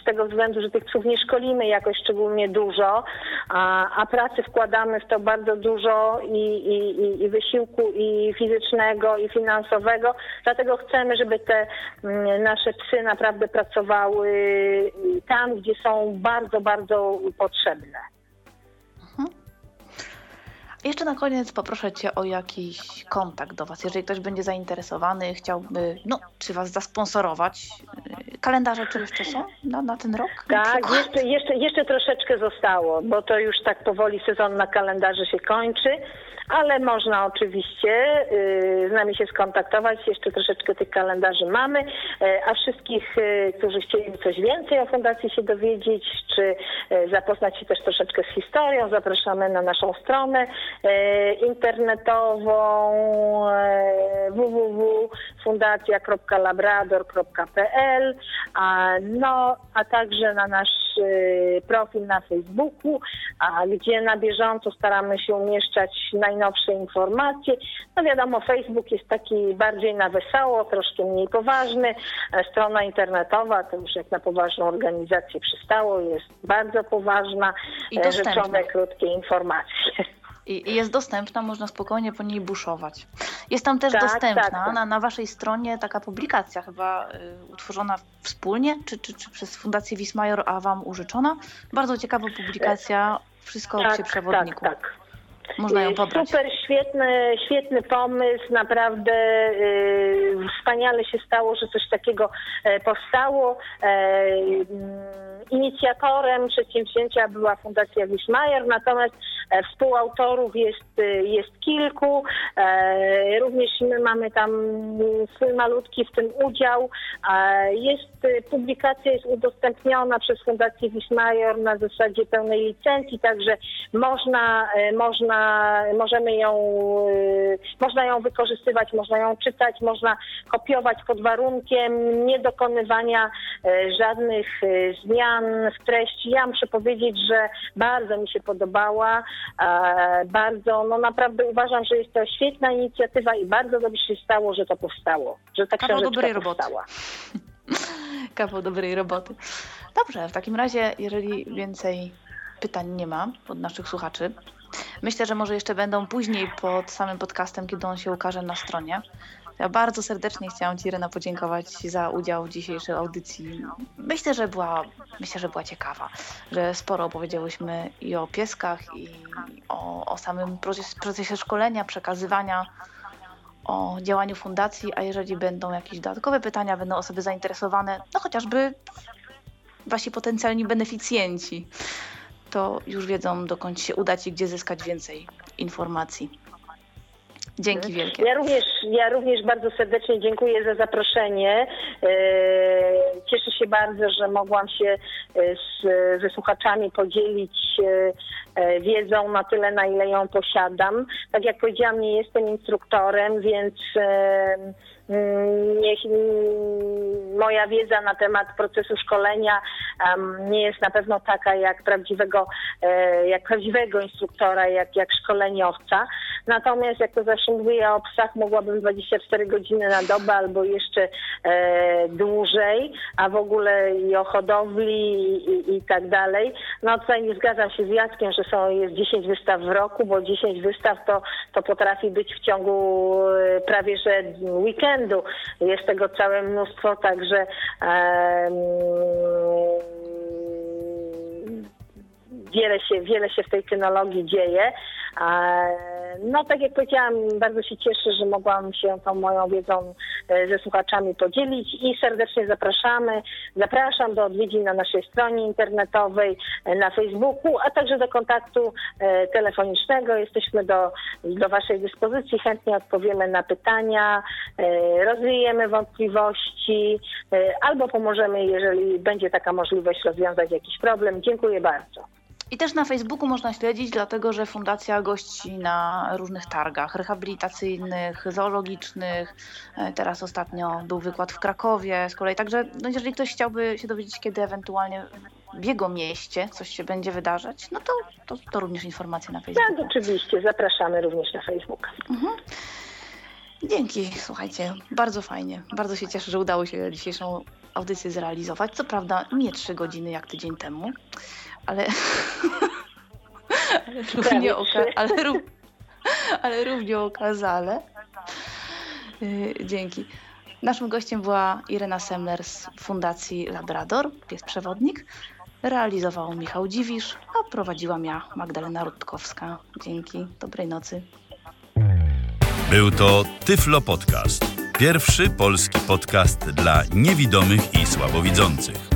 z tego względu, że tych psów nie szkolimy jakoś szczególnie dużo, a, a pracy wkładamy w to bardzo dużo i, i, i wysiłku i fizycznego, i finansowego. Dlatego chcemy, żeby te mm, nasze psy naprawdę pracowały tam, gdzie są bardzo, bardzo potrzebne. Jeszcze na koniec poproszę Cię o jakiś kontakt do Was. Jeżeli ktoś będzie zainteresowany, chciałby, no, czy Was zasponsorować. Y, kalendarze czy jeszcze są na, na ten rok? Tak, jeszcze, jeszcze, jeszcze troszeczkę zostało, bo to już tak powoli sezon na kalendarze się kończy ale można oczywiście y, z nami się skontaktować. Jeszcze troszeczkę tych kalendarzy mamy, y, a wszystkich, którzy chcieli coś więcej o Fundacji się dowiedzieć, czy zapoznać się też troszeczkę z historią, zapraszamy na naszą stronę internetową www.fundacja.labrador.pl, no, a także na nasz profil na Facebooku, gdzie na bieżąco staramy się umieszczać naj najnowsze informacje. No wiadomo, Facebook jest taki bardziej na wesoło, troszkę mniej poważny. E, strona internetowa to już jak na poważną organizację przystało, jest bardzo poważna, e, rzeczone krótkie informacje i jest dostępna, można spokojnie po niej buszować. Jest tam też tak, dostępna tak, tak. Na, na waszej stronie taka publikacja chyba y, utworzona wspólnie, czy, czy, czy przez Fundację Wismajor, a wam użyczona. Bardzo ciekawa publikacja, wszystko tak, o psie przewodniku. Tak, tak. Można ją pobrać. Super, świetny, świetny pomysł, naprawdę yy, wspaniale się stało, że coś takiego e, powstało. E, inicjatorem przedsięwzięcia była Fundacja Wischmeier, natomiast e, współautorów jest, e, jest kilku. Również my mamy tam swój malutki w tym udział. Jest, publikacja jest udostępniona przez Fundację Wischmeier na zasadzie pełnej licencji, także można, można, możemy ją, można ją wykorzystywać, można ją czytać, można kopiować pod warunkiem niedokonywania żadnych zmian w treści. Ja muszę powiedzieć, że bardzo mi się podobała. Bardzo, no naprawdę uważam, że jest to świetna inicjatywa i bardzo dobrze się stało, że to powstało. Że ta Kawał dobrej powstała. roboty. (laughs) Kawał dobrej roboty. Dobrze, w takim razie, jeżeli więcej pytań nie ma od naszych słuchaczy, myślę, że może jeszcze będą później pod samym podcastem, kiedy on się ukaże na stronie. Ja bardzo serdecznie chciałam Ci, Irena, podziękować za udział w dzisiejszej audycji. Myślę, że była, myślę, że była ciekawa, że sporo opowiedziałyśmy i o pieskach, i o, o samym procesie, szkolenia, przekazywania, o działaniu fundacji, a jeżeli będą jakieś dodatkowe pytania, będą osoby zainteresowane, no chociażby wasi potencjalni beneficjenci, to już wiedzą, dokąd się udać i gdzie zyskać więcej informacji. Dzięki wielkie. Ja również, ja również bardzo serdecznie dziękuję za zaproszenie. E, cieszę się bardzo, że mogłam się e, z, ze słuchaczami podzielić e, wiedzą na tyle, na ile ją posiadam. Tak jak powiedziałam, nie jestem instruktorem, więc Mm, niech mm, moja wiedza na temat procesu szkolenia nie jest na pewno taka jak prawdziwego, e, jak prawdziwego instruktora, jak, jak szkoleniowca. Natomiast jak to zawsze mówię o psach, mogłabym 24 godziny na dobę albo jeszcze e, dłużej, a w ogóle i o hodowli i, i, i tak dalej. No tutaj nie zgadzam się z Jackiem, że są, jest 10 wystaw w roku, bo 10 wystaw to, to potrafi być w ciągu e, prawie że weekend błędu. Jest tego całe mnóstwo, także wiele, się, wiele się w tej kynologii dzieje. No tak jak powiedziałam, bardzo się cieszę, że mogłam się tą moją wiedzą e, ze słuchaczami podzielić i serdecznie zapraszamy. Zapraszam do odwiedzin na naszej stronie internetowej, e, na Facebooku, a także do kontaktu e, telefonicznego. Jesteśmy do, do Waszej dyspozycji, chętnie odpowiemy na pytania, rozwijemy wątpliwości albo pomożemy, jeżeli będzie taka możliwość rozwiązać jakiś problem. Dziękuję bardzo. I też na Facebooku można śledzić, dlatego że fundacja gości na różnych targach rehabilitacyjnych, zoologicznych. E, teraz ostatnio był wykład w Krakowie z kolei. Także no jeżeli ktoś chciałby się dowiedzieć, kiedy ewentualnie w jego mieście coś się będzie wydarzać, no to, to, to również informacje na Facebooku. Tak, oczywiście. Zapraszamy również na Facebooka. Mhm. Dzięki, słuchajcie, bardzo fajnie. Bardzo się cieszę, że udało się dzisiejszą audycję zrealizować. Co prawda nie trzy godziny jak tydzień temu, ale, (laughs) ale, równie, oka- ale, rów- ale równie okazale. Yy, dzięki. Naszym gościem była Irena Semler z Fundacji Labrador, pies przewodnik. Realizował Michał Dziwisz, a prowadziłam ja, Magdalena Rutkowska. Dzięki, dobrej nocy. Był to Tyflo Podcast. Pierwszy polski podcast dla niewidomych i słabowidzących.